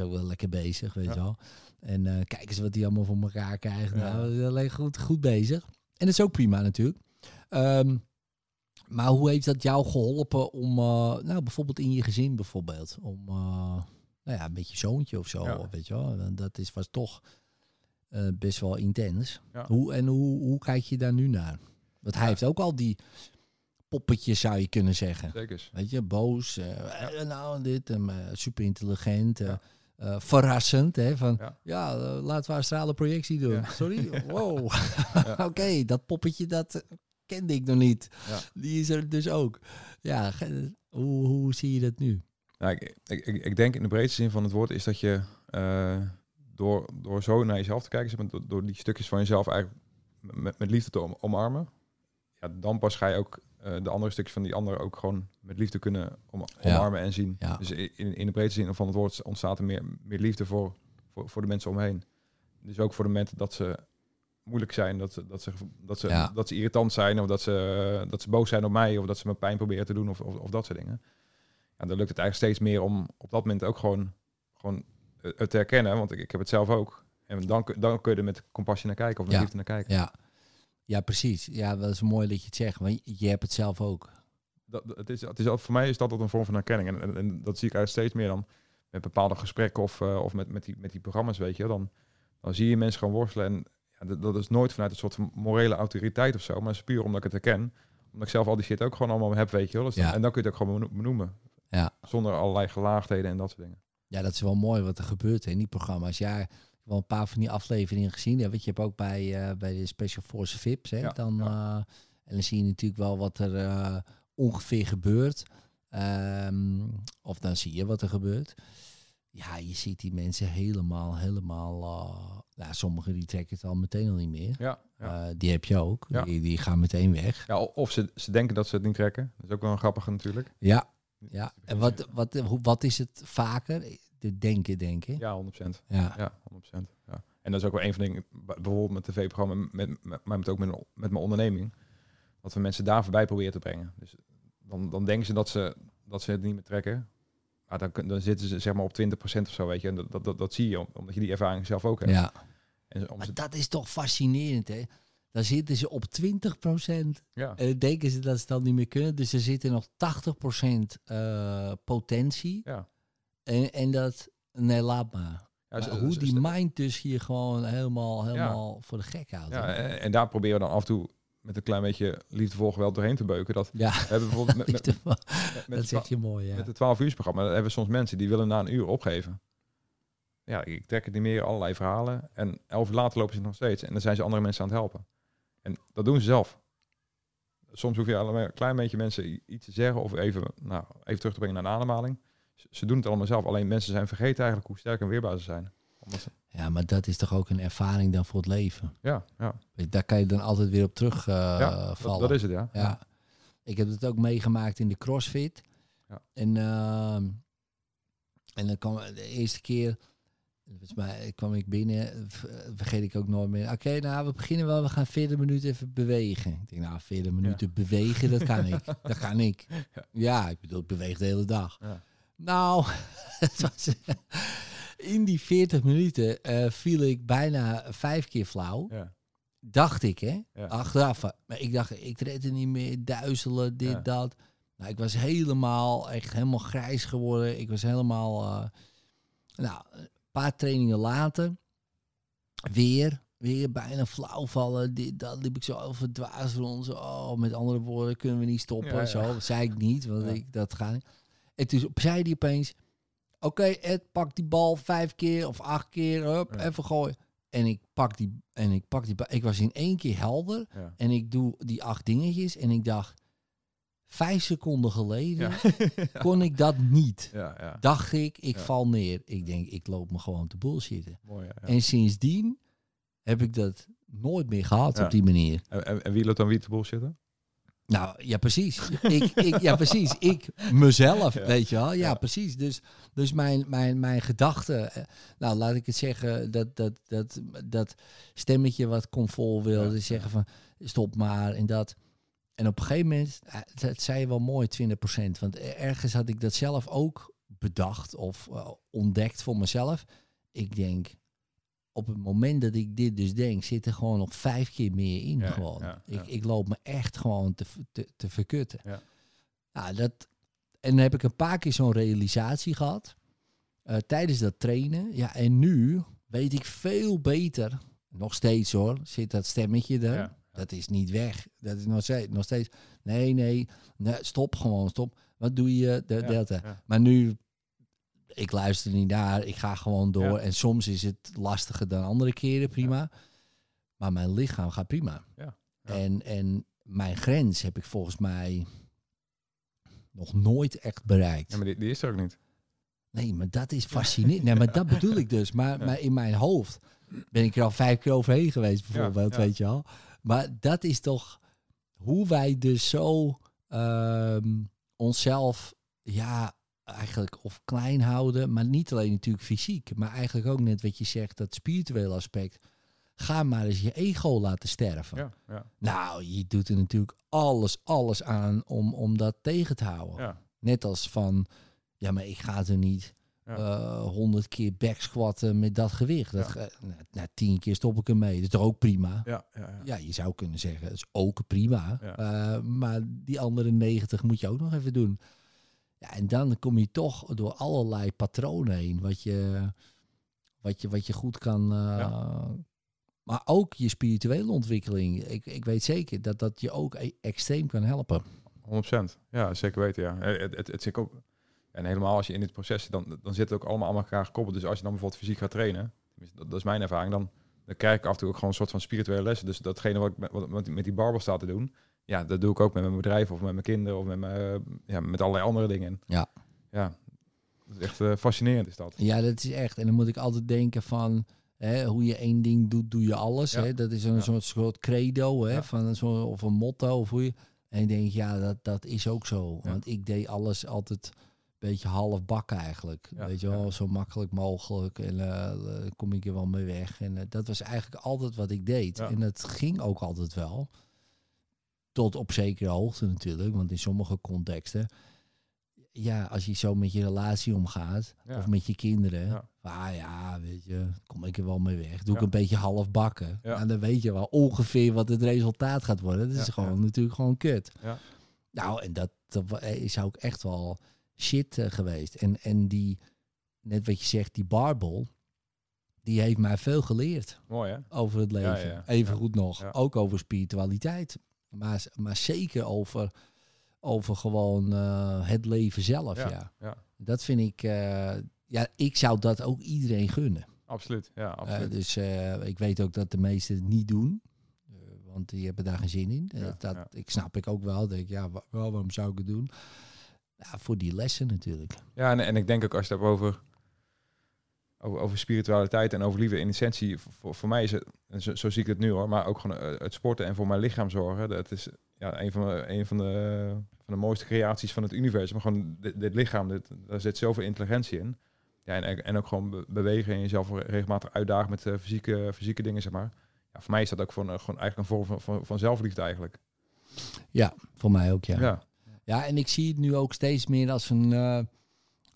ook wel lekker bezig, weet je wel. En eh kijk eens wat hij allemaal voor elkaar krijgt. Nou, alleen goed, goed bezig. En dat is ook prima natuurlijk. Ehm, maar hoe heeft dat jou geholpen om, eh, nou bijvoorbeeld in je gezin bijvoorbeeld, om, eh, nou ja, met je zoontje of zo, Ja. weet je wel. Dat is, was toch best wel intens. Ja. Hoe, en hoe, hoe kijk je daar nu naar? Want hij Ja. heeft ook al die poppetjes, zou je kunnen zeggen. Zeker. Weet je, boos, nou dit, en, super intelligent, Ja. verrassend. Hè, van, ja, Ja. eh, laten we astrale projectie doen. Ja. Sorry? Wow. Oké, dat poppetje, dat eh, kende ik nog niet. Die is er dus ook. Ja, hoe, hoe zie je dat nu? Nou, ik, ik, ik, ik denk in de breedste zin van het woord is dat je eh, door, door zo naar jezelf te kijken, zeg maar, door, door die stukjes van jezelf eigenlijk met, met liefde te om- omarmen, ja, dan pas ga je ook eh, de andere stukjes van die ander ook gewoon met liefde kunnen om, Ja. omarmen en zien. Ja. Dus in, in de breedste zin van het woord ontstaat er meer, meer liefde voor, voor, voor de mensen omheen. Dus ook voor de momenten dat ze moeilijk zijn, dat ze, dat ze, dat ze, Ja. dat ze irritant zijn, of dat ze, dat ze boos zijn op mij, of dat ze me pijn proberen te doen, of, of, of dat soort dingen. Ja, dan lukt het eigenlijk steeds meer om op dat moment ook gewoon, gewoon eh, het te herkennen, want ik, ik heb het zelf ook. En dan, kun- dan kun je er met compassie naar kijken, of met liefde naar kijken. Ja, ja precies. Ja, dat is mooi dat je het zegt. Want je, hebt het zelf ook. Dat, het is, het is, voor mij is dat een vorm van herkenning. En, en, en dat zie ik eigenlijk steeds meer dan met bepaalde gesprekken of, eh, of met, met, die, met die programma's, weet je. Dan, dan zie je mensen gewoon worstelen. En ja, dat, dat is nooit vanuit een soort van morele autoriteit of zo. Maar het is puur omdat ik het herken. Omdat ik zelf al die shit ook gewoon allemaal heb, weet je wel. Dus Ja. En dan kun je het ook gewoon beno- benoemen. Ja. Zonder allerlei gelaagdheden en dat soort dingen. Ja, dat is wel mooi wat er gebeurt in die programma's. Ja, wel een paar van die afleveringen gezien. Ja, weet je, je hebt ook bij, eh, bij de Special Force VIPs. Hè, Ja, dan, eh, en dan zie je natuurlijk wel wat er eh, ongeveer gebeurt. Ehm, of dan zie je wat er gebeurt. Ja, je ziet die mensen helemaal, helemaal... ja, sommigen die trekken het al meteen al niet meer. Ja, ja. Die heb je ook. Ja. Die, die gaan meteen weg. ja of ze, ze denken dat ze het niet trekken. Dat is ook wel een grappige natuurlijk. Ja, ja. En wat, wat, hoe, wat is het vaker? De denken, denken. Ja, 100%. Ja. Ja, 100%. Ja. En dat is ook wel een van de dingen, bijvoorbeeld met tv-programma, met, met, maar met ook met, met mijn onderneming, dat we mensen daar voorbij proberen te brengen. Dus dan, dan denken ze dat, ze dat ze het niet meer trekken. Maar dan, dan zitten ze zeg maar op 20% of zo, weet je. En dat, dat, dat, dat zie je, omdat je die ervaring zelf ook hebt. ja. En om Maar ze, dat is toch fascinerend, hè? Dan zitten ze op 20% ja, En dan denken ze dat ze dat niet meer kunnen. Dus er zit er nog 80% eh, potentie. ja. En, en dat, nee, laat maar. ja, Maar ze- hoe ze- die mind dus hier gewoon helemaal, helemaal voor de gek houdt. ja, en, en daar proberen we dan af en toe met een klein beetje liefdevol geweld doorheen te beuken. Dat, ja. we hebben bijvoorbeeld met, met, met, met, dat zeg je mooi, ja. Met het 12 uur programma hebben we soms mensen die willen na een uur opgeven. Ja, ik trek het niet meer, allerlei verhalen. En elf uur later lopen ze nog steeds. En dan zijn ze andere mensen aan het helpen. En dat doen ze zelf. Soms hoef je alleen een klein beetje mensen iets te zeggen of even, nou, even terug te brengen naar een ademhaling. Ze, doen het allemaal zelf. Alleen mensen zijn vergeten eigenlijk hoe sterk en weerbaar ze zijn. Ze, Ja, maar dat is toch ook een ervaring dan voor het leven. ja, ja, Daar kan je dan altijd weer op terug eh, ja dat, is het, ja. Ja. Ik heb het ook meegemaakt in de CrossFit. Ja. En, ehm, en dan kwam de eerste keer Volgens mij kwam ik binnen, v- vergeet ik ook nooit meer. Oké, nou, we beginnen wel, we gaan 40 minuten even bewegen. Ik denk, nou, 40 minuten bewegen, dat kan ik. Dat kan ik. Ja. Ja, ik bedoel, ik beweeg de hele dag. Ja. Nou, het was, in die 40 minuten eh, viel ik bijna vijf keer flauw. Ja. Dacht ik, hè? Ja. Achteraf. Maar ik dacht, ik red er niet meer, duizelen, dit, Ja. dat. Nou, ik was helemaal, echt helemaal grijs geworden. Ik was helemaal, eh, nou, een paar trainingen later, weer, weer bijna flauw vallen. Dit, dat liep ik zo over dwaas rond. Zo, oh, met andere woorden, kunnen we niet stoppen. Zo, dat zei ik niet, want ik, dat gaat niet. En toen zei hij opeens, oké Ed, pak die bal vijf keer of acht keer, hup, Ja. even gooien. En ik pak die, en ik pak die bal. Ik was in één keer helder. Ja. En ik doe die acht dingetjes en ik dacht, vijf seconden geleden Ja. kon ik dat niet. Dacht ik, ik val neer. Ik denk, ik loop me gewoon te bullshitten. Mooi, ja. En sindsdien heb ik dat nooit meer gehad op die manier. En, en, en wie loopt dan wie te bullshitten? Nou, ja, precies. ik, ik, ja, precies. Ik, mezelf, Ja. weet je wel. Ja, Ja. precies. Dus, dus mijn, mijn, mijn gedachte, eh, nou, laat ik het zeggen, dat, dat, dat, dat stemmetje wat comfort wilde Ja, zeggen van, stop maar en dat. En op een gegeven moment, eh, dat zei je wel mooi, 20%. Want ergens had ik dat zelf ook bedacht of eh, ontdekt voor mezelf. Ik denk, op het moment dat ik dit dus denk, zit er gewoon nog vijf keer meer in. Ja, gewoon. ja, ja. Ik, ik loop me echt gewoon te, te, te verkutten. Ja. Nou, dat, en dan heb ik een paar keer zo'n realisatie gehad. eh, tijdens dat trainen. Ja, en nu weet ik veel beter. Nog steeds hoor, zit dat stemmetje er. Dat is niet weg. Dat is nog steeds, nog steeds. Nee, nee, nee, stop gewoon, stop. Wat doe je? De delta. Maar nu, ik luister niet naar, ik ga gewoon door. Ja. En soms is het lastiger dan andere keren, prima. Maar mijn lichaam gaat prima. En, en mijn grens heb ik volgens mij nog nooit echt bereikt. Ja, maar die, die is er ook niet. Nee, maar dat is fascinerend. Nee, maar dat bedoel ik dus. Maar, maar in mijn hoofd ben ik er al vijf keer overheen geweest, bijvoorbeeld, weet je wel. Maar dat is toch hoe wij dus zo ehm, onszelf, ja, eigenlijk of klein houden. Maar niet alleen natuurlijk fysiek, maar eigenlijk ook net wat je zegt, dat spirituele aspect. Ga maar eens je ego laten sterven. Ja, ja, Nou, je doet er natuurlijk alles, alles aan om, om dat tegen te houden. ja. Net als van, ja, maar ik ga er niet eh, honderd keer backsquatten met dat gewicht. Dat na tien keer stop ik ermee. Dat is toch ook prima? Ja, ja, ja. Ja, je zou kunnen zeggen, dat is ook prima. Eh, maar die andere 90 moet je ook nog even doen. Ja, en dan kom je toch door allerlei patronen heen. Wat je, wat je, wat je goed kan... eh, Maar ook je spirituele ontwikkeling. Ik, ik weet zeker dat dat je ook e- extreem kan helpen. 100%. Ja, zeker weten, ja. Eh, Het, het, het zit ook... En helemaal als je in dit proces zit, dan, dan zit het ook allemaal aan elkaar gekoppeld. Dus als je dan bijvoorbeeld fysiek gaat trainen, dat, dat is mijn ervaring, dan, dan krijg ik af en toe ook gewoon een soort van spirituele lessen. Dus datgene wat ik met, wat, met die barbel sta te doen, ja, dat doe ik ook met mijn bedrijf of met mijn kinderen of met, mijn, eh, ja, met allerlei andere dingen. Ja. Ja, dat is echt eh, fascinerend is dat. Ja, dat is echt. En dan moet ik altijd denken van... Hè, hoe je één ding doet, doe je alles. Ja. Hè? Dat is een Ja. soort, soort credo, hè? Ja. Van een soort, of een motto. Of hoe je, en ik denk, ja, dat, dat is ook zo. Want ik deed alles altijd een beetje half bak eigenlijk. Weet je wel, zo makkelijk mogelijk. En eh, kom ik er wel mee weg. En dat was eigenlijk altijd wat ik deed. En dat ging ook altijd wel. Tot op zekere hoogte natuurlijk. Want in sommige contexten... Ja, als je zo met je relatie omgaat... Ja. of met je kinderen... Ja. Ah ja, weet je, kom ik er wel mee weg. Doe ik een beetje half bakken. En dan weet je wel ongeveer wat het resultaat gaat worden. Dat is gewoon natuurlijk gewoon kut. Ja. Nou, en dat, dat wa- is ook echt wel shit eh, geweest. En, en die, net wat je zegt, die barbel, die heeft mij veel geleerd Mooi, hè? over het leven. Ja, ja, ja. Even goed nog. Ook over spiritualiteit. Maar, maar zeker over, over gewoon eh, het leven zelf. Ja. Ja, ja. Dat vind ik, eh, ja, ik zou dat ook iedereen gunnen. Absoluut, ja, Eh, absoluut. dus ik weet ook dat de meesten het niet doen. Want die hebben daar geen zin in. Ja, dat. Ik snap ik ook wel. Denk, ik, ja, waarom zou ik het doen? Ja, voor die lessen natuurlijk. Ja, en, en ik denk ook als je het hebt over, over, over spiritualiteit en over liefde in essentie, voor, voor mij is het, zo, zo zie ik het nu hoor, maar ook gewoon eh, het sporten en voor mijn lichaam zorgen. Dat is ja, een, van de, een van, de, van de mooiste creaties van het universum. Maar gewoon dit, dit lichaam, dit, daar zit zoveel intelligentie in. Ja, en, en ook gewoon be- bewegen en jezelf regelmatig uitdagen met eh, fysieke, fysieke dingen, zeg maar. Ja, voor mij is dat ook gewoon, eh, gewoon eigenlijk een vorm van, van, van zelfliefde eigenlijk. Ja, voor mij ook, ja. Ja, Ja, en ik zie het nu ook steeds meer als een,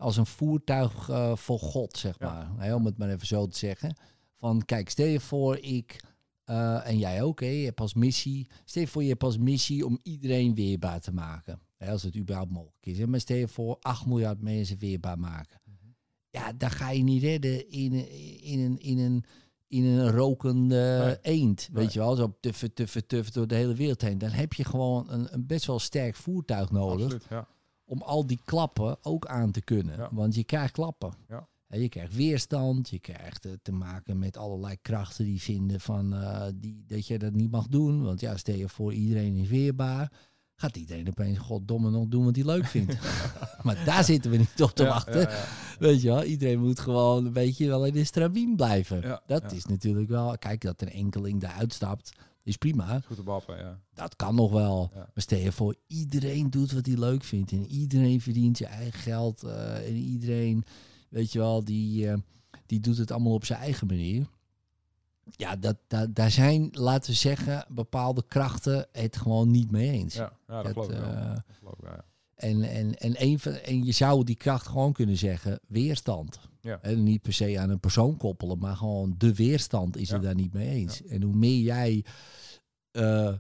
als een voertuig eh, voor God, zeg Ja. maar. Om het maar even zo te zeggen. Van, kijk, stel je voor ik, eh, en jij ook, hè, je hebt als missie, stel je voor je hebt als missie om iedereen weerbaar te maken. Hè, als het überhaupt mogelijk is. Hè. Maar stel je voor 8 miljard mensen weerbaar maken. Ja, dan ga je niet redden in, een- in, een, in, een, in een rokende Nee. eend. Weet Nee. je wel, zo tuffen, tuffen, tuffen door de hele wereld heen. Dan heb je gewoon een, een best wel sterk voertuig nodig absoluut. Ja. Om al die klappen ook aan te kunnen. Ja. Want je krijgt klappen. Ja. Hè, Je krijgt weerstand, je krijgt eh, te maken met allerlei krachten die vinden van, eh, die, dat je dat niet mag doen. Want ja, stel je voor iedereen is weerbaar. Gaat iedereen opeens goddomme nog doen wat hij leuk vindt. maar daar zitten we niet op te Ja, wachten. Weet je wel, iedereen moet gewoon een beetje wel in de stramien blijven. Dat is natuurlijk wel, kijk dat een enkeling daar uitstapt, is prima. Goed te bappen, ja. Dat kan nog wel. Ja. Maar stel je voor, iedereen doet wat hij leuk vindt. En iedereen verdient zijn eigen geld. eh, en iedereen, weet je wel, die, eh, die doet het allemaal op zijn eigen manier. Ja, dat, dat, daar zijn, laten we zeggen, bepaalde krachten het gewoon niet mee eens. Ja, ja dat, Dat, geloof ik wel. eh, Dat geloof ik wel, ja. En, en, en, een van, en je zou die kracht gewoon kunnen zeggen, weerstand. Ja. En niet per se aan een persoon koppelen, maar gewoon de weerstand is Ja. het daar niet mee eens. En hoe meer jij eh,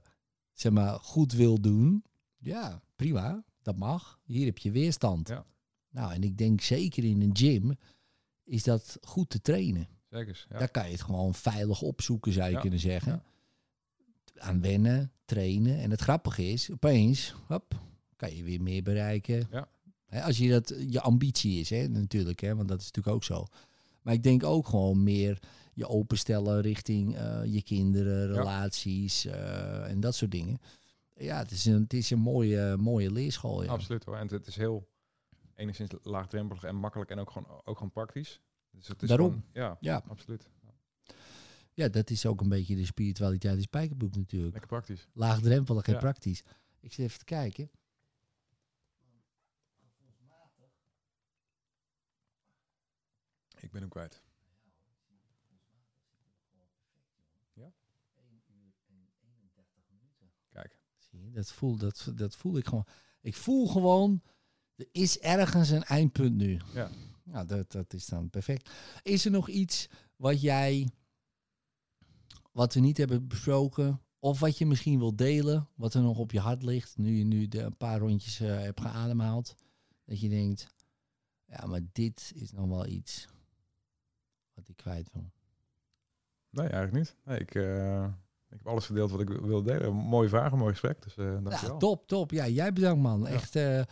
zeg maar, goed wil doen, ja, prima, dat mag. Hier heb je weerstand. Ja. Nou, en ik denk zeker in een gym is dat goed te trainen. Zeker. Ja. Daar kan je het gewoon veilig opzoeken, zou je kunnen zeggen. Aan wennen, trainen. En het grappige is, opeens, hop, kan je weer meer bereiken. Ja. Hè, als je dat je ambitie is, hè, natuurlijk, hè, want dat is natuurlijk ook zo. Maar ik denk ook gewoon meer je openstellen richting eh, je kinderen, relaties eh, en dat soort dingen. Ja, het is een, het is een mooie, mooie leerschool. Ja. Absoluut hoor. En het is heel enigszins laagdrempelig en makkelijk en ook gewoon, ook gewoon praktisch. Dus het is Daarom. gewoon- ja, Ja. absoluut. ja, dat is ook een beetje de spiritualiteit in Spijkerboek natuurlijk. Lekker praktisch. Laagdrempelig en Ja. praktisch. Ik zit even te kijken. Ik ben hem kwijt. Kijk. Zie je, dat voel, dat, dat voel ik gewoon. Ik voel gewoon, er is ergens een eindpunt nu. Ja. Nou, dat, dat is dan perfect. Is er nog iets wat jij, wat we niet hebben besproken, of wat je misschien wil delen, wat er nog op je hart ligt, nu je nu de, een paar rondjes eh, hebt geademhaald, dat je denkt, ja, maar dit is nog wel iets wat ik kwijt wil. Nee, eigenlijk niet. Nee, ik, eh, ik heb alles gedeeld wat ik wilde delen. Mooie vragen, mooi gesprek. Dus eh Ja, dankjewel. top, top. Ja, jij bedankt man. Echt, eh,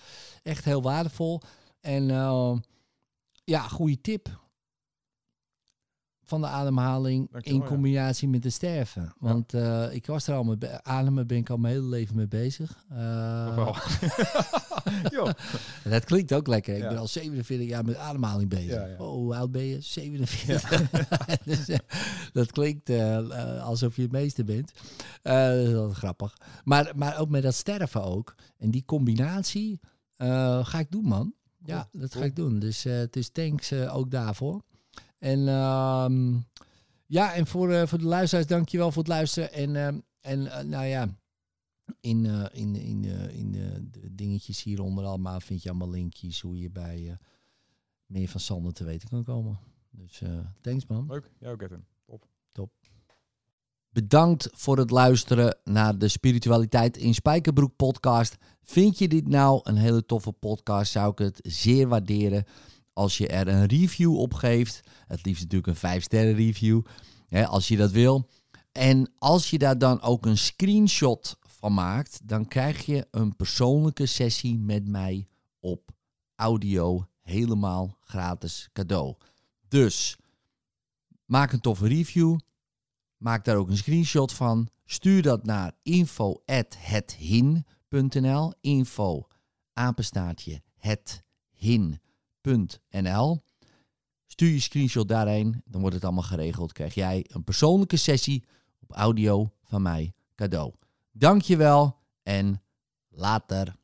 echt heel waardevol. En ja, goede tip van de ademhaling Dankjewel, in ja. combinatie met het sterven. Want eh, ik was er al met be- ademen, ben ik al mijn hele leven mee bezig. Eh, dat klinkt ook lekker. Ik Ja. ben al 47 jaar met ademhaling bezig. Oh, hoe oud ben je? 47. Dus, eh, dat klinkt alsof je het meester bent. Dat is wel grappig. Maar, maar ook met dat sterven ook. En die combinatie ga ik doen, man. Ja, dat ga ik doen. Dus, dus thanks ook daarvoor. En ehm, ja, en voor, eh, voor de luisteraars, dankjewel voor het luisteren. En, ehm, en eh, nou ja, in, eh, in, in, in de, dingetjes hieronder allemaal vind je allemaal linkjes hoe je bij meer van Sander te weten kan komen. Dus thanks man. Leuk. Ja, ook Edwin. Top. Bedankt voor het luisteren naar de Spiritualiteit in Spijkerbroek podcast. Vind je dit nou een hele toffe podcast, zou ik het zeer waarderen als je er een review op geeft. Het liefst natuurlijk een 5 sterren review, hè, als je dat wil. En als je daar dan ook een screenshot van maakt, dan krijg je een persoonlijke sessie met mij op audio helemaal gratis cadeau. Dus maak een toffe review. Maak daar ook een screenshot van. Stuur dat naar info@hethin.nl. Info apenstaartje hethin.nl. Stuur je screenshot daarheen, dan wordt het allemaal geregeld. Krijg jij een persoonlijke sessie op audio van mij cadeau. Dankjewel en later.